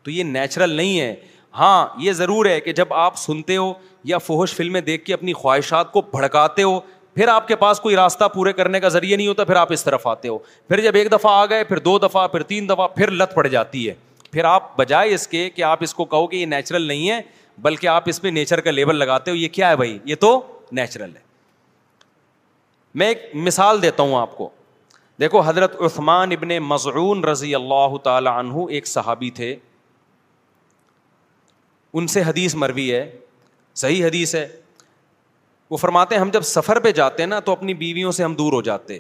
تو یہ نیچرل نہیں ہے ہاں یہ ضرور ہے کہ جب آپ سنتے ہو یا فوہش فلمیں دیکھ کے اپنی خواہشات کو بھڑکاتے ہو پھر آپ کے پاس کوئی راستہ پورے کرنے کا ذریعہ نہیں ہوتا پھر آپ اس طرف آتے ہو پھر جب ایک دفعہ آ گئے پھر دو دفعہ پھر تین دفعہ پھر لت پڑ جاتی ہے پھر آپ بجائے اس کے کہ آپ اس کو کہو کہ یہ نیچرل نہیں ہے بلکہ آپ اس پہ نیچر کا لیبل لگاتے ہو یہ کیا ہے بھائی یہ تو نیچرل ہے میں ایک مثال دیتا ہوں آپ کو دیکھو حضرت عثمان ابن مضعون رضی اللہ تعالیٰ عنہ ایک صحابی تھے ان سے حدیث مروی ہے صحیح حدیث ہے وہ فرماتے ہیں ہم جب سفر پہ جاتے ہیں نا تو اپنی بیویوں سے ہم دور ہو جاتے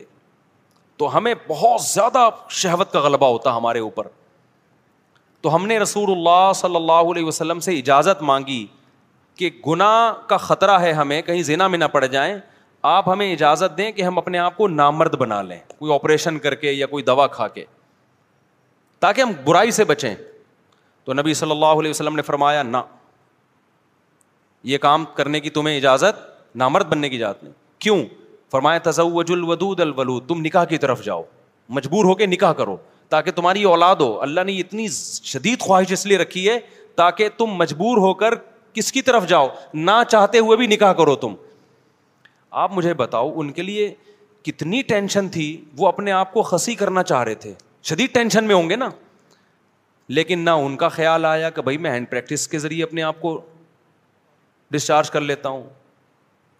تو ہمیں بہت زیادہ شہوت کا غلبہ ہوتا ہمارے اوپر تو ہم نے رسول اللہ صلی اللہ علیہ وسلم سے اجازت مانگی کہ گناہ کا خطرہ ہے ہمیں کہیں زینا میں نہ پڑ جائیں آپ ہمیں اجازت دیں کہ ہم اپنے آپ کو نامرد بنا لیں کوئی آپریشن کر کے یا کوئی دوا کھا کے تاکہ ہم برائی سے بچیں تو نبی صلی اللہ علیہ وسلم نے فرمایا نہ یہ کام کرنے کی تمہیں اجازت نامرد بننے کی اجازت نہیں کیوں فرمایا تزوج الودود الولود تم نکاح کی طرف جاؤ مجبور ہو کے نکاح کرو تاکہ تمہاری اولاد ہو اللہ نے اتنی شدید خواہش اس لیے رکھی ہے تاکہ تم مجبور ہو کر کس کی طرف جاؤ نہ چاہتے ہوئے بھی نکاح کرو تم آپ مجھے بتاؤ ان کے لیے کتنی ٹینشن تھی وہ اپنے آپ کو خسی کرنا چاہ رہے تھے شدید ٹینشن میں ہوں گے نا لیکن نہ ان کا خیال آیا کہ بھائی میں ہینڈ پریکٹس کے ذریعے اپنے آپ کو ڈسچارج کر لیتا ہوں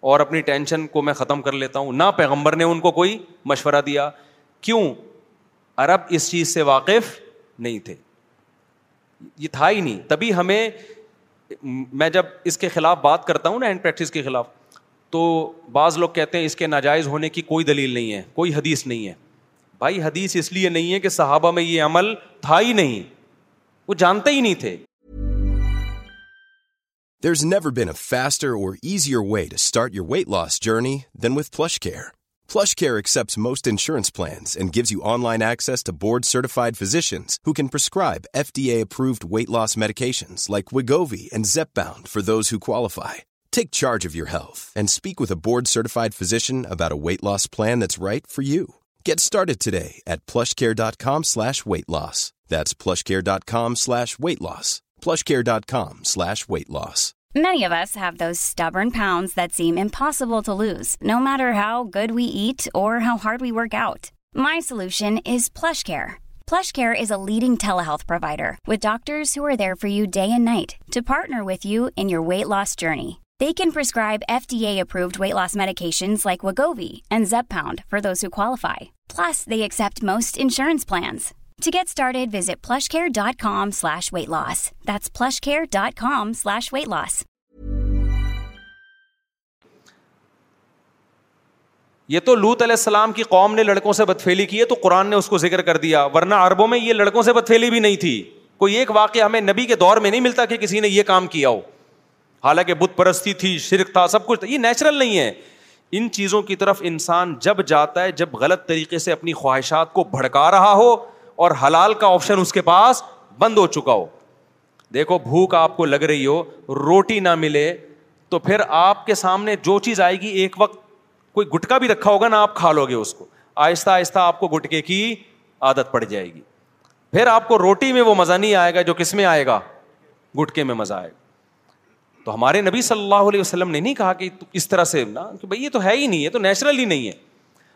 اور اپنی ٹینشن کو میں ختم کر لیتا ہوں نہ پیغمبر نے ان کو کوئی مشورہ دیا کیوں عرب اس چیز سے واقف نہیں تھے یہ تھا ہی نہیں تبھی ہمیں میں جب اس کے خلاف بات کرتا ہوں نا ہینڈ پریکٹس کے خلاف تو بعض لوگ کہتے ہیں اس کے ناجائز ہونے کی کوئی دلیل نہیں ہے کوئی حدیث نہیں ہے بھائی حدیث اس لیے نہیں ہے کہ صحابہ میں یہ عمل تھا ہی نہیں وہ جانتے ہی نہیں تھے there never been a faster اور easier way to start your weight loss journey then with flush care flush care accepts most insurance plans and gives you online access the board certified physicians who can prescribe F D approved weight loss medications like Wegovy and Zepbound for others who qualify take charge of you health and speak with a board certified physician about a weight loss plan it's right for you get started today at flush care dot com slash weight loss ئرز a leading telehealth provider with doctors your for you day and night to partner with you in your weight loss journey they can prescribe F D approved weight loss medications like Wegovy and زب کوس To get started, visit plushcare.com slash weight loss. That's plushcare.com slash weight loss. یہ تو لوت علیہ السلام کی قوم نے لڑکوں سے بدفیلی کی ہے تو قرآن نے اس کو ذکر کر دیا ورنہ عربوں میں یہ لڑکوں سے بدفیلی بھی نہیں تھی کوئی ایک واقعہ ہمیں نبی کے دور میں نہیں ملتا کہ کسی نے یہ کام کیا ہو حالانکہ بت پرستی تھی شرک تھا سب کچھ تھا یہ نیچرل نہیں ہے ان چیزوں کی طرف انسان جب جاتا ہے جب غلط طریقے سے اپنی خواہشات کو بھڑکا رہا ہو اور حلال کا آپشن اس کے پاس بند ہو چکا ہو دیکھو بھوک آپ کو لگ رہی ہو روٹی نہ ملے تو پھر آپ کے سامنے جو چیز آئے گی ایک وقت کوئی گٹکا بھی رکھا ہوگا نا آپ کھا لو گے اس کو آہستہ آہستہ آپ کو گٹکے کی عادت پڑ جائے گی پھر آپ کو روٹی میں وہ مزہ نہیں آئے گا جو کس میں آئے گا گٹکے میں مزہ آئے گا تو ہمارے نبی صلی اللہ علیہ وسلم نے نہیں کہا کہ اس طرح سے نا کہ بھائی یہ تو ہے ہی نہیں ہے تو نیچرل ہی نہیں ہے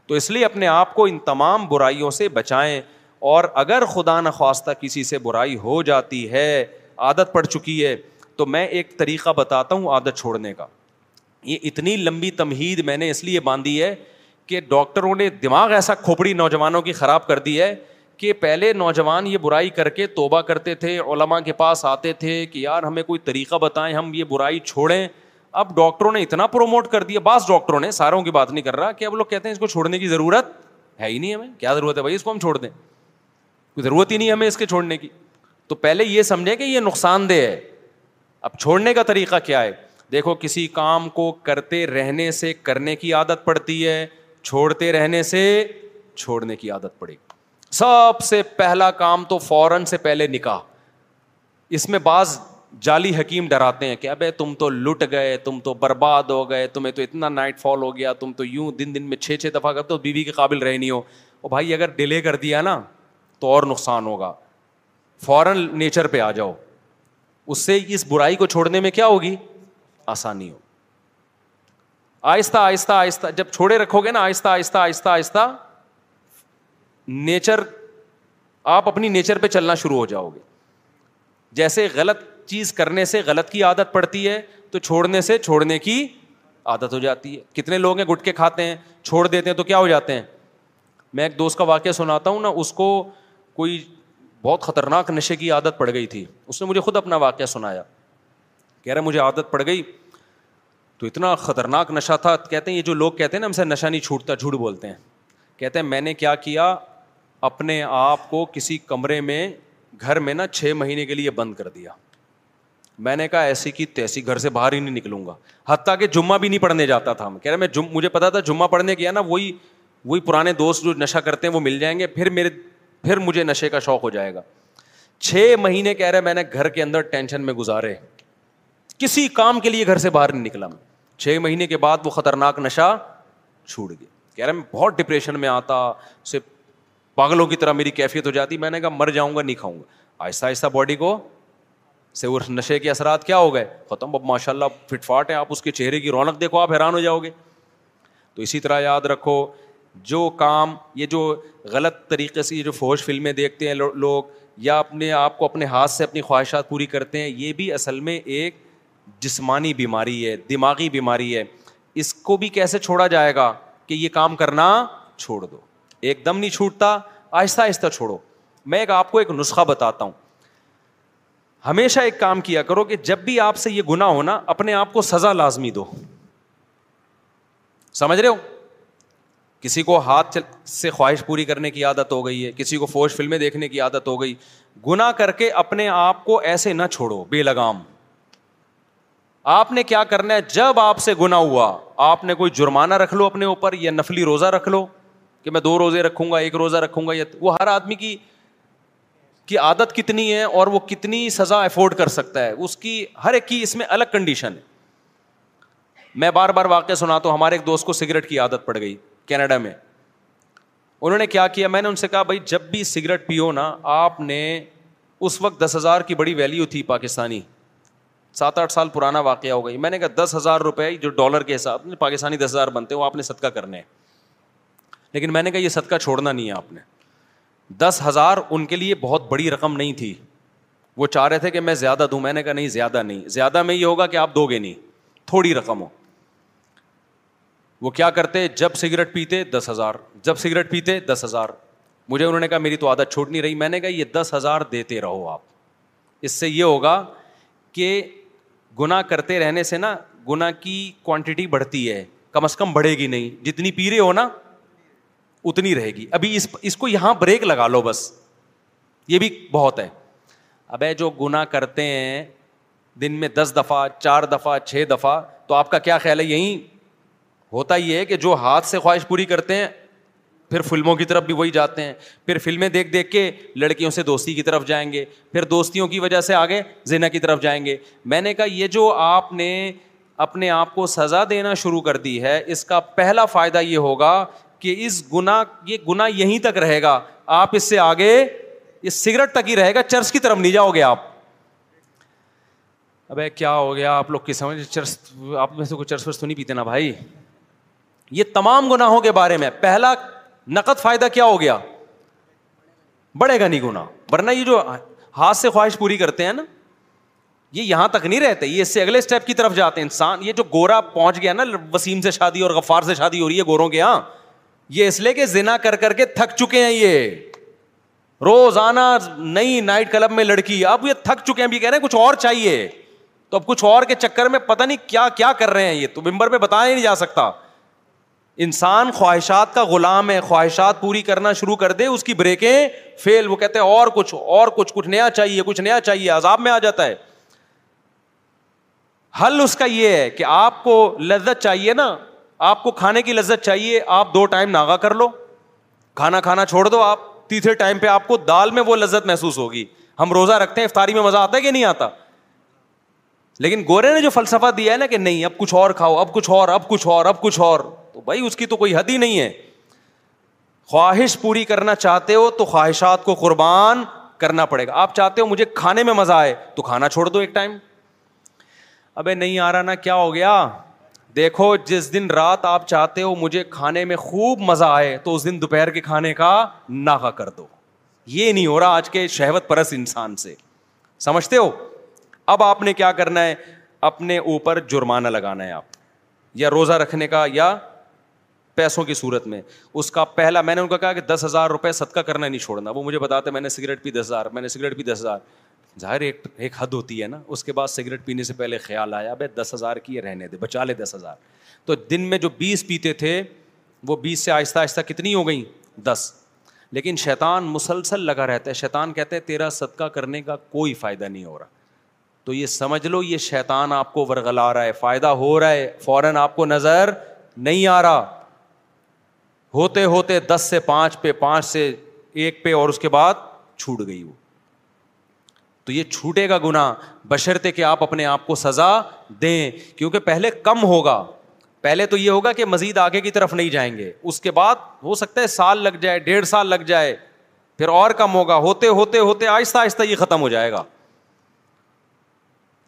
تو اس لیے اپنے آپ کو ان تمام برائیوں سے بچائیں اور اگر خدا نخواستہ کسی سے برائی ہو جاتی ہے عادت پڑ چکی ہے تو میں ایک طریقہ بتاتا ہوں عادت چھوڑنے کا یہ اتنی لمبی تمہید میں نے اس لیے باندھی ہے کہ ڈاکٹروں نے دماغ ایسا کھوپڑی نوجوانوں کی خراب کر دی ہے کہ پہلے نوجوان یہ برائی کر کے توبہ کرتے تھے علماء کے پاس آتے تھے کہ یار ہمیں کوئی طریقہ بتائیں ہم یہ برائی چھوڑیں اب ڈاکٹروں نے اتنا پروموٹ کر دیا بعض ڈاکٹروں نے ساروں کی بات نہیں کر رہا کہ اب لوگ کہتے ہیں اس کو چھوڑنے کی ضرورت ہے ہی نہیں ہمیں کیا ضرورت ہے بھائی اس کو ہم چھوڑ دیں کوئی ضرورت ہی نہیں ہمیں اس کے چھوڑنے کی تو پہلے یہ سمجھیں کہ یہ نقصان دہ ہے اب چھوڑنے کا طریقہ کیا ہے دیکھو کسی کام کو کرتے رہنے سے کرنے کی عادت پڑتی ہے چھوڑتے رہنے سے چھوڑنے کی عادت پڑے سب سے پہلا کام تو فوراً سے پہلے نکاح اس میں بعض جعلی حکیم ڈراتے ہیں کہ ابے تم تو لٹ گئے تم تو برباد ہو گئے تمہیں تو اتنا نائٹ فال ہو گیا تم تو یوں دن دن میں چھ چھ دفعہ کر تو بیوی بی کے قابل رہنی ہو اور بھائی اگر ڈیلے کر دیا نا تو اور نقصان ہوگا فوراً نیچر پہ آ جاؤ اس سے اس برائی کو چھوڑنے میں کیا ہوگی آسانی ہو آہستہ آہستہ آہستہ جب چھوڑے رکھو گے نا آہستہ آہستہ آہستہ آہستہ نیچر آپ اپنی نیچر پہ چلنا شروع ہو جاؤ گے جیسے غلط چیز کرنے سے غلط کی عادت پڑتی ہے تو چھوڑنے سے چھوڑنے کی عادت ہو جاتی ہے کتنے لوگ ہیں گٹکے کھاتے ہیں چھوڑ دیتے ہیں تو کیا ہو جاتے ہیں میں ایک دوست کا واقعہ سناتا ہوں نا اس کو کوئی بہت خطرناک نشے کی عادت پڑ گئی تھی اس نے مجھے خود اپنا واقعہ سنایا کہہ رہے مجھے عادت پڑ گئی تو اتنا خطرناک نشہ تھا کہتے ہیں یہ جو لوگ کہتے ہیں نا ہم سے نشہ نہیں چھوٹتا جھوٹ بولتے ہیں کہتے ہیں میں نے کیا کیا اپنے آپ کو کسی کمرے میں گھر میں نا چھ مہینے کے لیے بند کر دیا میں نے کہا ایسی کی تیسی گھر سے باہر ہی نہیں نکلوں گا حتیٰ کہ جمعہ بھی نہیں پڑھنے جاتا تھا کہہ رہے میں مجھے پتا تھا جمعہ پڑھنے کیا نا وہی وہی پرانے دوست جو نشہ کرتے ہیں وہ مل جائیں گے پھر میرے پھر مجھے نشے کا شوق ہو جائے گا چھ مہینے کہہ رہے میں نے گھر کے اندر ٹینشن میں گزارے کسی کام کے کے لیے گھر سے باہر نہیں نکلا چھ مہینے بعد وہ خطرناک نشا چھوڑ گیا کہہ رہے میں بہت ڈپریشن میں آتا اسے پاگلوں کی طرح میری کیفیت ہو جاتی میں نے کہا مر جاؤں گا نہیں کھاؤں گا آہستہ آہستہ باڈی کو سے نشے کے اثرات کیا ہو گئے ختم اب ماشاء اللہ فٹ فاٹ ہے آپ اس کے چہرے کی رونق دیکھو آپ حیران ہو جاؤ گے تو اسی طرح یاد رکھو جو کام یہ جو غلط طریقے سے جو فوج فلمیں دیکھتے ہیں لوگ یا اپنے آپ کو اپنے ہاتھ سے اپنی خواہشات پوری کرتے ہیں یہ بھی اصل میں ایک جسمانی بیماری ہے دماغی بیماری ہے اس کو بھی کیسے چھوڑا جائے گا کہ یہ کام کرنا چھوڑ دو ایک دم نہیں چھوٹتا آہستہ آہستہ چھوڑو میں ایک آپ کو ایک نسخہ بتاتا ہوں ہمیشہ ایک کام کیا کرو کہ جب بھی آپ سے یہ گنا ہونا اپنے آپ کو سزا لازمی دو سمجھ رہے ہو کسی کو ہاتھ سے خواہش پوری کرنے کی عادت ہو گئی ہے کسی کو فوج فلمیں دیکھنے کی عادت ہو گئی گنا کر کے اپنے آپ کو ایسے نہ چھوڑو بے لگام آپ نے کیا کرنا ہے جب آپ سے گنا ہوا آپ نے کوئی جرمانہ رکھ لو اپنے اوپر یا نفلی روزہ رکھ لو کہ میں دو روزے رکھوں گا ایک روزہ رکھوں گا یا وہ ہر آدمی کی کی عادت کتنی ہے اور وہ کتنی سزا افورڈ کر سکتا ہے اس کی ہر ایک کی اس میں الگ کنڈیشن ہے میں بار بار واقعہ سنا تو ہمارے ایک دوست کو سگریٹ کی عادت پڑ گئی کینیڈا میں انہوں نے کیا کیا میں نے ان سے کہا بھائی جب بھی سگریٹ پیو نا آپ نے اس وقت دس ہزار کی بڑی ویلیو تھی پاکستانی سات آٹھ سال پرانا واقعہ ہو گئی میں نے کہا دس ہزار روپے جو ڈالر کے حساب پاکستانی دس ہزار بنتے وہ آپ نے صدقہ کرنے ہیں لیکن میں نے کہا یہ صدقہ چھوڑنا نہیں ہے آپ نے دس ہزار ان کے لیے بہت بڑی رقم نہیں تھی وہ چاہ رہے تھے کہ میں زیادہ دوں میں نے کہا نہیں زیادہ نہیں زیادہ میں یہ ہوگا کہ آپ دو گے نہیں تھوڑی رقم ہو وہ کیا کرتے جب سگریٹ پیتے دس ہزار جب سگریٹ پیتے دس ہزار مجھے انہوں نے کہا میری تو عادت چھوٹ نہیں رہی میں نے کہا یہ دس ہزار دیتے رہو آپ اس سے یہ ہوگا کہ گناہ کرتے رہنے سے نا گناہ کی کوانٹٹی بڑھتی ہے کم از کم بڑھے گی نہیں جتنی پی رہے ہو نا اتنی رہے گی ابھی اس اس کو یہاں بریک لگا لو بس یہ بھی بہت ہے ابے جو گناہ کرتے ہیں دن میں دس دفعہ چار دفعہ چھ دفعہ تو آپ کا کیا خیال ہے یہیں ہوتا یہ ہے کہ جو ہاتھ سے خواہش پوری کرتے ہیں پھر فلموں کی طرف بھی وہی جاتے ہیں پھر فلمیں دیکھ دیکھ کے لڑکیوں سے دوستی کی طرف جائیں گے پھر دوستیوں کی وجہ سے آگے زینا کی طرف جائیں گے میں نے کہا یہ جو آپ نے اپنے آپ کو سزا دینا شروع کر دی ہے اس کا پہلا فائدہ یہ ہوگا کہ اس گنا یہ گنا یہیں تک رہے گا آپ اس سے آگے یہ سگریٹ تک ہی رہے گا چرس کی طرف نہیں جاؤ گے آپ ابھی کیا ہو گیا آپ لوگ کی سمجھ چرس آپ میں سے کوئی چرس ورس تو نہیں پیتے نا بھائی یہ تمام گناہوں کے بارے میں پہلا نقد فائدہ کیا ہو گیا بڑھے گا نہیں گنا ورنہ یہ جو ہاتھ سے خواہش پوری کرتے ہیں نا یہ یہاں تک نہیں رہتے یہ اس سے اگلے اسٹیپ کی طرف جاتے ہیں انسان یہ جو گورا پہنچ گیا نا وسیم سے شادی اور غفار سے شادی ہو رہی ہے گوروں کے یہاں یہ اس لیے کہ زنا کر کر کے تھک چکے ہیں یہ روزانہ نئی نائٹ کلب میں لڑکی اب یہ تھک چکے ہیں بھی کہہ رہے ہیں کچھ اور چاہیے تو اب کچھ اور کے چکر میں پتہ نہیں کیا کیا کر رہے ہیں یہ تو ممبر پہ بتایا نہیں جا سکتا انسان خواہشات کا غلام ہے خواہشات پوری کرنا شروع کر دے اس کی بریکیں فیل وہ کہتے ہیں اور کچھ اور کچھ کچھ نیا چاہیے کچھ نیا چاہیے عذاب میں آ جاتا ہے حل اس کا یہ ہے کہ آپ کو لذت چاہیے نا آپ کو کھانے کی لذت چاہیے آپ دو ٹائم ناغا کر لو کھانا کھانا چھوڑ دو آپ تیسرے ٹائم پہ آپ کو دال میں وہ لذت محسوس ہوگی ہم روزہ رکھتے ہیں افطاری میں مزہ آتا ہے کہ نہیں آتا لیکن گورے نے جو فلسفہ دیا ہے نا کہ نہیں اب کچھ اور کھاؤ اب کچھ اور اب کچھ اور اب کچھ اور بھائی اس کی تو کوئی حد ہی نہیں ہے خواہش پوری کرنا چاہتے ہو تو خواہشات کو قربان کرنا پڑے گا آپ چاہتے ہو مجھے کھانے میں مزہ آئے تو کھانا چھوڑ دو ایک ٹائم نہیں آ رہا نا کیا ہو گیا دیکھو جس دن رات آپ چاہتے ہو مجھے کھانے میں خوب مزہ آئے تو اس دن دوپہر کے کھانے کا ناغا کر دو یہ نہیں ہو رہا آج کے شہوت پرس انسان سے سمجھتے ہو اب آپ نے کیا کرنا ہے اپنے اوپر جرمانہ لگانا ہے آپ یا روزہ رکھنے کا یا پیسوں کی صورت میں اس کا پہلا میں نے ان کا کہا کہ دس ہزار روپئے صدقہ کرنا نہیں چھوڑنا وہ مجھے بتاتے میں نے سگریٹ پی دس ہزار میں نے سگریٹ پی دس ہزار ظاہر ایک ایک حد ہوتی ہے نا اس کے بعد سگریٹ پینے سے پہلے خیال آیا بھائی دس ہزار یہ رہنے دے بچا لے دس ہزار تو دن میں جو بیس پیتے تھے وہ بیس سے آہستہ آہستہ کتنی ہو گئیں دس لیکن شیطان مسلسل لگا رہتا ہے شیطان کہتے ہیں تیرا صدقہ کرنے کا کوئی فائدہ نہیں ہو رہا تو یہ سمجھ لو یہ شیطان آپ کو ورگلا رہا ہے فائدہ ہو رہا ہے فوراً آپ کو نظر نہیں آ رہا ہوتے ہوتے دس سے پانچ پہ پانچ سے ایک پہ اور اس کے بعد چھوٹ گئی وہ تو یہ چھوٹے گا گنا بشرتے کہ آپ اپنے آپ کو سزا دیں کیونکہ پہلے کم ہوگا پہلے تو یہ ہوگا کہ مزید آگے کی طرف نہیں جائیں گے اس کے بعد ہو سکتا ہے سال لگ جائے ڈیڑھ سال لگ جائے پھر اور کم ہوگا ہوتے ہوتے ہوتے آہستہ آہستہ یہ ختم ہو جائے گا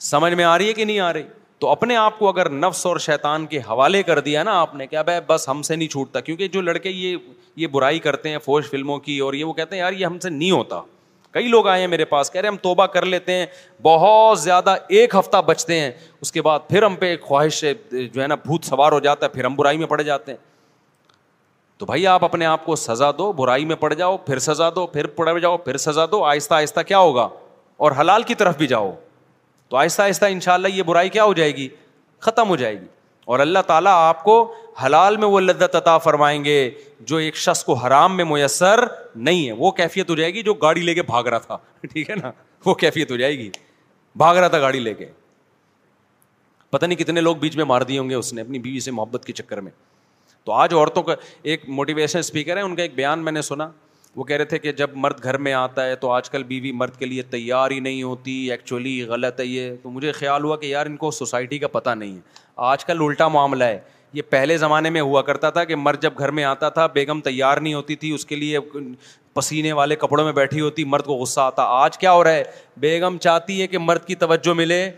سمجھ میں آ رہی ہے کہ نہیں آ رہی تو اپنے آپ کو اگر نفس اور شیطان کے حوالے کر دیا نا آپ نے کہ بھائی بس ہم سے نہیں چھوٹتا کیونکہ جو لڑکے یہ یہ برائی کرتے ہیں فوج فلموں کی اور یہ وہ کہتے ہیں یار یہ ہم سے نہیں ہوتا کئی لوگ آئے ہیں میرے پاس کہہ رہے ہم توبہ کر لیتے ہیں بہت زیادہ ایک ہفتہ بچتے ہیں اس کے بعد پھر ہم پہ ایک خواہش جو ہے نا بھوت سوار ہو جاتا ہے پھر ہم برائی میں پڑ جاتے ہیں تو بھائی آپ اپنے آپ کو سزا دو برائی میں پڑ جاؤ پھر سزا دو پھر پڑ جاؤ پھر سزا دو آہستہ آہستہ کیا ہوگا اور حلال کی طرف بھی جاؤ تو آہستہ آہستہ ان شاء اللہ یہ برائی کیا ہو جائے گی ختم ہو جائے گی اور اللہ تعالیٰ آپ کو حلال میں وہ لذت عطا فرمائیں گے جو ایک شخص کو حرام میں میسر نہیں ہے وہ کیفیت ہو جائے گی جو گاڑی لے کے بھاگ رہا تھا [LAUGHS] ٹھیک ہے نا وہ کیفیت ہو جائے گی بھاگ رہا تھا گاڑی لے کے پتہ نہیں کتنے لوگ بیچ میں مار دیے ہوں گے اس نے اپنی بیوی سے محبت کے چکر میں تو آج عورتوں کا ایک موٹیویشن اسپیکر ہے ان کا ایک بیان میں نے سنا وہ کہہ رہے تھے کہ جب مرد گھر میں آتا ہے تو آج کل بیوی مرد کے لیے تیار ہی نہیں ہوتی ایکچولی غلط ہے یہ تو مجھے خیال ہوا کہ یار ان کو سوسائٹی کا پتہ نہیں ہے آج کل الٹا معاملہ ہے یہ پہلے زمانے میں ہوا کرتا تھا کہ مرد جب گھر میں آتا تھا بیگم تیار نہیں ہوتی تھی اس کے لیے پسینے والے کپڑوں میں بیٹھی ہوتی مرد کو غصہ آتا آج کیا ہو رہا ہے بیگم چاہتی ہے کہ مرد کی توجہ ملے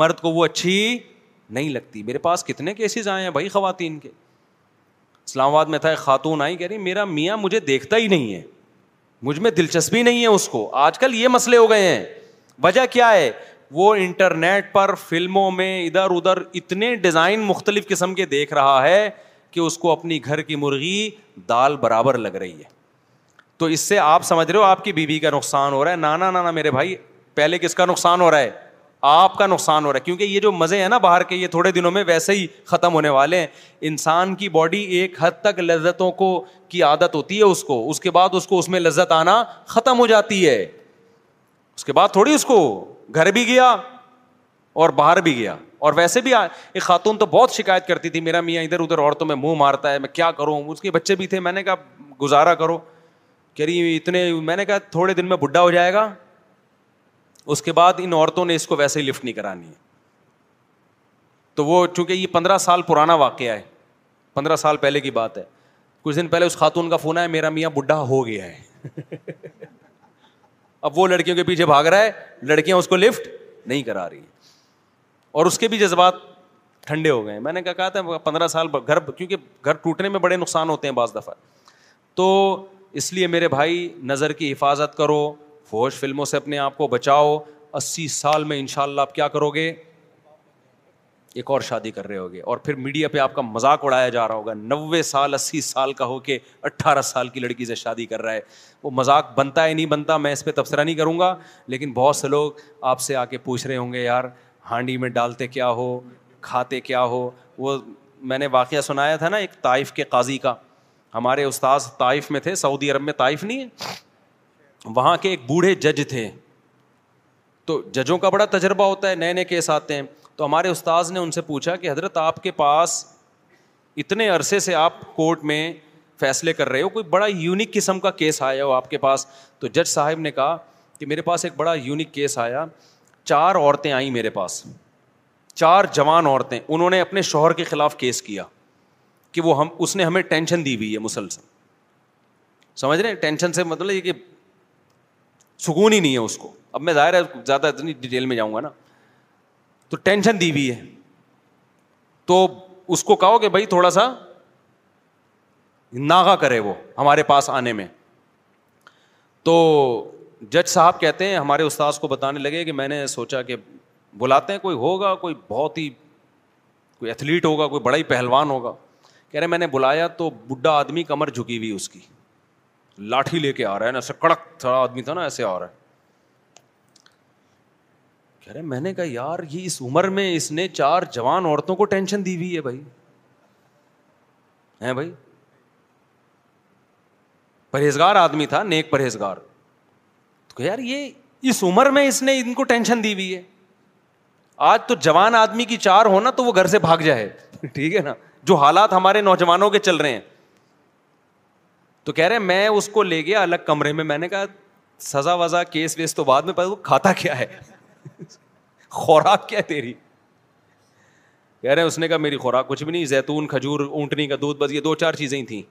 مرد کو وہ اچھی نہیں لگتی میرے پاس کتنے کیسز آئے ہیں بھائی خواتین کے اسلام آباد میں تھا ایک خاتون آئی کہہ رہی میرا میاں مجھے دیکھتا ہی نہیں ہے مجھ میں دلچسپی نہیں ہے اس کو آج کل یہ مسئلے ہو گئے ہیں وجہ کیا ہے وہ انٹرنیٹ پر فلموں میں ادھر ادھر اتنے ڈیزائن مختلف قسم کے دیکھ رہا ہے کہ اس کو اپنی گھر کی مرغی دال برابر لگ رہی ہے تو اس سے آپ سمجھ رہے ہو آپ کی بیوی بی کا نقصان ہو رہا ہے نانا نانا میرے بھائی پہلے کس کا نقصان ہو رہا ہے آپ کا نقصان ہو رہا ہے کیونکہ یہ جو مزے ہیں نا باہر کے یہ تھوڑے دنوں میں ویسے ہی ختم ہونے والے ہیں انسان کی باڈی ایک حد تک لذتوں کو کی عادت ہوتی ہے اس کو اس کے بعد اس کو اس میں لذت آنا ختم ہو جاتی ہے اس کے بعد تھوڑی اس کو گھر بھی گیا اور باہر بھی گیا اور ویسے بھی ایک خاتون تو بہت شکایت کرتی تھی میرا میاں ادھر ادھر عورتوں میں منہ مارتا ہے میں کیا کروں اس کے بچے بھی تھے میں نے کہا گزارا کرو کہہ رہی اتنے میں نے کہا تھوڑے دن میں بڈھا ہو جائے گا اس کے بعد ان عورتوں نے اس کو ویسے ہی لفٹ نہیں کرانی ہے تو وہ چونکہ یہ پندرہ سال پرانا واقعہ ہے پندرہ سال پہلے کی بات ہے کچھ دن پہلے اس خاتون کا فون آیا میرا میاں بڈھا ہو گیا ہے [LAUGHS] اب وہ لڑکیوں کے پیچھے بھاگ رہا ہے لڑکیاں اس کو لفٹ نہیں کرا رہی اور اس کے بھی جذبات ٹھنڈے ہو گئے ہیں میں نے کہا کہا تھا پندرہ سال گھر کیونکہ گھر ٹوٹنے میں بڑے نقصان ہوتے ہیں بعض دفعہ تو اس لیے میرے بھائی نظر کی حفاظت کرو فوج فلموں سے اپنے آپ کو بچاؤ اسی سال میں ان شاء اللہ آپ کیا کرو گے ایک اور شادی کر رہے ہوگے اور پھر میڈیا پہ آپ کا مذاق اڑایا جا رہا ہوگا نوے سال اسی سال کا ہو کے اٹھارہ سال کی لڑکی سے شادی کر رہا ہے وہ مذاق بنتا ہے نہیں بنتا میں اس پہ تبصرہ نہیں کروں گا لیکن بہت سے لوگ آپ سے آ کے پوچھ رہے ہوں گے یار ہانڈی میں ڈالتے کیا ہو کھاتے کیا ہو وہ میں نے واقعہ سنایا تھا نا ایک طائف کے قاضی کا ہمارے استاذ طائف میں تھے سعودی عرب میں طائف نہیں ہے وہاں کے ایک بوڑھے جج تھے تو ججوں کا بڑا تجربہ ہوتا ہے نئے نئے کیس آتے ہیں تو ہمارے استاذ نے ان سے پوچھا کہ حضرت آپ کے پاس اتنے عرصے سے آپ کورٹ میں فیصلے کر رہے ہو کوئی بڑا یونیک قسم کا کیس آیا ہو آپ کے پاس تو جج صاحب نے کہا کہ میرے پاس ایک بڑا یونیک کیس آیا چار عورتیں آئیں میرے پاس چار جوان عورتیں انہوں نے اپنے شوہر کے خلاف کیس کیا کہ وہ ہم اس نے ہمیں ٹینشن دی ہوئی ہے مسلسل سمجھ رہے ہیں ٹینشن سے مطلب یہ کہ سکون ہی نہیں ہے اس کو اب میں ظاہر ہے زیادہ اتنی ڈیٹیل میں جاؤں گا نا تو ٹینشن دی ہوئی ہے تو اس کو کہو کہ بھائی تھوڑا سا ناغا کرے وہ ہمارے پاس آنے میں تو جج صاحب کہتے ہیں ہمارے استاذ کو بتانے لگے کہ میں نے سوچا کہ بلاتے ہیں کوئی ہوگا کوئی بہت ہی کوئی ایتھلیٹ ہوگا کوئی بڑا ہی پہلوان ہوگا کہہ رہے میں نے بلایا تو بڈھا آدمی کمر جھکی ہوئی اس کی لاٹھی لے کے آ رہا ہے نا ایسا کڑک تھا آدمی تھا نا ایسے آ رہا ہے کہہ رہے میں نے کہا یار یہ اس عمر میں اس نے چار جوان عورتوں کو ٹینشن دی ہوئی ہے بھائی بھائی پرہیزگار آدمی تھا نیک پرہیزگار تو کہ یار یہ اس عمر میں اس نے ان کو ٹینشن دی ہوئی ہے آج تو جوان آدمی کی چار ہونا تو وہ گھر سے بھاگ جائے [LAUGHS] ٹھیک ہے نا جو حالات ہمارے نوجوانوں کے چل رہے ہیں تو کہہ رہے میں اس کو لے گیا الگ کمرے میں میں نے کہا سزا وزا کیس ویس تو بعد میں پتا وہ کھاتا کیا ہے [LAUGHS] خوراک کیا تیری کہہ رہے ہیں اس نے کہا میری خوراک کچھ بھی نہیں زیتون کھجور اونٹنی کا دودھ بس یہ دو چار چیزیں ہی تھیں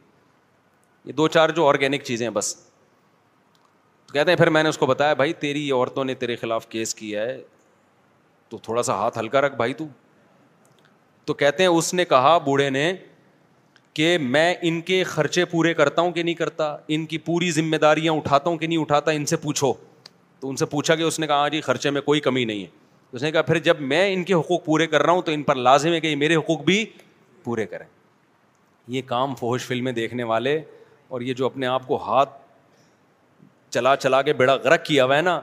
یہ دو چار جو آرگینک چیزیں ہیں بس تو کہتے ہیں پھر میں نے اس کو بتایا بھائی تیری عورتوں نے تیرے خلاف کیس کیا ہے تو تھوڑا سا ہاتھ ہلکا رکھ بھائی تو تو کہتے ہیں اس نے کہا بوڑھے نے کہ میں ان کے خرچے پورے کرتا ہوں کہ نہیں کرتا ان کی پوری ذمہ داریاں اٹھاتا ہوں کہ نہیں اٹھاتا ان سے پوچھو تو ان سے پوچھا کہ اس نے کہا ہاں جی خرچے میں کوئی کمی نہیں ہے اس نے کہا پھر جب میں ان کے حقوق پورے کر رہا ہوں تو ان پر لازم ہے کہ یہ میرے حقوق بھی پورے کریں یہ کام فوہش فلمیں دیکھنے والے اور یہ جو اپنے آپ کو ہاتھ چلا چلا کے بڑا غرق کیا ہوا ہے نا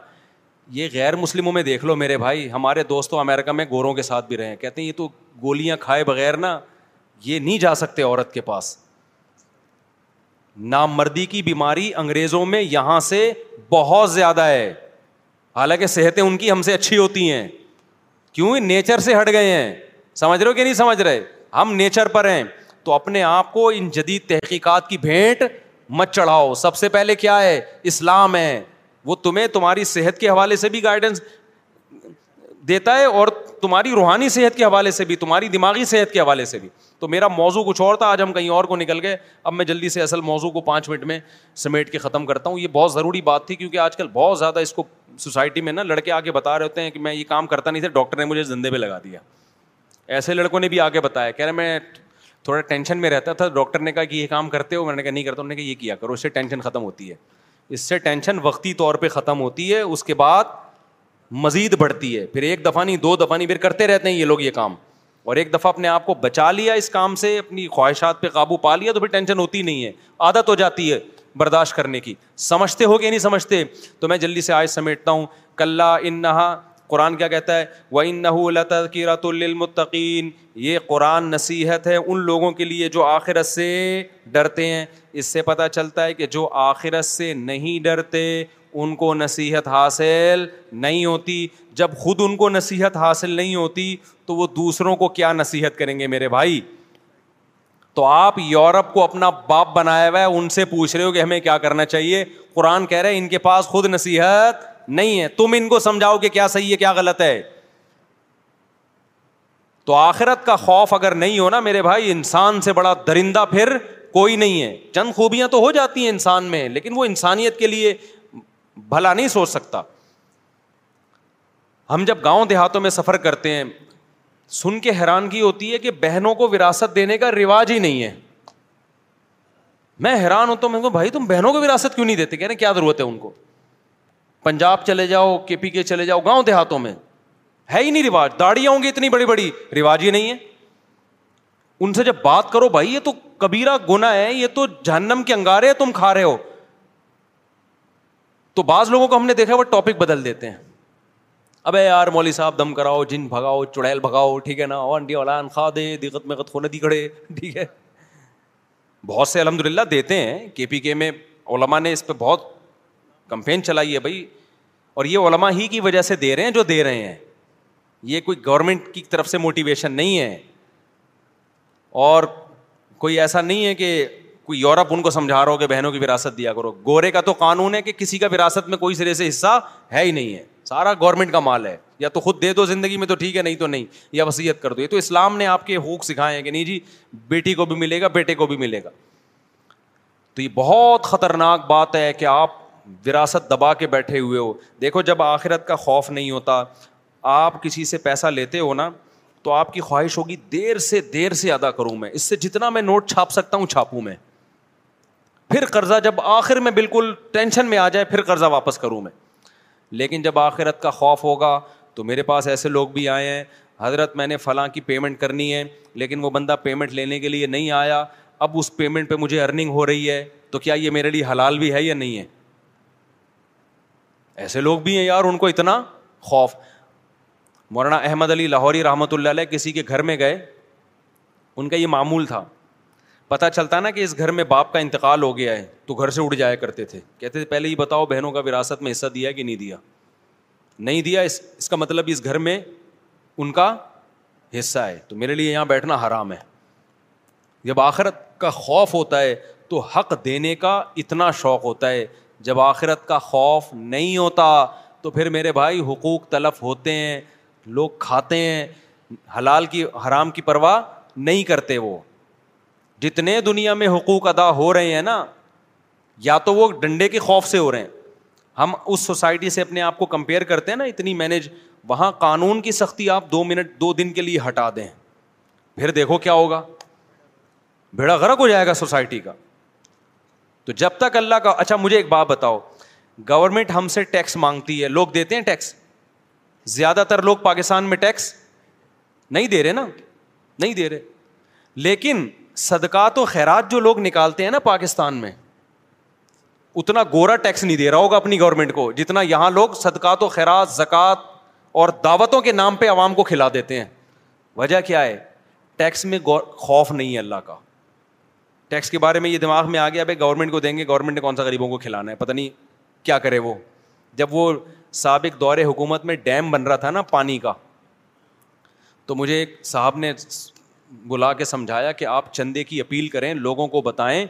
یہ غیر مسلموں میں دیکھ لو میرے بھائی ہمارے دوستوں امیرکا میں گوروں کے ساتھ بھی رہے ہیں کہتے ہیں یہ تو گولیاں کھائے بغیر نا یہ نہیں جا سکتے عورت کے پاس نام مردی کی بیماری انگریزوں میں یہاں سے بہت زیادہ ہے حالانکہ صحتیں ان کی ہم سے اچھی ہوتی ہیں کیوں نیچر سے ہٹ گئے ہیں سمجھ رہے ہو کہ نہیں سمجھ رہے ہم نیچر پر ہیں تو اپنے آپ کو ان جدید تحقیقات کی بھیٹ مت چڑھاؤ سب سے پہلے کیا ہے اسلام ہے وہ تمہیں تمہاری صحت کے حوالے سے بھی گائیڈنس دیتا ہے اور تمہاری روحانی صحت کے حوالے سے بھی تمہاری دماغی صحت کے حوالے سے بھی تو میرا موضوع کچھ اور تھا آج ہم کہیں اور کو نکل گئے اب میں جلدی سے اصل موضوع کو پانچ منٹ میں سمیٹ کے ختم کرتا ہوں یہ بہت ضروری بات تھی کیونکہ آج کل بہت زیادہ اس کو سوسائٹی میں نا لڑکے آگے بتا رہے ہوتے ہیں کہ میں یہ کام کرتا نہیں تھا ڈاکٹر نے مجھے زندے پہ لگا دیا ایسے لڑکوں نے بھی آگے بتایا کہہ رہے میں تھوڑا ٹینشن میں رہتا تھا ڈاکٹر نے کہا کہ یہ کام کرتے ہو میں نے کہا نہیں کرتا انہوں نے کہا یہ کیا کرو اس سے ٹینشن ختم ہوتی ہے اس سے ٹینشن وقتی طور پہ ختم ہوتی ہے اس کے بعد مزید بڑھتی ہے پھر ایک دفعہ نہیں دو دفعہ نہیں پھر کرتے رہتے ہیں یہ لوگ یہ کام اور ایک دفعہ اپنے آپ کو بچا لیا اس کام سے اپنی خواہشات پہ قابو پا لیا تو پھر ٹینشن ہوتی نہیں ہے عادت ہو جاتی ہے برداشت کرنے کی سمجھتے ہو کہ نہیں سمجھتے تو میں جلدی سے آج سمیٹتا ہوں کلّ ان نہا قرآن کیا کہتا ہے وہ ان نہ رت المطقین یہ قرآن نصیحت ہے ان لوگوں کے لیے جو آخرت سے ڈرتے ہیں اس سے پتہ چلتا ہے کہ جو آخرت سے نہیں ڈرتے ان کو نصیحت حاصل نہیں ہوتی جب خود ان کو نصیحت حاصل نہیں ہوتی تو وہ دوسروں کو کیا نصیحت کریں گے میرے بھائی تو آپ یورپ کو اپنا باپ بنایا ہوا ہے ان سے پوچھ رہے ہو کہ ہمیں کیا کرنا چاہیے قرآن کہہ رہے ہیں ان کے پاس خود نصیحت نہیں ہے تم ان کو سمجھاؤ کہ کیا صحیح ہے کیا غلط ہے تو آخرت کا خوف اگر نہیں ہونا میرے بھائی انسان سے بڑا درندہ پھر کوئی نہیں ہے چند خوبیاں تو ہو جاتی ہیں انسان میں لیکن وہ انسانیت کے لیے بھلا نہیں سوچ سکتا ہم جب گاؤں دیہاتوں میں سفر کرتے ہیں سن کے حیرانگی ہوتی ہے کہ بہنوں کو وراثت دینے کا رواج ہی نہیں ہے میں حیران ہوتا ہوں بہنوں کو وراثت کیوں نہیں دیتے کہ ضرورت ہے ان کو پنجاب چلے جاؤ کے پی کے چلے جاؤ گاؤں دیہاتوں میں ہے ہی نہیں رواج داڑیاں ہوں گی اتنی بڑی بڑی رواج ہی نہیں ہے ان سے جب بات کرو بھائی یہ تو کبیرہ گنا ہے یہ تو جہنم کے انگارے تم کھا رہے ہو تو بعض لوگوں کو ہم نے دیکھا وہ ٹاپک بدل دیتے ہیں اب اے یار مولوی صاحب دم کراؤ جن بھگاؤ چڑیل بھگاؤ ٹھیک ہے نا انڈیا خا دے میں دی کھڑے ٹھیک ہے بہت سے الحمد للہ دیتے ہیں کے پی کے میں علما نے اس پہ بہت کمپین چلائی ہے بھائی اور یہ علما ہی کی وجہ سے دے رہے ہیں جو دے رہے ہیں یہ کوئی گورنمنٹ کی طرف سے موٹیویشن نہیں ہے اور کوئی ایسا نہیں ہے کہ کوئی یورپ ان کو سمجھا رہا ہو کہ بہنوں کی وراثت دیا کرو گورے کا تو قانون ہے کہ کسی کا وراثت میں کوئی سرے سے حصہ ہے ہی نہیں ہے سارا گورنمنٹ کا مال ہے یا تو خود دے دو زندگی میں تو ٹھیک ہے نہیں تو نہیں یا وسیعت کر دو یہ تو اسلام نے آپ کے حقوق سکھائے ہیں کہ نہیں جی بیٹی کو بھی ملے گا بیٹے کو بھی ملے گا تو یہ بہت خطرناک بات ہے کہ آپ وراثت دبا کے بیٹھے ہوئے ہو دیکھو جب آخرت کا خوف نہیں ہوتا آپ کسی سے پیسہ لیتے ہو نا تو آپ کی خواہش ہوگی دیر سے دیر سے ادا کروں میں اس سے جتنا میں نوٹ چھاپ سکتا ہوں چھاپوں میں پھر قرضہ جب آخر میں بالکل ٹینشن میں آ جائے پھر قرضہ واپس کروں میں لیکن جب آخرت کا خوف ہوگا تو میرے پاس ایسے لوگ بھی آئے ہیں حضرت میں نے فلاں کی پیمنٹ کرنی ہے لیکن وہ بندہ پیمنٹ لینے کے لیے نہیں آیا اب اس پیمنٹ پہ مجھے ارننگ ہو رہی ہے تو کیا یہ میرے لیے حلال بھی ہے یا نہیں ہے ایسے لوگ بھی ہیں یار ان کو اتنا خوف مولانا احمد علی لاہوری رحمۃ اللہ علیہ کسی کے گھر میں گئے ان کا یہ معمول تھا پتہ چلتا نا کہ اس گھر میں باپ کا انتقال ہو گیا ہے تو گھر سے اڑ جایا کرتے تھے کہتے تھے پہلے ہی بتاؤ بہنوں کا وراثت میں حصہ دیا کہ نہیں دیا نہیں دیا اس اس کا مطلب اس گھر میں ان کا حصہ ہے تو میرے لیے یہاں بیٹھنا حرام ہے جب آخرت کا خوف ہوتا ہے تو حق دینے کا اتنا شوق ہوتا ہے جب آخرت کا خوف نہیں ہوتا تو پھر میرے بھائی حقوق تلف ہوتے ہیں لوگ کھاتے ہیں حلال کی حرام کی پرواہ نہیں کرتے وہ جتنے دنیا میں حقوق ادا ہو رہے ہیں نا یا تو وہ ڈنڈے کے خوف سے ہو رہے ہیں ہم اس سوسائٹی سے اپنے آپ کو کمپیئر کرتے ہیں نا اتنی مینج وہاں قانون کی سختی آپ دو منٹ دو دن کے لیے ہٹا دیں پھر دیکھو کیا ہوگا بھیڑا غرق ہو جائے گا سوسائٹی کا تو جب تک اللہ کا اچھا مجھے ایک بات بتاؤ گورنمنٹ ہم سے ٹیکس مانگتی ہے لوگ دیتے ہیں ٹیکس زیادہ تر لوگ پاکستان میں ٹیکس نہیں دے رہے نا نہیں دے رہے لیکن صدقات و خیرات جو لوگ نکالتے ہیں نا پاکستان میں اتنا گورا ٹیکس نہیں دے رہا ہوگا اپنی گورنمنٹ کو جتنا یہاں لوگ صدقات و خیرات زکوٰۃ اور دعوتوں کے نام پہ عوام کو کھلا دیتے ہیں وجہ کیا ہے ٹیکس میں خوف نہیں ہے اللہ کا ٹیکس کے بارے میں یہ دماغ میں آ گیا بھائی گورنمنٹ کو دیں گے گورنمنٹ نے کون سا غریبوں کو کھلانا ہے پتہ نہیں کیا کرے وہ جب وہ سابق دور حکومت میں ڈیم بن رہا تھا نا پانی کا تو مجھے ایک صاحب نے بلا کے سمجھایا کہ آپ چندے کی اپیل کریں لوگوں کو بتائیں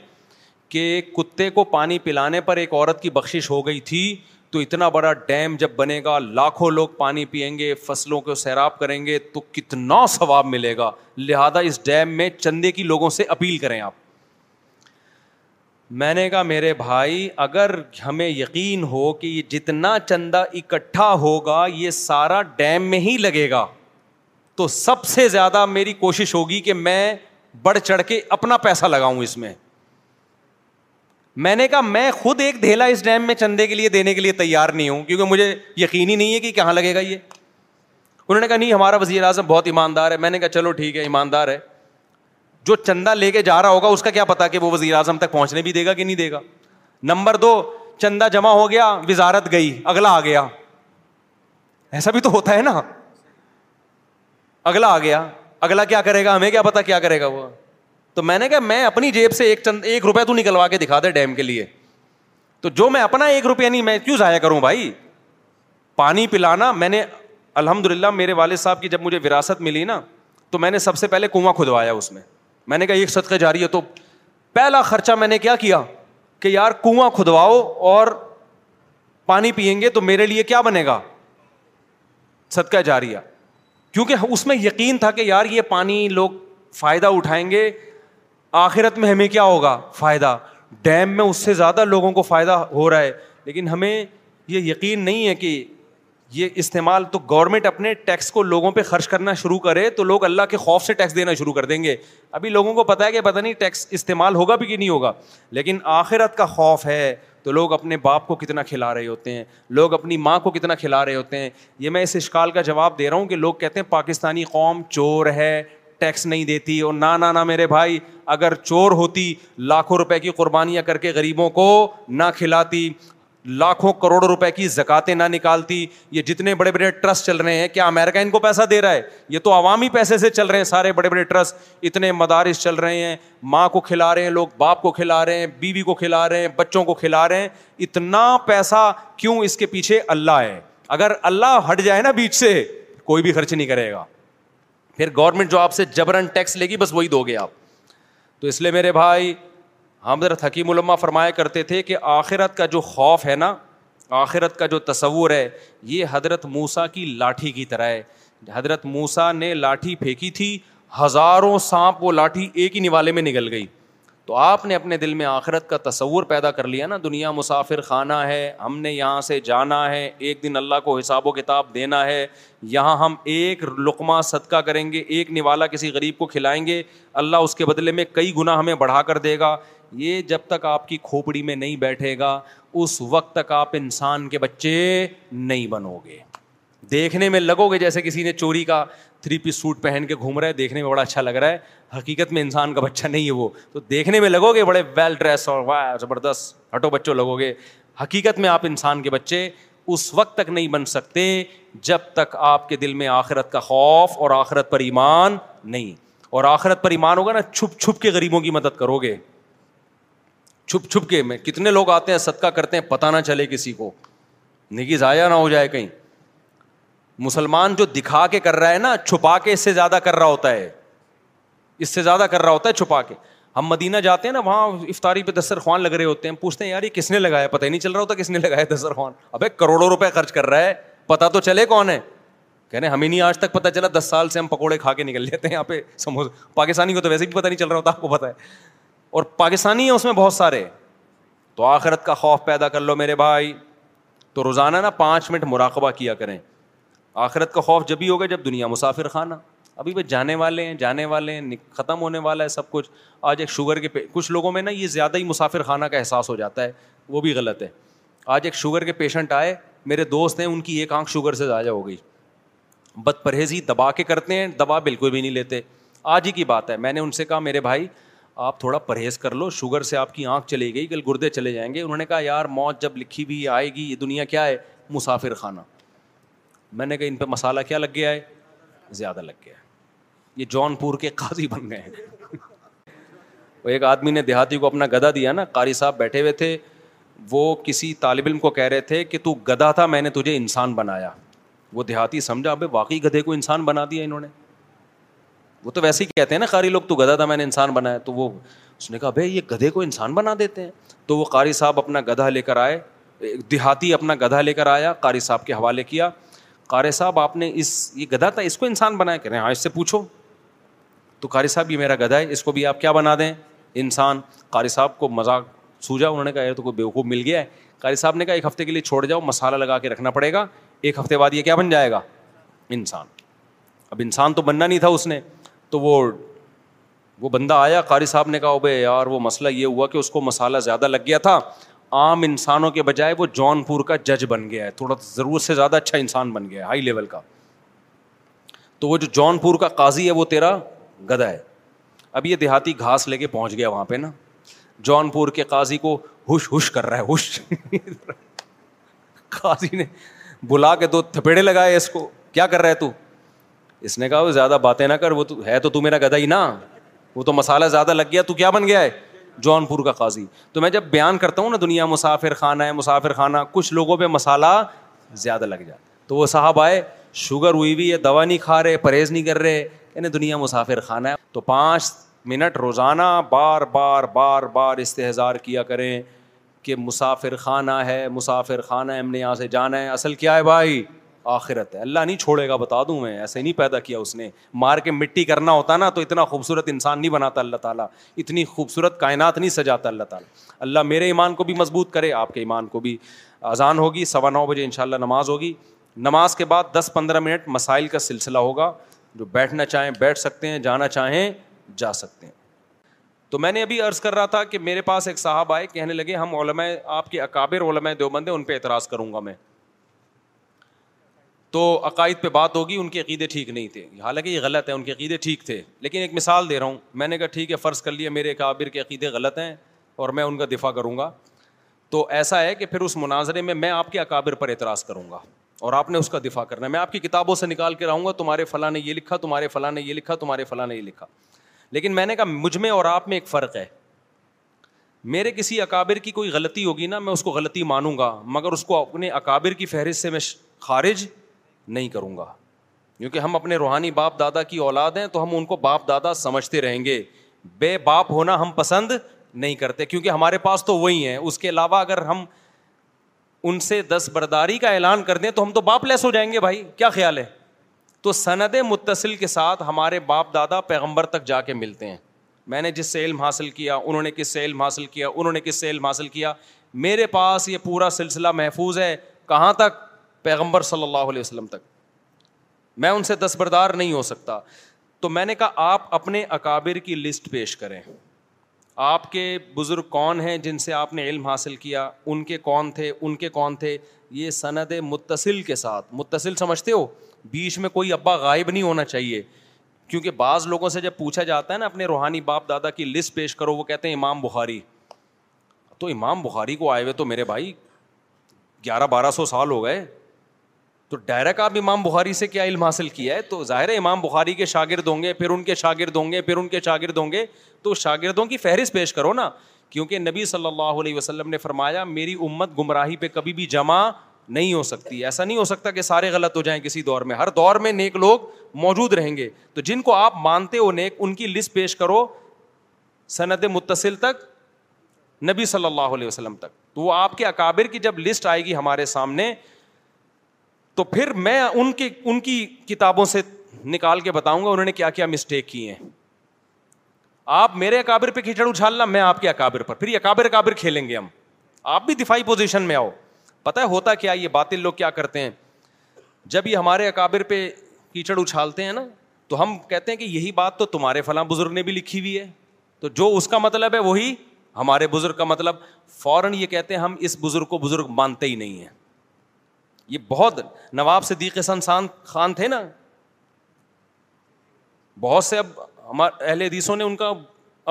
کہ کتے کو پانی پلانے پر ایک عورت کی بخشش ہو گئی تھی تو اتنا بڑا ڈیم جب بنے گا لاکھوں لوگ پانی پئیں گے فصلوں کو سیراب کریں گے تو کتنا ثواب ملے گا لہٰذا اس ڈیم میں چندے کی لوگوں سے اپیل کریں آپ میں نے کہا میرے بھائی اگر ہمیں یقین ہو کہ یہ جتنا چندہ اکٹھا ہوگا یہ سارا ڈیم میں ہی لگے گا تو سب سے زیادہ میری کوشش ہوگی کہ میں بڑھ چڑھ کے اپنا پیسہ لگاؤں اس میں میں نے کہا میں خود ایک دھیلا اس ڈیم میں چندے کے لیے دینے کے لیے تیار نہیں ہوں کیونکہ مجھے یقینی نہیں ہے کہ کہاں لگے گا یہ انہوں نے کہا نہیں ہمارا وزیر اعظم بہت ایماندار ہے میں نے کہا چلو ٹھیک ہے ایماندار ہے جو چندہ لے کے جا رہا ہوگا اس کا کیا پتا کہ وہ وزیر اعظم تک پہنچنے بھی دے گا کہ نہیں دے گا نمبر دو چندہ جمع ہو گیا وزارت گئی اگلا آ گیا ایسا بھی تو ہوتا ہے نا اگلا آ گیا اگلا کیا کرے گا ہمیں کیا پتا کیا کرے گا وہ تو میں نے کہا میں اپنی جیب سے ایک چند ایک روپیہ تو نکلوا کے دکھا دے ڈیم کے لیے تو جو میں اپنا ایک روپیہ نہیں میں کیوں ضائع کروں بھائی پانی پلانا میں نے الحمد للہ میرے والد صاحب کی جب مجھے وراثت ملی نا تو میں نے سب سے پہلے کنواں کھدوایا اس میں میں نے کہا ایک صدقہ جاری ہے تو پہلا خرچہ میں نے کیا کیا کہ یار کنواں کھدواؤ اور پانی پئیں گے تو میرے لیے کیا بنے گا صدقہ جاریہ کیونکہ اس میں یقین تھا کہ یار یہ پانی لوگ فائدہ اٹھائیں گے آخرت میں ہمیں کیا ہوگا فائدہ ڈیم میں اس سے زیادہ لوگوں کو فائدہ ہو رہا ہے لیکن ہمیں یہ یقین نہیں ہے کہ یہ استعمال تو گورنمنٹ اپنے ٹیکس کو لوگوں پہ خرچ کرنا شروع کرے تو لوگ اللہ کے خوف سے ٹیکس دینا شروع کر دیں گے ابھی لوگوں کو پتا ہے کہ پتہ نہیں ٹیکس استعمال ہوگا بھی کہ نہیں ہوگا لیکن آخرت کا خوف ہے تو لوگ اپنے باپ کو کتنا کھلا رہے ہوتے ہیں لوگ اپنی ماں کو کتنا کھلا رہے ہوتے ہیں یہ میں اس اشکال کا جواب دے رہا ہوں کہ لوگ کہتے ہیں پاکستانی قوم چور ہے ٹیکس نہیں دیتی اور نہ نہ میرے بھائی اگر چور ہوتی لاکھوں روپے کی قربانیاں کر کے غریبوں کو نہ کھلاتی لاکھوں کروڑوں روپئے کی زکاتے نہ نکالتی یہ جتنے بڑے بڑے ٹرسٹ چل رہے ہیں کیا امیرکا ان کو پیسہ دے رہا ہے یہ تو عوامی پیسے سے چل رہے ہیں سارے بڑے بڑے ٹرسٹ اتنے مدارس چل رہے ہیں ماں کو کھلا رہے ہیں لوگ باپ کو کھلا رہے ہیں بیوی بی کو کھلا رہے ہیں بچوں کو کھلا رہے ہیں اتنا پیسہ کیوں اس کے پیچھے اللہ ہے اگر اللہ ہٹ جائے نا بیچ سے کوئی بھی خرچ نہیں کرے گا پھر گورنمنٹ جو آپ سے جبرن ٹیکس لے گی بس وہی دو گے آپ تو اس لیے میرے بھائی حضرت حکیم علماء فرمایا کرتے تھے کہ آخرت کا جو خوف ہے نا آخرت کا جو تصور ہے یہ حضرت موسا کی لاٹھی کی طرح ہے حضرت موسا نے لاٹھی پھینکی تھی ہزاروں سانپ وہ لاٹھی ایک ہی نوالے میں نگل گئی تو آپ نے اپنے دل میں آخرت کا تصور پیدا کر لیا نا دنیا مسافر خانہ ہے ہم نے یہاں سے جانا ہے ایک دن اللہ کو حساب و کتاب دینا ہے یہاں ہم ایک لقمہ صدقہ کریں گے ایک نوالا کسی غریب کو کھلائیں گے اللہ اس کے بدلے میں کئی گناہ ہمیں بڑھا کر دے گا یہ جب تک آپ کی کھوپڑی میں نہیں بیٹھے گا اس وقت تک آپ انسان کے بچے نہیں بنو گے دیکھنے میں لگو گے جیسے کسی نے چوری کا تھری پیس سوٹ پہن کے گھوم رہے ہے دیکھنے میں بڑا اچھا لگ رہا ہے حقیقت میں انسان کا بچہ نہیں ہے وہ تو دیکھنے میں لگو گے بڑے ویل ڈریس اور واہ زبردست ہٹو بچوں لگو گے حقیقت میں آپ انسان کے بچے اس وقت تک نہیں بن سکتے جب تک آپ کے دل میں آخرت کا خوف اور آخرت پر ایمان نہیں اور آخرت پر ایمان ہوگا نا چھپ چھپ کے غریبوں کی مدد کرو گے چھپ چھپ کے میں کتنے لوگ آتے ہیں صدقہ کرتے ہیں پتہ نہ چلے کسی کو نگی ضائع نہ ہو جائے کہیں مسلمان جو دکھا کے کر رہا ہے نا چھپا کے اس سے زیادہ کر رہا ہوتا ہے اس سے زیادہ کر رہا ہوتا ہے چھپا کے ہم مدینہ جاتے ہیں نا وہاں افطاری پہ دسترخوان لگ رہے ہوتے ہیں پوچھتے ہیں یار یہ کس نے لگایا پتہ ہی نہیں چل رہا ہوتا کس نے لگایا دسترخوان اب کروڑوں روپے خرچ کر رہا ہے پتا تو چلے کون ہے کہنے ہمیں نہیں آج تک پتا چلا دس سال سے ہم پکوڑے کھا کے نکل لیتے ہیں یہاں پہ سموسے پاکستانی کو تو ویسے بھی پتا نہیں چل رہا ہوتا آپ کو پتا ہے اور پاکستانی ہیں اس میں بہت سارے تو آخرت کا خوف پیدا کر لو میرے بھائی تو روزانہ نا پانچ منٹ مراقبہ کیا کریں آخرت کا خوف جب بھی ہوگا جب دنیا مسافر خانہ ابھی وہ جانے والے ہیں جانے والے ہیں ختم ہونے والا ہے سب کچھ آج ایک شوگر کے پی... کچھ لوگوں میں نا یہ زیادہ ہی مسافر خانہ کا احساس ہو جاتا ہے وہ بھی غلط ہے آج ایک شوگر کے پیشنٹ آئے میرے دوست ہیں ان کی ایک آنکھ شوگر سے زیادہ ہو گئی بد پرہیزی دبا کے کرتے ہیں دبا بالکل بھی نہیں لیتے آج ہی کی بات ہے میں نے ان سے کہا میرے بھائی آپ تھوڑا پرہیز کر لو شوگر سے آپ کی آنکھ چلے گئی کل گردے چلے جائیں گے انہوں نے کہا یار موت جب لکھی بھی آئے گی یہ دنیا کیا ہے مسافر خانہ میں نے کہا ان پہ مسالہ کیا لگ گیا ہے زیادہ لگ گیا ہے یہ جون پور کے قاضی بن گئے ہیں وہ ایک آدمی نے دیہاتی کو اپنا گدا دیا نا قاری صاحب بیٹھے ہوئے تھے وہ کسی طالب علم کو کہہ رہے تھے کہ تو گدا تھا میں نے تجھے انسان بنایا وہ دیہاتی سمجھا ابھی واقعی گدھے کو انسان بنا دیا انہوں نے وہ تو ویسے ہی کہتے ہیں نا قاری لوگ تو گدھا تھا میں نے انسان بنایا تو وہ اس نے کہا بھائی یہ گدھے کو انسان بنا دیتے ہیں تو وہ قاری صاحب اپنا گدھا لے کر آئے دیہاتی اپنا گدھا لے کر آیا قاری صاحب کے حوالے کیا قاری صاحب آپ نے اس یہ گدھا تھا اس کو انسان بنایا کہہ رہے ہیں ہاں اس سے پوچھو تو قاری صاحب یہ میرا گدھا ہے اس کو بھی آپ کیا بنا دیں انسان قاری صاحب کو مذاق سوجا انہوں نے کہا یہ تو کوئی بیوقوف مل گیا ہے قاری صاحب نے کہا ایک ہفتے کے لیے چھوڑ جاؤ مسالہ لگا کے رکھنا پڑے گا ایک ہفتے بعد یہ کیا بن جائے گا انسان اب انسان تو بننا نہیں تھا اس نے تو وہ وہ بندہ آیا قاری صاحب نے کہا بھائی یار وہ مسئلہ یہ ہوا کہ اس کو مسالہ زیادہ لگ گیا تھا عام انسانوں کے بجائے وہ جون پور کا جج بن گیا ہے تھوڑا ضرورت سے زیادہ اچھا انسان بن گیا ہے ہائی لیول کا تو وہ جو جون پور کا قاضی ہے وہ تیرا گدا ہے اب یہ دیہاتی گھاس لے کے پہنچ گیا وہاں پہ نا جون پور کے قاضی کو ہوش ہوش کر رہا ہے ہوش قاضی نے بلا کے دو تھپیڑے لگائے اس کو کیا کر رہا ہے تو اس نے کہا وہ زیادہ باتیں نہ کر وہ تو ہے تو تو میرا گدا ہی نا وہ تو مسالہ زیادہ لگ گیا تو کیا بن گیا ہے جون پور کا قاضی تو میں جب بیان کرتا ہوں نا دنیا مسافر خانہ ہے مسافر خانہ کچھ لوگوں پہ مسالہ زیادہ لگ جاتا تو وہ صاحب آئے شوگر ہوئی ہوئی ہے دوا نہیں کھا رہے پرہیز نہیں کر رہے دنیا مسافر خانہ ہے تو پانچ منٹ روزانہ بار بار بار بار استحظار کیا کریں کہ مسافر خانہ ہے مسافر خانہ ہے ہم نے یہاں سے جانا ہے اصل کیا ہے بھائی آخرت ہے اللہ نہیں چھوڑے گا بتا دوں میں ایسے نہیں پیدا کیا اس نے مار کے مٹی کرنا ہوتا نا تو اتنا خوبصورت انسان نہیں بناتا اللہ تعالیٰ اتنی خوبصورت کائنات نہیں سجاتا اللہ تعالیٰ اللہ میرے ایمان کو بھی مضبوط کرے آپ کے ایمان کو بھی اذان ہوگی سوا نو بجے ان شاء اللہ نماز ہوگی نماز کے بعد دس پندرہ منٹ مسائل کا سلسلہ ہوگا جو بیٹھنا چاہیں بیٹھ سکتے ہیں جانا چاہیں جا سکتے ہیں تو میں نے ابھی عرض کر رہا تھا کہ میرے پاس ایک صاحب آئے کہنے لگے ہم علماء آپ کے اکابر علماء دیوبند ہیں ان پہ اعتراض کروں گا میں تو عقائد پہ بات ہوگی ان کے عقیدے ٹھیک نہیں تھے حالانکہ یہ غلط ہے ان کے عقیدے ٹھیک تھے لیکن ایک مثال دے رہا ہوں میں نے کہا ٹھیک ہے فرض کر لیا میرے کابر کے عقیدے غلط ہیں اور میں ان کا دفاع کروں گا تو ایسا ہے کہ پھر اس مناظرے میں میں آپ کے اکابر پر اعتراض کروں گا اور آپ نے اس کا دفاع کرنا ہے میں آپ کی کتابوں سے نکال کے رہوں گا تمہارے فلاں نے یہ لکھا تمہارے فلاں نے یہ لکھا تمہارے فلاں نے یہ لکھا لیکن میں نے کہا مجھ میں اور آپ میں ایک فرق ہے میرے کسی اکابر کی کوئی غلطی ہوگی نا میں اس کو غلطی مانوں گا مگر اس کو اپنے اکابر کی فہرست سے میں خارج نہیں کروں گا کیونکہ ہم اپنے روحانی باپ دادا کی اولاد ہیں تو ہم ان کو باپ دادا سمجھتے رہیں گے بے باپ ہونا ہم پسند نہیں کرتے کیونکہ ہمارے پاس تو وہی ہیں اس کے علاوہ اگر ہم ان سے دس برداری کا اعلان کر دیں تو ہم تو باپ لیس ہو جائیں گے بھائی کیا خیال ہے تو سند متصل کے ساتھ ہمارے باپ دادا پیغمبر تک جا کے ملتے ہیں میں نے جس سے علم حاصل کیا انہوں نے کس سے علم حاصل کیا انہوں نے کس سے علم حاصل کیا میرے پاس یہ پورا سلسلہ محفوظ ہے کہاں تک پیغمبر صلی اللہ علیہ وسلم تک میں ان سے دستبردار نہیں ہو سکتا تو میں نے کہا آپ اپنے اکابر کی لسٹ پیش کریں آپ کے بزرگ کون ہیں جن سے آپ نے علم حاصل کیا ان کے کون تھے ان کے کون تھے یہ سند متصل کے ساتھ متصل سمجھتے ہو بیچ میں کوئی ابا غائب نہیں ہونا چاہیے کیونکہ بعض لوگوں سے جب پوچھا جاتا ہے نا اپنے روحانی باپ دادا کی لسٹ پیش کرو وہ کہتے ہیں امام بخاری تو امام بخاری کو آئے ہوئے تو میرے بھائی گیارہ بارہ سو سال ہو گئے تو ڈائریکٹ آپ امام بخاری سے کیا علم حاصل کیا ہے تو ظاہر ہے امام بخاری کے شاگرد ہوں گے پھر ان کے شاگرد ہوں گے پھر ان کے شاگرد ہوں گے تو شاگردوں کی فہرست پیش کرو نا کیونکہ نبی صلی اللہ علیہ وسلم نے فرمایا میری امت گمراہی پہ کبھی بھی جمع نہیں ہو سکتی ایسا نہیں ہو سکتا کہ سارے غلط ہو جائیں کسی دور میں ہر دور میں نیک لوگ موجود رہیں گے تو جن کو آپ مانتے ہو نیک ان کی لسٹ پیش کرو سند متصل تک نبی صلی اللہ علیہ وسلم تک تو وہ آپ کے اکابر کی جب لسٹ آئے گی ہمارے سامنے تو پھر میں ان کے ان کی کتابوں سے نکال کے بتاؤں گا انہوں نے کیا کیا مسٹیک کیے ہیں آپ میرے اکابر پہ کھچڑ اچھالنا میں آپ کے اکابر پر پھر اکابر اکابر کھیلیں گے ہم آپ بھی دفاعی پوزیشن میں آؤ پتا ہوتا کیا یہ باطل لوگ کیا کرتے ہیں جب یہ ہمارے اکابر پہ کیچڑ اچھالتے ہیں نا تو ہم کہتے ہیں کہ یہی بات تو تمہارے فلاں بزرگ نے بھی لکھی ہوئی ہے تو جو اس کا مطلب ہے وہی ہمارے بزرگ کا مطلب فوراً یہ کہتے ہیں ہم اس بزرگ کو بزرگ مانتے ہی نہیں ہیں یہ بہت نواب صدیق خان تھے نا بہت سے اب ہمارے اہل حدیثوں نے ان کا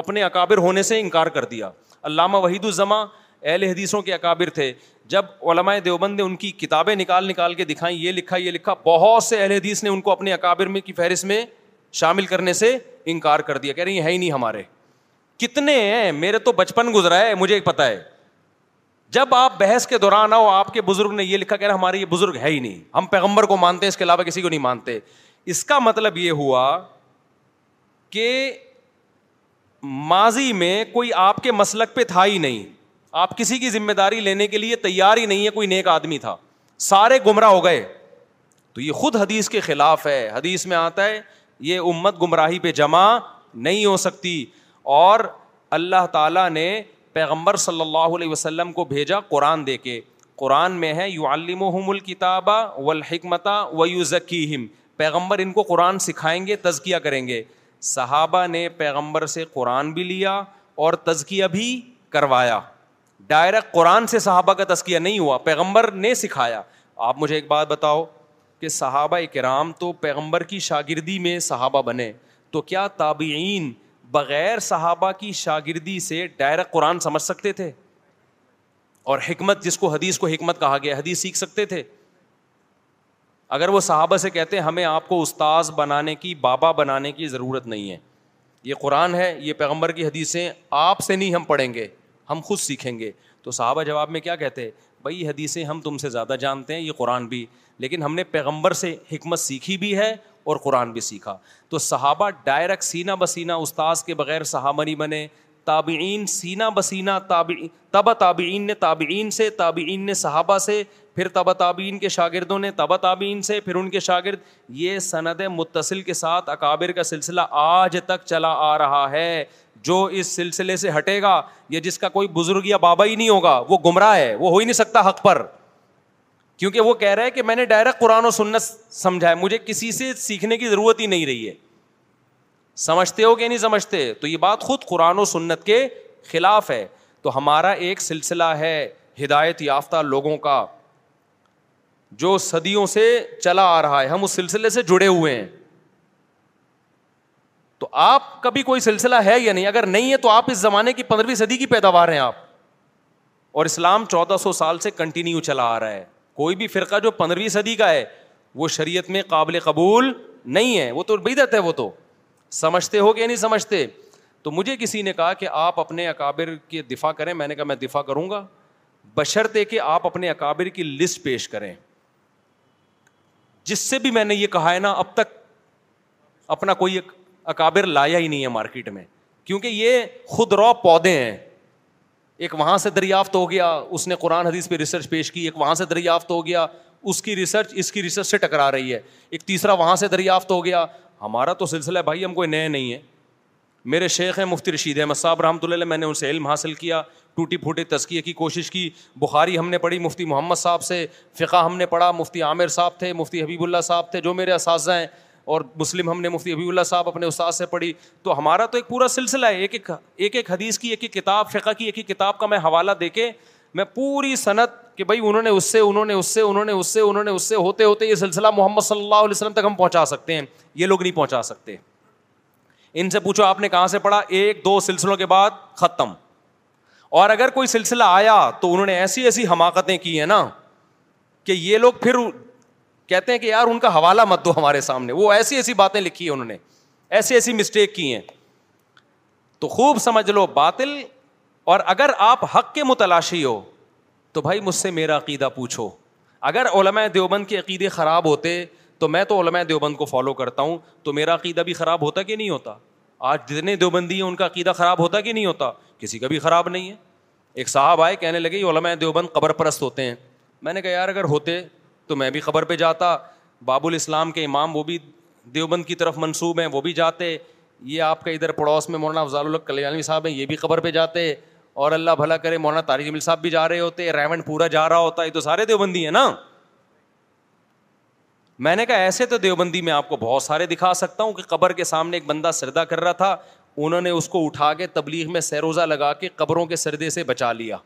اپنے اکابر ہونے سے انکار کر دیا علامہ وحید الزماں اہل حدیثوں کے اکابر تھے جب علماء دیوبند نے ان کی کتابیں نکال نکال کے دکھائیں یہ لکھا یہ لکھا بہت سے اہل حدیث نے ان کو اپنے اکابر میں کی فہرست میں شامل کرنے سے انکار کر دیا کہہ رہی ہے ہی نہیں ہمارے کتنے ہیں میرے تو بچپن گزرا ہے مجھے پتا ہے جب آپ بحث کے دوران آؤ آپ کے بزرگ نے یہ لکھا کہ ہمارے یہ بزرگ ہے ہی نہیں ہم پیغمبر کو مانتے ہیں اس کے علاوہ کسی کو نہیں مانتے اس کا مطلب یہ ہوا کہ ماضی میں کوئی آپ کے مسلک پہ تھا ہی نہیں آپ کسی کی ذمہ داری لینے کے لیے تیار ہی نہیں ہے کوئی نیک آدمی تھا سارے گمراہ ہو گئے تو یہ خود حدیث کے خلاف ہے حدیث میں آتا ہے یہ امت گمراہی پہ جمع نہیں ہو سکتی اور اللہ تعالیٰ نے پیغمبر صلی اللہ علیہ وسلم کو بھیجا قرآن دے کے قرآن میں ہے یو علم الکتاب و حکمت و یو ہم پیغمبر ان کو قرآن سکھائیں گے تزکیہ کریں گے صحابہ نے پیغمبر سے قرآن بھی لیا اور تزکیہ بھی کروایا ڈائریکٹ قرآن سے صحابہ کا تزکیہ نہیں ہوا پیغمبر نے سکھایا آپ مجھے ایک بات بتاؤ کہ صحابہ کرام تو پیغمبر کی شاگردی میں صحابہ بنے تو کیا تابعین بغیر صحابہ کی شاگردی سے ڈائریکٹ قرآن سمجھ سکتے تھے اور حکمت جس کو حدیث کو حکمت کہا گیا حدیث سیکھ سکتے تھے اگر وہ صحابہ سے کہتے ہیں ہمیں آپ کو استاذ بنانے کی بابا بنانے کی ضرورت نہیں ہے یہ قرآن ہے یہ پیغمبر کی حدیثیں آپ سے نہیں ہم پڑھیں گے ہم خود سیکھیں گے تو صحابہ جواب میں کیا کہتے بھائی یہ حدیثیں ہم تم سے زیادہ جانتے ہیں یہ قرآن بھی لیکن ہم نے پیغمبر سے حکمت سیکھی بھی ہے اور قرآن بھی سیکھا تو صحابہ ڈائریکٹ سینہ بسینہ استاذ کے بغیر صحابہ نہیں بنے تابعین تابعین تابعین تابعین سینہ بسینہ نے سے نے صحابہ سے پھر تابعین کے شاگردوں نے تابعین سے پھر ان کے شاگرد یہ سند متصل کے ساتھ اکابر کا سلسلہ آج تک چلا آ رہا ہے جو اس سلسلے سے ہٹے گا یا جس کا کوئی بزرگ یا بابا ہی نہیں ہوگا وہ گمراہ ہے وہ ہو ہی نہیں سکتا حق پر کیونکہ وہ کہہ رہا ہے کہ میں نے ڈائریکٹ قرآن و سنت سمجھا ہے مجھے کسی سے سیکھنے کی ضرورت ہی نہیں رہی ہے سمجھتے ہو کہ نہیں سمجھتے تو یہ بات خود قرآن و سنت کے خلاف ہے تو ہمارا ایک سلسلہ ہے ہدایت یافتہ لوگوں کا جو صدیوں سے چلا آ رہا ہے ہم اس سلسلے سے جڑے ہوئے ہیں تو آپ کبھی کوئی سلسلہ ہے یا نہیں اگر نہیں ہے تو آپ اس زمانے کی پندرہویں صدی کی پیداوار ہیں آپ اور اسلام چودہ سو سال سے کنٹینیو چلا آ رہا ہے کوئی بھی فرقہ جو پندرہویں صدی کا ہے وہ شریعت میں قابل قبول نہیں ہے وہ تو بیدت ہے وہ تو سمجھتے ہو کہ نہیں سمجھتے تو مجھے کسی نے کہا کہ آپ اپنے اکابر کے دفاع کریں میں نے کہا میں دفاع کروں گا بشرطے کہ آپ اپنے اکابر کی لسٹ پیش کریں جس سے بھی میں نے یہ کہا ہے نا اب تک اپنا کوئی اکابر لایا ہی نہیں ہے مارکیٹ میں کیونکہ یہ خود رو پودے ہیں ایک وہاں سے دریافت ہو گیا اس نے قرآن حدیث پہ ریسرچ پیش کی ایک وہاں سے دریافت ہو گیا اس کی ریسرچ اس کی ریسرچ سے ٹکرا رہی ہے ایک تیسرا وہاں سے دریافت ہو گیا ہمارا تو سلسلہ ہے بھائی ہم کوئی نئے نہیں ہیں میرے شیخ ہیں مفتی رشید احمد صاحب رحمۃ اللہ میں نے ان سے علم حاصل کیا ٹوٹی پھوٹی تزکیے کی کوشش کی بخاری ہم نے پڑھی مفتی محمد صاحب سے فقہ ہم نے پڑھا مفتی عامر صاحب تھے مفتی حبیب اللہ صاحب تھے جو میرے اساتذہ ہیں اور مسلم ہم نے مفتی ابی اللہ صاحب اپنے استاد سے پڑھی تو ہمارا تو ایک پورا سلسلہ ہے ایک ایک ایک ایک حدیث کی ایک ایک کتاب فقہ کی ایک ایک کتاب کا میں حوالہ دے کے میں پوری صنعت کہ بھائی انہوں نے اس سے انہوں انہوں نے نے اس سے اس سے انہوں نے اس سے ہوتے ہوتے یہ سلسلہ محمد صلی اللہ علیہ وسلم تک ہم پہنچا سکتے ہیں یہ لوگ نہیں پہنچا سکتے ان سے پوچھو آپ نے کہاں سے پڑھا ایک دو سلسلوں کے بعد ختم اور اگر کوئی سلسلہ آیا تو انہوں نے ایسی ایسی حماقتیں کی ہیں نا کہ یہ لوگ پھر کہتے ہیں کہ یار ان کا حوالہ مت دو ہمارے سامنے وہ ایسی ایسی باتیں لکھی ہیں انہوں نے ایسی ایسی مسٹیک کی ہیں تو خوب سمجھ لو باطل اور اگر آپ حق کے متلاشی ہو تو بھائی مجھ سے میرا عقیدہ پوچھو اگر علماء دیوبند کے عقیدے خراب ہوتے تو میں تو علماء دیوبند کو فالو کرتا ہوں تو میرا عقیدہ بھی خراب ہوتا کہ نہیں ہوتا آج جتنے دیوبندی ہیں ان کا عقیدہ خراب ہوتا کہ نہیں ہوتا کسی کا بھی خراب نہیں ہے ایک صاحب آئے کہنے لگے علماء دیوبند قبر پرست ہوتے ہیں میں نے کہا یار اگر ہوتے تو میں بھی خبر پہ جاتا باب الاسلام کے امام وہ بھی دیوبند کی طرف منسوب ہیں وہ بھی جاتے یہ آپ کا ادھر پڑوس میں مولانا افضال اللہ کلیانوی صاحب ہیں یہ بھی خبر پہ جاتے اور اللہ بھلا کرے مولانا طارق امل صاحب بھی جا رہے ہوتے ریون پورا جا رہا ہوتا یہ تو سارے دیوبندی ہیں نا میں نے کہا ایسے تو دیوبندی میں آپ کو بہت سارے دکھا سکتا ہوں کہ قبر کے سامنے ایک بندہ سردا کر رہا تھا انہوں نے اس کو اٹھا کے تبلیغ میں سیروزہ لگا کے قبروں کے سردے سے بچا لیا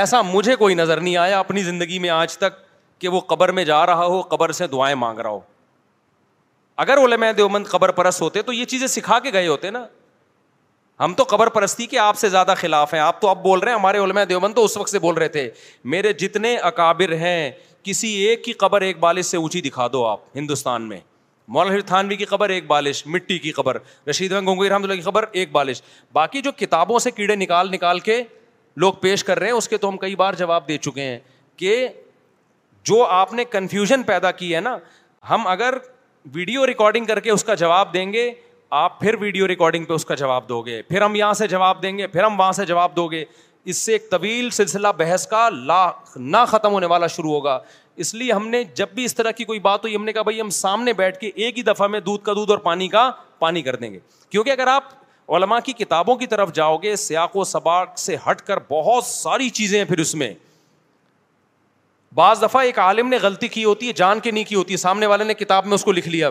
ایسا مجھے کوئی نظر نہیں آیا اپنی زندگی میں آج تک کہ وہ قبر میں جا رہا ہو قبر سے دعائیں مانگ رہا ہو اگر علماء دیو قبر پرست ہوتے تو یہ چیزیں سکھا کے گئے ہوتے نا ہم تو قبر پرستی کے آپ سے زیادہ خلاف ہیں آپ تو اب بول رہے ہیں ہمارے علماء دیوبند تو اس وقت سے بول رہے تھے میرے جتنے اکابر ہیں کسی ایک کی قبر ایک بالش سے اونچی دکھا دو آپ ہندوستان میں مولانا تھانوی کی قبر ایک بالش مٹی کی قبر رشید گنگوئی رحمۃ اللہ کی قبر ایک بالش باقی جو کتابوں سے کیڑے نکال نکال کے لوگ پیش کر رہے ہیں اس کے تو ہم کئی بار جواب دے چکے ہیں کہ جو آپ نے کنفیوژن پیدا کی ہے نا ہم اگر ویڈیو ریکارڈنگ کر کے اس کا جواب دیں گے آپ پھر ویڈیو ریکارڈنگ پہ اس کا جواب دو گے پھر ہم یہاں سے جواب دیں گے پھر ہم وہاں سے جواب دو گے اس سے ایک طویل سلسلہ بحث کا لا نہ ختم ہونے والا شروع ہوگا اس لیے ہم نے جب بھی اس طرح کی کوئی بات ہوئی ہم نے کہا بھائی ہم سامنے بیٹھ کے ایک ہی دفعہ میں دودھ کا دودھ اور پانی کا پانی کر دیں گے کیونکہ اگر آپ علماء کی کتابوں کی طرف جاؤ گے سیاق و سباق سے ہٹ کر بہت ساری چیزیں ہیں پھر اس میں بعض دفعہ ایک عالم نے غلطی کی ہوتی ہے جان کے نہیں کی ہوتی ہے سامنے والے نے کتاب میں اس کو لکھ لیا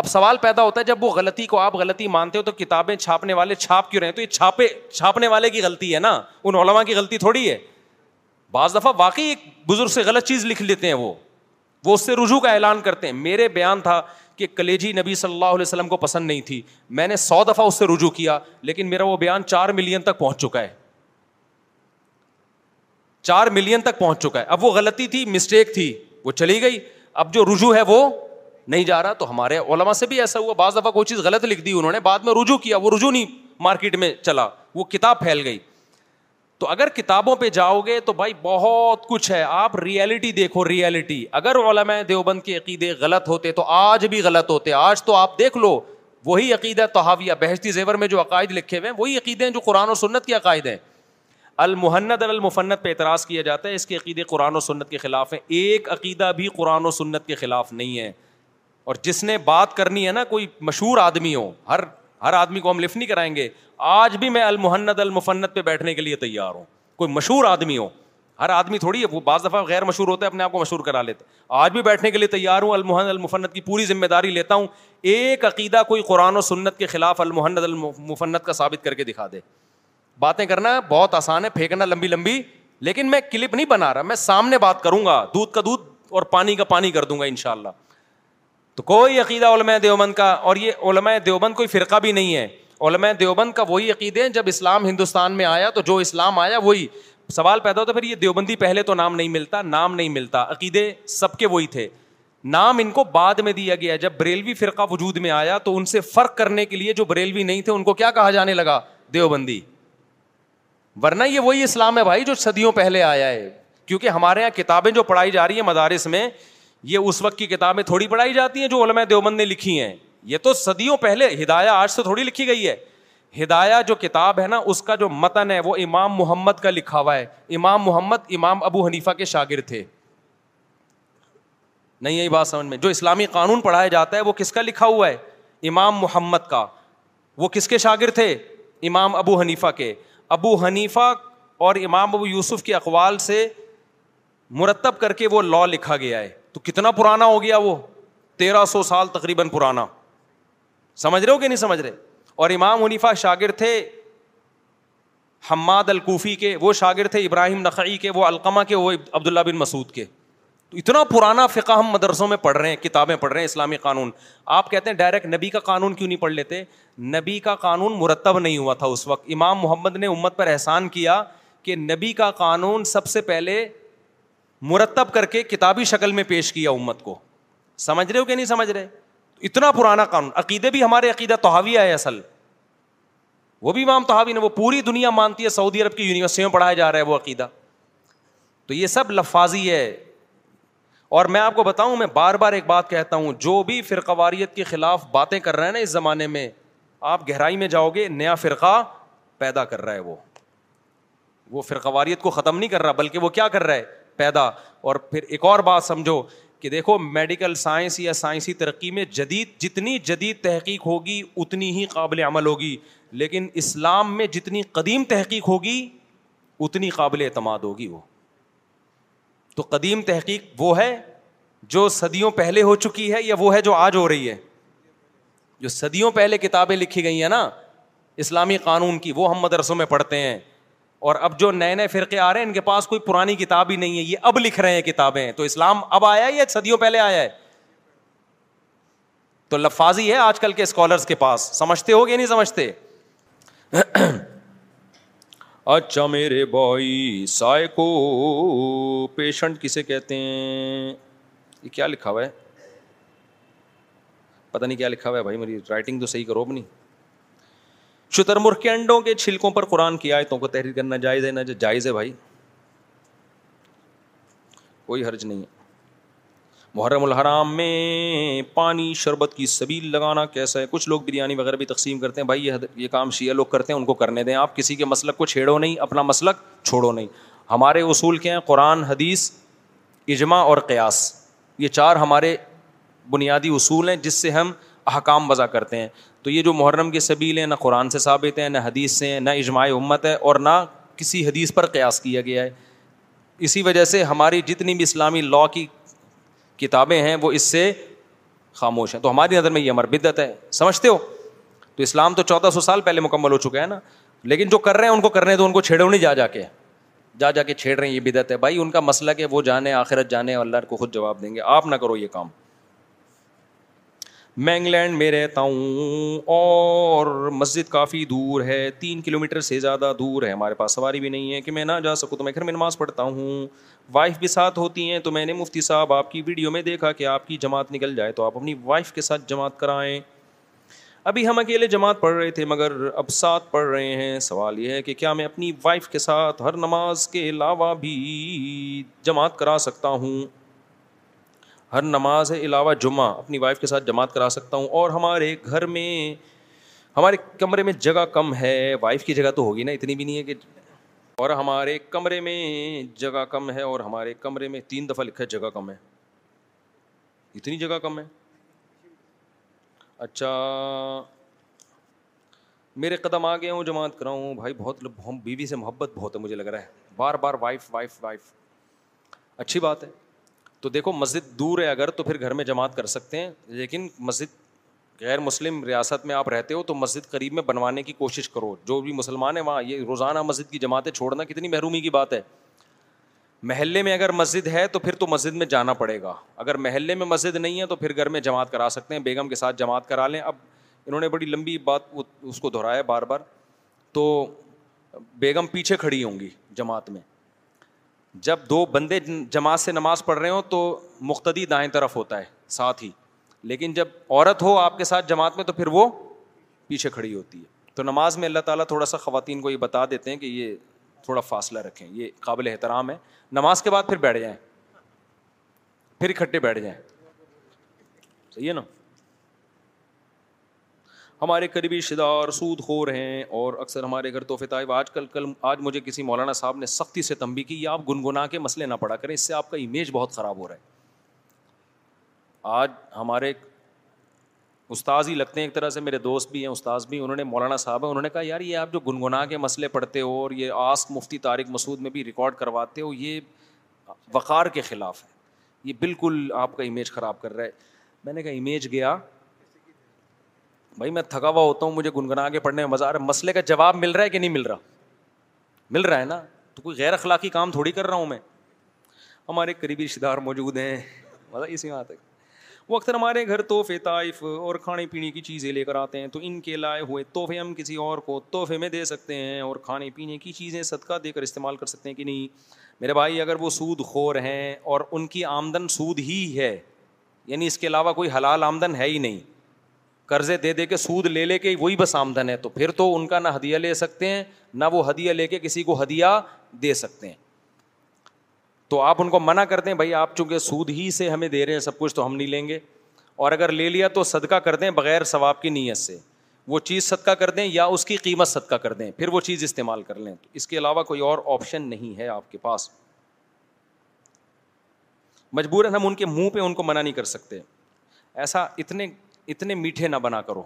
اب سوال پیدا ہوتا ہے جب وہ غلطی کو آپ غلطی مانتے ہو تو کتابیں چھاپنے والے چھاپ کیوں رہے ہیں تو یہ چھاپے چھاپنے والے کی غلطی ہے نا ان علماء کی غلطی تھوڑی ہے بعض دفعہ واقعی ایک بزرگ سے غلط چیز لکھ لیتے ہیں وہ وہ اس سے رجوع کا اعلان کرتے ہیں میرے بیان تھا کہ کلیجی نبی صلی اللہ علیہ وسلم کو پسند نہیں تھی میں نے سو دفعہ اس سے رجوع کیا لیکن میرا وہ بیان چار ملین تک پہنچ چکا ہے چار ملین تک پہنچ چکا ہے اب وہ غلطی تھی مسٹیک تھی وہ چلی گئی اب جو رجوع ہے وہ نہیں جا رہا تو ہمارے علما سے بھی ایسا ہوا بعض دفعہ کوئی چیز غلط لکھ دی انہوں نے بعد میں رجوع کیا وہ رجوع نہیں مارکیٹ میں چلا وہ کتاب پھیل گئی تو اگر کتابوں پہ جاؤ گے تو بھائی بہت کچھ ہے آپ ریئلٹی دیکھو ریئلٹی اگر علماء دیوبند کے عقیدے غلط ہوتے تو آج بھی غلط ہوتے آج تو آپ دیکھ لو وہی عقیدہ تحاویہ بحشتی زیور میں جو عقائد لکھے ہوئے ہیں وہی عقیدے ہیں جو قرآن و سنت کے عقائد ہیں المحند المفنت پہ اعتراض کیا جاتا ہے اس کے عقیدے قرآن و سنت کے خلاف ہیں ایک عقیدہ بھی قرآن و سنت کے خلاف نہیں ہے اور جس نے بات کرنی ہے نا کوئی مشہور آدمی ہو ہر ہر آدمی کو ہم لفٹ نہیں کرائیں گے آج بھی میں المحنت المفنت پہ بیٹھنے کے لیے تیار ہوں کوئی مشہور آدمی ہو ہر آدمی تھوڑی ہے وہ بعض دفعہ غیر مشہور ہوتا ہے اپنے آپ کو مشہور کرا لیتے آج بھی بیٹھنے کے لیے تیار ہوں المحنت المفنت کی پوری ذمہ داری لیتا ہوں ایک عقیدہ کوئی قرآن و سنت کے خلاف المحند المفنت کا ثابت کر کے دکھا دے باتیں کرنا بہت آسان ہے پھینکنا لمبی لمبی لیکن میں کلپ نہیں بنا رہا میں سامنے بات کروں گا دودھ کا دودھ اور پانی کا پانی کر دوں گا ان شاء اللہ تو کوئی عقیدہ علماء دیوبند کا اور یہ علماء دیوبند کوئی فرقہ بھی نہیں ہے علماء دیوبند کا وہی عقیدے ہیں جب اسلام ہندوستان میں آیا تو جو اسلام آیا وہی سوال پیدا ہوتا پھر یہ دیوبندی پہلے تو نام نہیں ملتا نام نہیں ملتا عقیدے سب کے وہی تھے نام ان کو بعد میں دیا گیا جب بریلوی فرقہ وجود میں آیا تو ان سے فرق کرنے کے لیے جو بریلوی نہیں تھے ان کو کیا کہا جانے لگا دیوبندی ورنہ یہ وہی اسلام ہے بھائی جو صدیوں پہلے آیا ہے کیونکہ ہمارے یہاں کتابیں جو پڑھائی جا رہی ہیں مدارس میں یہ اس وقت کی کتابیں تھوڑی پڑھائی جاتی ہیں جو علماء دیوبند نے لکھی ہیں یہ تو صدیوں پہلے ہدایہ آج سے تھوڑی لکھی گئی ہے ہدایہ جو کتاب ہے نا اس کا جو متن ہے وہ امام محمد کا لکھا ہوا ہے امام محمد امام ابو حنیفہ کے شاگرد تھے نہیں یہی بات سمجھ میں جو اسلامی قانون پڑھایا جاتا ہے وہ کس کا لکھا ہوا ہے امام محمد کا وہ کس کے شاگرد تھے امام ابو حنیفہ کے ابو حنیفہ اور امام ابو یوسف کے اقوال سے مرتب کر کے وہ لا لکھا گیا ہے تو کتنا پرانا ہو گیا وہ تیرہ سو سال تقریباً پرانا سمجھ رہے ہو کہ نہیں سمجھ رہے اور امام حنیفہ شاگرد تھے حماد الکوفی کے وہ شاگرد تھے ابراہیم نقعی کے وہ القمہ کے وہ عبداللہ بن مسعود کے تو اتنا پرانا فقہ ہم مدرسوں میں پڑھ رہے ہیں کتابیں پڑھ رہے ہیں اسلامی قانون آپ کہتے ہیں ڈائریکٹ نبی کا قانون کیوں نہیں پڑھ لیتے نبی کا قانون مرتب نہیں ہوا تھا اس وقت امام محمد نے امت پر احسان کیا کہ نبی کا قانون سب سے پہلے مرتب کر کے کتابی شکل میں پیش کیا امت کو سمجھ رہے ہو کہ نہیں سمجھ رہے اتنا پرانا قانون عقیدے بھی ہمارے عقیدہ توحویہ ہے اصل وہ بھی امام توحوی نے وہ پوری دنیا مانتی ہے سعودی عرب کی یونیورسٹی میں پڑھایا جا رہا ہے وہ عقیدہ تو یہ سب لفاظی ہے اور میں آپ کو بتاؤں میں بار بار ایک بات کہتا ہوں جو بھی فرقواریت کے خلاف باتیں کر رہے ہیں نا اس زمانے میں آپ گہرائی میں جاؤ گے نیا فرقہ پیدا کر رہا ہے وہ وہ فرقواریت کو ختم نہیں کر رہا بلکہ وہ کیا کر رہا ہے پیدا اور پھر ایک اور بات سمجھو کہ دیکھو میڈیکل سائنس یا سائنسی ترقی میں جدید جتنی جدید تحقیق ہوگی اتنی ہی قابل عمل ہوگی لیکن اسلام میں جتنی قدیم تحقیق ہوگی اتنی قابل اعتماد ہوگی وہ تو قدیم تحقیق وہ ہے جو صدیوں پہلے ہو چکی ہے یا وہ ہے جو آج ہو رہی ہے جو صدیوں پہلے کتابیں لکھی گئی ہیں نا اسلامی قانون کی وہ ہم مدرسوں میں پڑھتے ہیں اور اب جو نئے نئے فرقے آ رہے ہیں ان کے پاس کوئی پرانی کتاب ہی نہیں ہے یہ اب لکھ رہے ہیں کتابیں تو اسلام اب آیا ہے یا صدیوں پہلے آیا ہے تو لفاظی ہے آج کل کے اسکالرس کے پاس سمجھتے ہو گیا نہیں سمجھتے اچھا میرے بھائی سائیکو پیشنٹ کسے کہتے ہیں یہ کیا لکھا ہوا ہے پتہ نہیں کیا لکھا ہوا ہے بھائی میری رائٹنگ تو صحیح کرو اب نہیں انڈوں کے چھلکوں پر قرآن کی آیتوں کو تحریر کرنا جائز ہے نہ جائز ہے بھائی کوئی حرج نہیں ہے محرم الحرام میں پانی شربت کی سبیل لگانا کیسا ہے کچھ لوگ بریانی وغیرہ بھی تقسیم کرتے ہیں بھائی یہ یہ کام شیعہ لوگ کرتے ہیں ان کو کرنے دیں آپ کسی کے مسلک کو چھیڑو نہیں اپنا مسلک چھوڑو نہیں ہمارے اصول کے ہیں قرآن حدیث اجماع اور قیاس یہ چار ہمارے بنیادی اصول ہیں جس سے ہم احکام وضع کرتے ہیں تو یہ جو محرم کے سبیل ہیں نہ قرآن سے ثابت ہیں نہ حدیث سے ہیں نہ اجماع امت ہے اور نہ کسی حدیث پر قیاس کیا گیا ہے اسی وجہ سے ہماری جتنی بھی اسلامی لاء کی کتابیں ہیں وہ اس سے خاموش ہیں تو ہماری نظر میں یہ امر بدت ہے سمجھتے ہو تو اسلام تو چودہ سو سال پہلے مکمل ہو چکا ہے نا لیکن جو کر رہے ہیں ان کو کر رہے ہیں تو ان کو چھیڑو نہیں جا جا کے جا جا کے چھیڑ رہے ہیں یہ بدت ہے بھائی ان کا مسئلہ کہ وہ جانے آخرت جانے اور اللہ کو خود جواب دیں گے آپ نہ کرو یہ کام مینگ لینڈ میں رہتا ہوں اور مسجد کافی دور ہے تین کلو میٹر سے زیادہ دور ہے ہمارے پاس سواری بھی نہیں ہے کہ میں نہ جا سکوں تو میں گھر میں نماز پڑھتا ہوں وائف بھی ساتھ ہوتی ہیں تو میں نے مفتی صاحب آپ کی ویڈیو میں دیکھا کہ آپ کی جماعت نکل جائے تو آپ اپنی وائف کے ساتھ جماعت کرائیں ابھی ہم اکیلے جماعت پڑھ رہے تھے مگر اب ساتھ پڑھ رہے ہیں سوال یہ ہے کہ کیا میں اپنی وائف کے ساتھ ہر نماز کے علاوہ بھی جماعت کرا سکتا ہوں ہر نماز علاوہ جمعہ اپنی وائف کے ساتھ جماعت کرا سکتا ہوں اور ہمارے گھر میں ہمارے کمرے میں جگہ کم ہے وائف کی جگہ تو ہوگی نا اتنی بھی نہیں ہے کہ اور ہمارے کمرے میں جگہ کم ہے اور ہمارے کمرے میں تین دفعہ لکھا ہے جگہ کم ہے اتنی جگہ کم ہے اچھا میرے قدم آ گئے ہوں جماعت کراؤں بھائی بہت بیوی سے محبت بہت ہے مجھے لگ رہا ہے بار بار وائف وائف وائف اچھی بات ہے تو دیکھو مسجد دور ہے اگر تو پھر گھر میں جماعت کر سکتے ہیں لیکن مسجد غیر مسلم ریاست میں آپ رہتے ہو تو مسجد قریب میں بنوانے کی کوشش کرو جو بھی مسلمان ہیں وہاں یہ روزانہ مسجد کی جماعتیں چھوڑنا کتنی محرومی کی بات ہے محلے میں اگر مسجد ہے تو پھر تو مسجد میں جانا پڑے گا اگر محلے میں مسجد نہیں ہے تو پھر گھر میں جماعت کرا سکتے ہیں بیگم کے ساتھ جماعت کرا لیں اب انہوں نے بڑی لمبی بات اس کو دہرایا بار بار تو بیگم پیچھے کھڑی ہوں گی جماعت میں جب دو بندے جماعت سے نماز پڑھ رہے ہوں تو مقتدی دائیں طرف ہوتا ہے ساتھ ہی لیکن جب عورت ہو آپ کے ساتھ جماعت میں تو پھر وہ پیچھے کھڑی ہوتی ہے تو نماز میں اللہ تعالیٰ تھوڑا سا خواتین کو یہ بتا دیتے ہیں کہ یہ تھوڑا فاصلہ رکھیں یہ قابل احترام ہے نماز کے بعد پھر بیٹھ جائیں پھر اکٹھے بیٹھ جائیں صحیح ہے نا ہمارے قریبی دار سود خور ہیں اور اکثر ہمارے گھر تحفے طائب آج کل کل آج مجھے کسی مولانا صاحب نے سختی سے تنبی کی یہ آپ گنگنا کے مسئلے نہ پڑا کریں اس سے آپ کا امیج بہت خراب ہو رہا ہے آج ہمارے استاذ ہی لگتے ہیں ایک طرح سے میرے دوست بھی ہیں استاذ بھی انہوں نے مولانا صاحب ہیں انہوں نے کہا یار یہ آپ جو گنگنا کے مسئلے پڑھتے ہو اور یہ آس مفتی طارق مسعود میں بھی ریکارڈ کرواتے ہو یہ وقار کے خلاف ہے یہ بالکل آپ کا امیج خراب کر رہا ہے میں نے کہا امیج گیا بھائی میں تھکا ہوا ہوتا ہوں مجھے گنگنا کے پڑھنے میں مزہ آ رہا ہے مسئلے کا جواب مل رہا ہے کہ نہیں مل رہا مل رہا ہے نا تو کوئی غیر اخلاقی کام تھوڑی کر رہا ہوں میں ہمارے قریبی رشتے دار موجود ہیں مزہ اسی بات ہے وہ اکثر ہمارے گھر تحفے طائف اور کھانے پینے کی چیزیں لے کر آتے ہیں تو ان کے لائے ہوئے تحفے ہم کسی اور کو تحفے میں دے سکتے ہیں اور کھانے پینے کی چیزیں صدقہ دے کر استعمال کر سکتے ہیں کہ نہیں میرے بھائی اگر وہ سود خور ہیں اور ان کی آمدن سود ہی ہے یعنی اس کے علاوہ کوئی حلال آمدن ہے ہی نہیں قرضے دے دے کے سود لے لے کے وہی بس آمدن ہے تو پھر تو ان کا نہ ہدیہ لے سکتے ہیں نہ وہ ہدیہ لے کے کسی کو ہدیہ دے سکتے ہیں تو آپ ان کو منع کر دیں بھائی آپ چونکہ سود ہی سے ہمیں دے رہے ہیں سب کچھ تو ہم نہیں لیں گے اور اگر لے لیا تو صدقہ کر دیں بغیر ثواب کی نیت سے وہ چیز صدقہ کر دیں یا اس کی قیمت صدقہ کر دیں پھر وہ چیز استعمال کر لیں تو اس کے علاوہ کوئی اور آپشن نہیں ہے آپ کے پاس مجبوراً ہم ان کے منہ پہ ان کو منع نہیں کر سکتے ایسا اتنے اتنے میٹھے نہ بنا کرو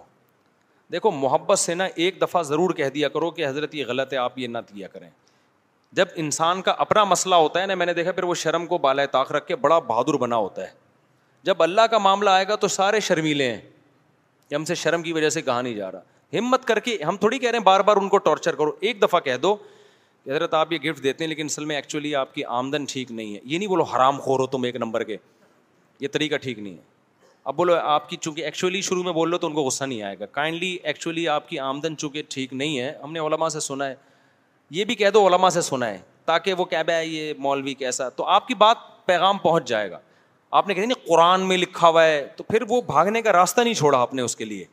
دیکھو محبت سے نا ایک دفعہ ضرور کہہ دیا کرو کہ حضرت یہ غلط ہے آپ یہ نہ کیا کریں جب انسان کا اپنا مسئلہ ہوتا ہے نا میں نے دیکھا پھر وہ شرم کو بالائے طاق رکھ کے بڑا بہادر بنا ہوتا ہے جب اللہ کا معاملہ آئے گا تو سارے شرمیلے ہیں کہ ہم سے شرم کی وجہ سے کہا نہیں جا رہا ہمت کر کے ہم تھوڑی کہہ رہے ہیں بار بار ان کو ٹارچر کرو ایک دفعہ کہہ دو کہ حضرت آپ یہ گفٹ دیتے ہیں لیکن اصل میں ایکچولی آپ کی آمدن ٹھیک نہیں ہے یہ نہیں بولو حرام خور ہو تم ایک نمبر کے یہ طریقہ ٹھیک نہیں ہے اب بولو آپ کی چونکہ ایکچولی شروع میں بول لو تو ان کو غصہ نہیں آئے گا کائنڈلی ایکچولی آپ کی آمدن چونکہ ٹھیک نہیں ہے ہم نے علما سے سنا ہے یہ بھی کہہ دو علما سے سنا ہے تاکہ وہ کہہ ہے یہ مولوی کیسا تو آپ کی بات پیغام پہنچ جائے گا آپ نے کہا نہیں قرآن میں لکھا ہوا ہے تو پھر وہ بھاگنے کا راستہ نہیں چھوڑا آپ نے اس کے لیے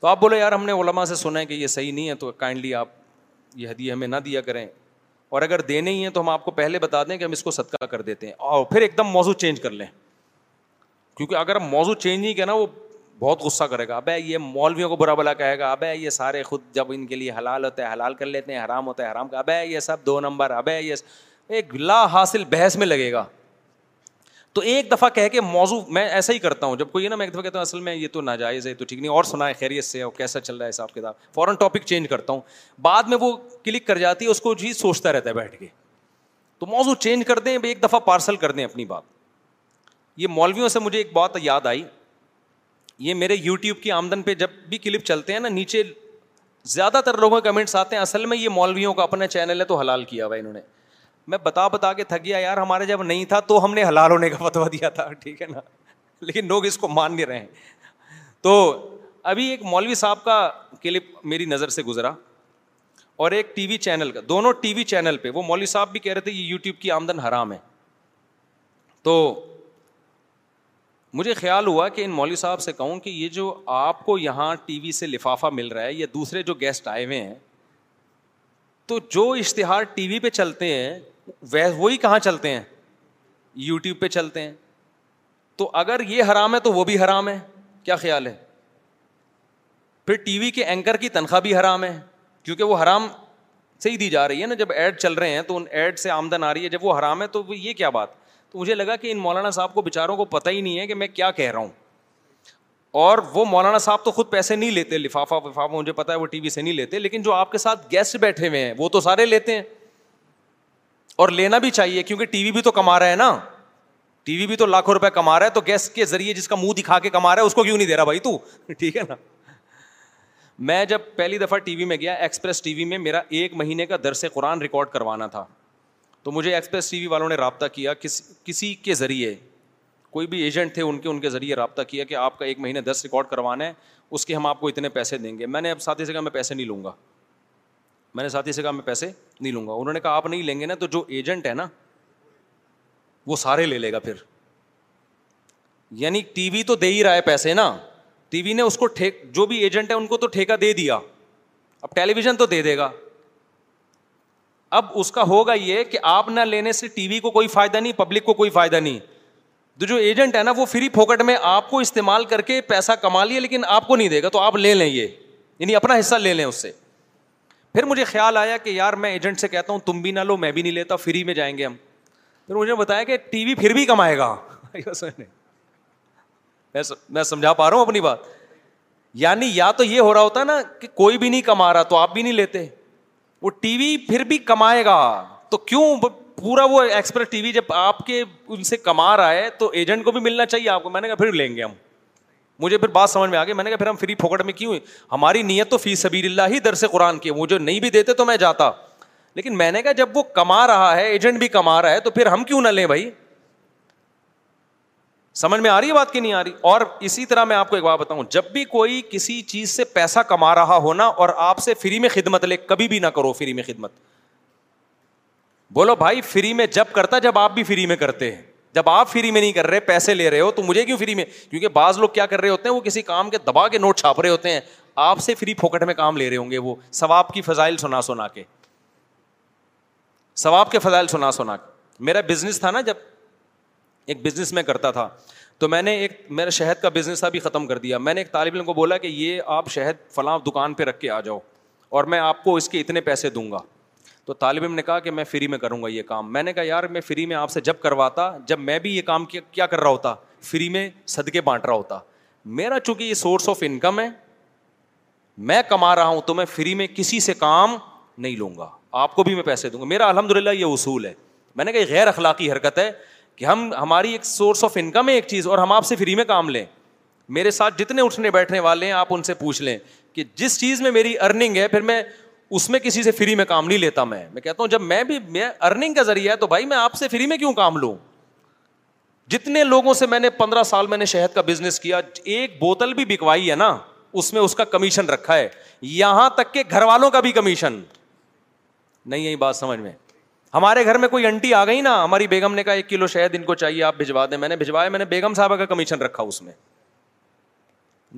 تو آپ بولو یار ہم نے علما سے سنا ہے کہ یہ صحیح نہیں ہے تو کائنڈلی آپ یہ ہدیہ ہمیں نہ دیا کریں اور اگر دینے ہی ہیں تو ہم آپ کو پہلے بتا دیں کہ ہم اس کو صدقہ کر دیتے ہیں اور پھر ایک دم موضوع چینج کر لیں کیونکہ اگر موضوع چینج نہیں کیا نا وہ بہت غصہ کرے گا ابے یہ مولویوں کو برا بلا کہے گا ابے یہ سارے خود جب ان کے لیے حلال ہوتا ہے حلال کر لیتے ہیں حرام ہوتا ہے حرام کا ابے یہ سب دو نمبر اب یہ ایک لا حاصل بحث میں لگے گا تو ایک دفعہ کہہ کے موضوع میں ایسا ہی کرتا ہوں جب کوئی نا میں ایک دفعہ کہتا ہوں اصل میں یہ تو ناجائز ہے تو ٹھیک نہیں اور سنا ہے خیریت سے اور کیسا چل رہا ہے حساب کتاب فوراً ٹاپک چینج کرتا ہوں بعد میں وہ کلک کر جاتی ہے اس کو جی سوچتا رہتا ہے بیٹھ کے تو موضوع چینج کر دیں ایک دفعہ پارسل کر دیں اپنی بات یہ مولویوں سے مجھے ایک بات یاد آئی یہ میرے یو ٹیوب کی آمدن پہ جب بھی کلپ چلتے ہیں نا نیچے زیادہ تر لوگوں کے کمنٹس آتے ہیں اصل میں یہ مولویوں کا اپنا چینل ہے تو حلال کیا ہوا انہوں نے میں بتا بتا کے تھک گیا یار ہمارے جب نہیں تھا تو ہم نے حلال ہونے کا فتوا دیا تھا ٹھیک ہے نا لیکن لوگ اس کو مان نہیں رہے تو ابھی ایک مولوی صاحب کا کلپ میری نظر سے گزرا اور ایک ٹی وی چینل کا دونوں ٹی وی چینل پہ وہ مولوی صاحب بھی کہہ رہے تھے یو ٹیوب کی آمدن حرام ہے تو مجھے خیال ہوا کہ ان مولوی صاحب سے کہوں کہ یہ جو آپ کو یہاں ٹی وی سے لفافہ مل رہا ہے یا دوسرے جو گیسٹ آئے ہوئے ہیں تو جو اشتہار ٹی وی پہ چلتے ہیں وہ وہی کہاں چلتے ہیں یوٹیوب پہ چلتے ہیں تو اگر یہ حرام ہے تو وہ بھی حرام ہے کیا خیال ہے پھر ٹی وی کے اینکر کی تنخواہ بھی حرام ہے کیونکہ وہ حرام صحیح دی جا رہی ہے نا جب ایڈ چل رہے ہیں تو ان ایڈ سے آمدن آ رہی ہے جب وہ حرام ہے تو یہ کیا بات تو مجھے لگا کہ ان مولانا صاحب کو بیچاروں کو پتا ہی نہیں ہے کہ میں کیا کہہ رہا ہوں اور وہ مولانا صاحب تو خود پیسے نہیں لیتے لفافہ وفافہ مجھے پتا ہے وہ ٹی وی سے نہیں لیتے لیکن جو آپ کے ساتھ گیسٹ بیٹھے ہوئے ہیں وہ تو سارے لیتے ہیں اور لینا بھی چاہیے کیونکہ ٹی وی بھی تو کما رہا ہے نا ٹی وی بھی تو لاکھوں روپے کما رہا ہے تو گیسٹ کے ذریعے جس کا منہ دکھا کے کما رہا ہے اس کو کیوں نہیں دے رہا بھائی تو [LAUGHS] ٹھیک ہے نا میں جب پہلی دفعہ ٹی وی میں گیا ایکسپریس ٹی وی میں میرا ایک مہینے کا درس قرآن ریکارڈ کروانا تھا تو مجھے ایکسپریس ٹی وی والوں نے رابطہ کیا کس کسی کے ذریعے کوئی بھی ایجنٹ تھے ان کے ان کے ذریعے رابطہ کیا کہ آپ کا ایک مہینے دس ریکارڈ کروانا ہے اس کے ہم آپ کو اتنے پیسے دیں گے میں نے اب ساتھی سے کہا میں پیسے نہیں لوں گا میں نے ساتھی سے کہا میں پیسے نہیں لوں گا انہوں نے کہا آپ نہیں لیں گے نا تو جو ایجنٹ ہے نا وہ سارے لے لے گا پھر یعنی ٹی وی تو دے ہی رہا ہے پیسے نا ٹی وی نے اس کو جو بھی ایجنٹ ہے ان کو تو ٹھیکہ دے دیا اب ٹیلی ویژن تو دے دے گا اب اس کا ہوگا یہ کہ آپ نہ لینے سے ٹی وی کو کوئی فائدہ نہیں پبلک کو کوئی فائدہ نہیں تو جو ایجنٹ ہے نا وہ فری پھوکٹ میں آپ کو استعمال کر کے پیسہ کما لیے لیکن آپ کو نہیں دے گا تو آپ لے لیں یہ یعنی اپنا حصہ لے لیں اس سے پھر مجھے خیال آیا کہ یار میں ایجنٹ سے کہتا ہوں تم بھی نہ لو میں بھی نہیں لیتا فری میں جائیں گے ہم پھر مجھے بتایا کہ ٹی وی پھر بھی کمائے گا میں سمجھا پا رہا ہوں اپنی بات یعنی یا تو یہ ہو رہا ہوتا نا کہ کوئی بھی نہیں کما رہا تو آپ بھی نہیں لیتے وہ ٹی وی پھر بھی کمائے گا تو کیوں پورا وہ ایکسپریس ٹی وی جب آپ کے ان سے کما رہا ہے تو ایجنٹ کو بھی ملنا چاہیے آپ کو میں نے کہا پھر لیں گے ہم مجھے پھر بات سمجھ میں آ گئی میں نے کہا پھر ہم فری پھوکٹ میں کیوں ہماری نیت تو فی سبیر اللہ ہی درس قرآن کی وہ جو نہیں بھی دیتے تو میں جاتا لیکن میں نے کہا جب وہ کما رہا ہے ایجنٹ بھی کما رہا ہے تو پھر ہم کیوں نہ لیں بھائی سمجھ میں آ رہی ہے بات کی نہیں آ رہی اور اسی طرح میں آپ کو ایک بات بتاؤں جب بھی کوئی کسی چیز سے پیسہ کما رہا ہونا اور آپ سے فری میں خدمت لے کبھی بھی نہ کرو فری میں خدمت بولو بھائی فری میں جب کرتا جب آپ بھی فری میں کرتے ہیں جب آپ فری میں نہیں کر رہے پیسے لے رہے ہو تو مجھے کیوں فری میں کیونکہ بعض لوگ کیا کر رہے ہوتے ہیں وہ کسی کام کے دبا کے نوٹ چھاپ رہے ہوتے ہیں آپ سے فری پھوکٹ میں کام لے رہے ہوں گے وہ ثواب کی فضائل سنا سنا کے ثواب کے فضائل سنا سنا کے میرا بزنس تھا نا جب ایک بزنس میں کرتا تھا تو میں نے ایک میرا شہد کا بزنس ختم کر دیا میں نے ایک طالب علم کو بولا کہ یہ آپ شہد فلاں دکان پہ رکھ کے آ جاؤ اور میں آپ کو اس کے اتنے پیسے دوں گا تو طالب علم نے کہا کہ میں فری میں کروں گا یہ کام میں نے کہا یار میں فری میں آپ سے جب کرواتا جب میں بھی یہ کام کیا کر رہا ہوتا فری میں صدقے بانٹ رہا ہوتا میرا چونکہ یہ سورس آف انکم ہے میں کما رہا ہوں تو میں فری میں کسی سے کام نہیں لوں گا آپ کو بھی میں پیسے دوں گا میرا الحمد للہ یہ اصول ہے میں نے کہا یہ غیر اخلاقی حرکت ہے کہ ہم ہماری ایک سورس آف انکم ہے ایک چیز اور ہم آپ سے فری میں کام لیں میرے ساتھ جتنے اٹھنے بیٹھنے والے ہیں آپ ان سے پوچھ لیں کہ جس چیز میں میری ارننگ ہے پھر میں اس میں کسی سے فری میں کام نہیں لیتا میں میں کہتا ہوں جب میں بھی میں ارننگ کا ذریعہ ہے تو بھائی میں آپ سے فری میں کیوں کام لوں جتنے لوگوں سے میں نے پندرہ سال میں نے شہد کا بزنس کیا ایک بوتل بھی بکوائی ہے نا اس میں اس کا کمیشن رکھا ہے یہاں تک کہ گھر والوں کا بھی کمیشن نہیں یہی بات سمجھ میں ہمارے گھر میں کوئی انٹی آ گئی نا ہماری بیگم نے کہا ایک کلو شہد ان کو چاہیے آپ بھجوا دیں میں نے بھجوایا میں نے بیگم صاحبہ کا کمیشن رکھا اس میں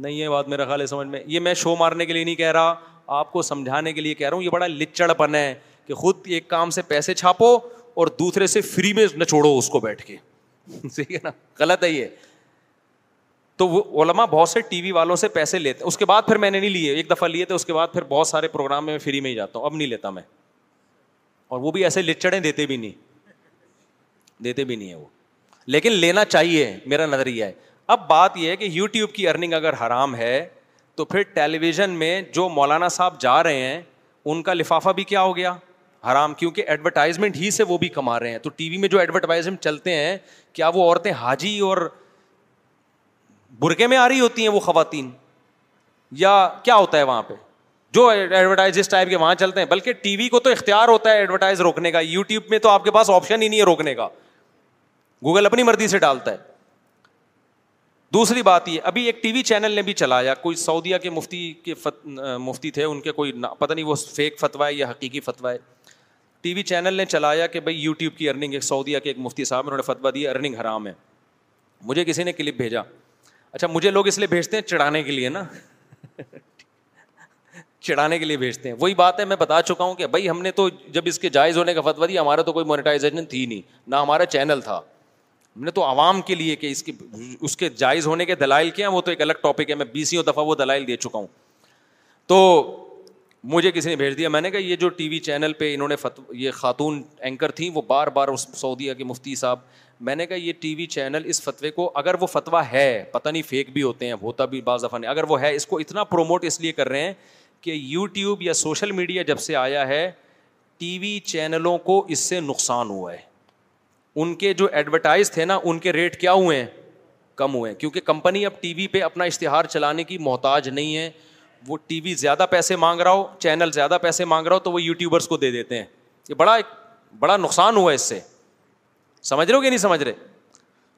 نہیں یہ بات میرا خیال ہے سمجھ میں یہ میں شو مارنے کے لیے نہیں کہہ رہا آپ کو سمجھانے کے لیے کہہ رہا ہوں یہ بڑا لچڑ پن ہے کہ خود ایک کام سے پیسے چھاپو اور دوسرے سے فری میں نچوڑو اس کو بیٹھ کے [LAUGHS] ہے نا غلط ہے یہ تو وہ علما بہت سے ٹی وی والوں سے پیسے لیتے اس کے بعد پھر میں نے نہیں لیے ایک دفعہ لیے تھے اس کے بعد پھر بہت سارے پروگرام میں فری میں ہی جاتا ہوں اب نہیں لیتا میں اور وہ بھی ایسے دیتے بھی نہیں دیتے بھی نہیں وہ لیکن لینا چاہیے میرا نظریہ ہے اب بات یہ ہے کہ یو ٹیوب کی ارننگ اگر حرام ہے تو پھر ٹیلی ویژن میں جو مولانا صاحب جا رہے ہیں ان کا لفافہ بھی کیا ہو گیا حرام کیونکہ ایڈورٹائزمنٹ ہی سے وہ بھی کما رہے ہیں تو ٹی وی میں جو ایڈورٹائزمنٹ چلتے ہیں کیا وہ عورتیں حاجی اور برقعے میں آ رہی ہوتی ہیں وہ خواتین یا کیا ہوتا ہے وہاں پہ جو ایڈورٹائز ٹائپ کے وہاں چلتے ہیں بلکہ ٹی وی کو تو اختیار ہوتا ہے ایڈورٹائز روکنے کا یوٹیوب میں تو آپ کے پاس آپشن ہی نہیں ہے روکنے کا گوگل اپنی مرضی سے ڈالتا ہے دوسری بات یہ ابھی ایک ٹی وی چینل نے بھی چلایا کوئی سعودیہ کے مفتی کے فت... مفتی تھے ان کے کوئی پتہ نہیں وہ فیک فتویٰ ہے یا حقیقی ہے ٹی وی چینل نے چلایا کہ بھائی یوٹیوب کی ارننگ ایک سعودیہ کے ایک مفتی صاحب انہوں نے فتویٰ دی ارننگ حرام ہے مجھے کسی نے کلپ بھیجا اچھا مجھے لوگ اس لیے بھیجتے ہیں چڑھانے کے لیے نا چڑھانے کے لیے بھیجتے ہیں وہی بات ہے میں بتا چکا ہوں کہ بھائی ہم نے تو جب اس کے جائز ہونے کا فتویٰ دیا ہمارا تو کوئی مونیٹائزیشن تھی نہیں نہ ہمارا چینل تھا ہم نے تو عوام کے لیے کہ اس کے اس کے جائز ہونے کے دلائل کیا وہ تو ایک الگ ٹاپک ہے میں بیسوں دفعہ وہ دلائل دے چکا ہوں تو مجھے کسی نے بھیج دیا میں نے کہا یہ جو ٹی وی چینل پہ انہوں نے فتو یہ خاتون اینکر تھیں وہ بار بار اس سعودیہ کے مفتی صاحب میں نے کہا یہ ٹی وی چینل اس فتوے کو اگر وہ فتویٰ ہے پتہ نہیں فیک بھی ہوتے ہیں ہوتا بھی بعض دفعہ نہیں اگر وہ ہے اس کو اتنا پروموٹ اس لیے کر رہے ہیں کہ یوٹیوب یا سوشل میڈیا جب سے آیا ہے ٹی وی چینلوں کو اس سے نقصان ہوا ہے ان کے جو ایڈورٹائز تھے نا ان کے ریٹ کیا ہوئے ہیں کم ہوئے ہیں کیونکہ کمپنی اب ٹی وی پہ اپنا اشتہار چلانے کی محتاج نہیں ہے وہ ٹی وی زیادہ پیسے مانگ رہا ہو چینل زیادہ پیسے مانگ رہا ہو تو وہ یوٹیوبرس کو دے دیتے ہیں یہ بڑا ایک بڑا نقصان ہوا ہے اس سے سمجھ رہے ہو کہ نہیں سمجھ رہے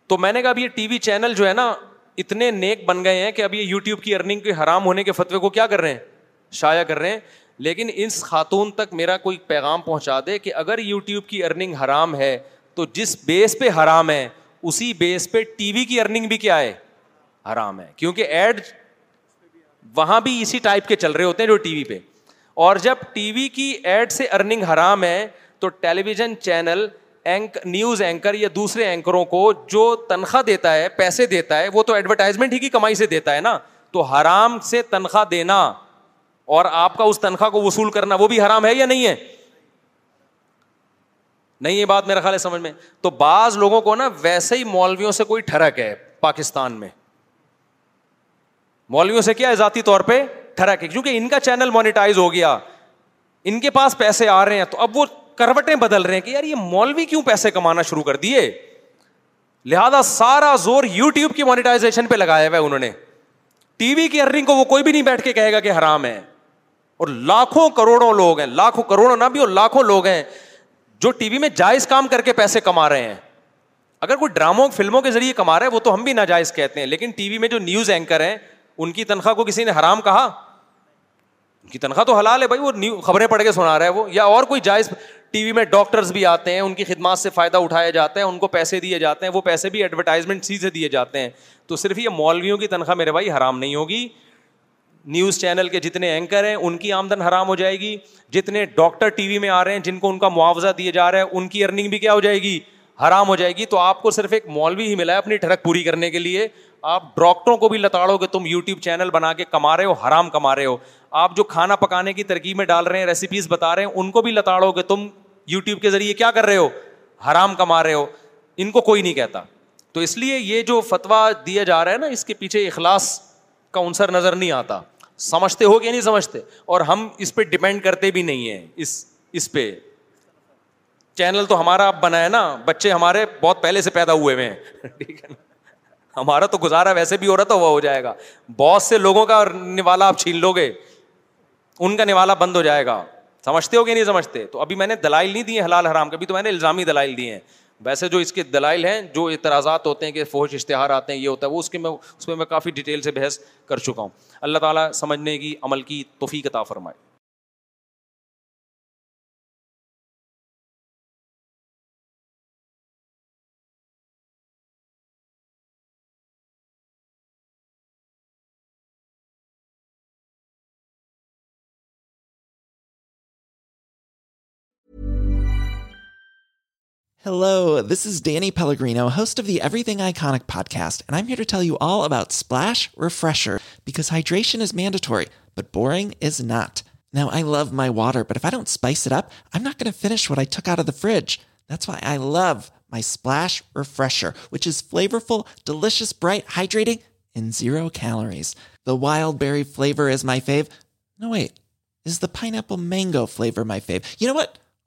تو میں نے کہا اب یہ ٹی وی چینل جو ہے نا اتنے نیک بن گئے ہیں کہ اب یہ یوٹیوب کی ارننگ کے حرام ہونے کے فتوے کو کیا کر رہے ہیں شائع کر رہے ہیں لیکن اس خاتون تک میرا کوئی پیغام پہنچا دے کہ اگر یو ٹیوب کی ارننگ بھی کیا ہے حرام ہے کیونکہ ایڈ وہاں بھی اسی ٹائپ کے چل رہے ہوتے ہیں جو ٹی وی پہ اور جب ٹی وی کی ایڈ سے ارننگ حرام ہے تو television channel news anchor یا دوسرے اینکروں کو جو تنخواہ دیتا ہے پیسے دیتا ہے وہ تو ایڈورٹائزمنٹ ہی کی کمائی سے دیتا ہے نا تو حرام سے تنخواہ دینا اور آپ کا اس تنخواہ کو وصول کرنا وہ بھی حرام ہے یا نہیں ہے نہیں یہ بات میرا خیال ہے سمجھ میں تو بعض لوگوں کو نا ویسے ہی مولویوں سے کوئی ٹھڑک ہے پاکستان میں مولویوں سے کیا ہے ذاتی طور پہ ٹھڑک ہے کیونکہ ان کا چینل مانیٹائز ہو گیا ان کے پاس پیسے آ رہے ہیں تو اب وہ کروٹیں بدل رہے ہیں کہ یار یہ مولوی کیوں پیسے کمانا شروع کر دیے لہذا سارا زور یو ٹیوب کی مانیٹائزیشن پہ لگایا ہوا ہے انہوں نے ٹی وی کی ارننگ کو وہ کوئی بھی نہیں بیٹھ کے کہے گا کہ حرام ہے اور لاکھوں کروڑوں لوگ ہیں لاکھوں کروڑوں نہ بھی اور لاکھوں لوگ ہیں جو ٹی وی میں جائز کام کر کے پیسے کما رہے ہیں اگر کوئی ڈراموں فلموں کے ذریعے کما ہیں ہیں وہ تو ہم بھی ناجائز کہتے لیکن ٹی وی میں جو نیوز اینکر ان کی تنخواہ کو کسی نے حرام کہا ان کی تنخواہ تو حلال ہے بھائی وہ نیو خبریں پڑھ کے سنا رہا ہے وہ یا اور کوئی جائز ٹی وی میں ڈاکٹرز بھی آتے ہیں ان کی خدمات سے فائدہ اٹھایا جاتا ہے ان کو پیسے دیے جاتے ہیں وہ پیسے بھی ایڈورٹائزمنٹ سے دیے جاتے ہیں تو صرف یہ مولویوں کی تنخواہ میرے بھائی حرام نہیں ہوگی نیوز چینل کے جتنے اینکر ہیں ان کی آمدن حرام ہو جائے گی جتنے ڈاکٹر ٹی وی میں آ رہے ہیں جن کو ان کا معاوضہ دیا جا رہا ہے ان کی ارننگ بھی کیا ہو جائے گی حرام ہو جائے گی تو آپ کو صرف ایک مولوی ہی ملا ہے اپنی ٹھڑک پوری کرنے کے لیے آپ ڈاکٹروں کو بھی لتاڑو کہ تم یوٹیوب چینل بنا کے کما رہے ہو حرام کما رہے ہو آپ جو کھانا پکانے کی ترکیب میں ڈال رہے ہیں ریسیپیز بتا رہے ہیں ان کو بھی لتاڑو کہ تم یوٹیوب کے ذریعے کیا کر رہے ہو حرام کما رہے ہو ان کو کوئی نہیں کہتا تو اس لیے یہ جو فتویٰ دیا جا رہا ہے نا اس کے پیچھے اخلاص کا عنصر نظر نہیں آتا سمجھتے ہو کہ نہیں سمجھتے اور ہم اس پہ ڈپینڈ کرتے بھی نہیں ہیں اس اس پہ چینل تو ہمارا بنا ہے نا بچے ہمارے بہت پہلے سے پیدا ہوئے ہوئے ہیں ٹھیک ہے نا ہمارا تو گزارا ویسے بھی ہو رہا تھا وہ ہو جائے گا بہت سے لوگوں کا نوالا آپ چھین لو گے ان کا نوالا بند ہو جائے گا سمجھتے ہو کہ نہیں سمجھتے تو ابھی میں نے دلائل نہیں دی ہیں حلال حرام کبھی تو میں نے الزامی دلائل دی ہیں ویسے جو اس کے دلائل ہیں جو اعتراضات ہوتے ہیں کہ فوج اشتہار آتے ہیں یہ ہوتا ہے وہ اس کے میں اس میں میں کافی ڈیٹیل سے بحث کر چکا ہوں اللہ تعالیٰ سمجھنے کی عمل کی توفیق عطا فرمائے hello this is deal new here everything I chance to tell you all about our fresher because ration is mean door but boring is not no I love my water but I done spice rip em up the fridge why love my splash our fresher which is flavourful brightening zeros while berry flavour is my fave is the pineapple mango flavour my fave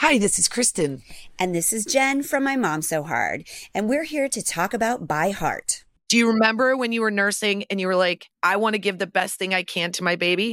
خریٹین and is Jen from my mom so hard and we are her talk by heart remember when you are nursing and you like I want give the best my be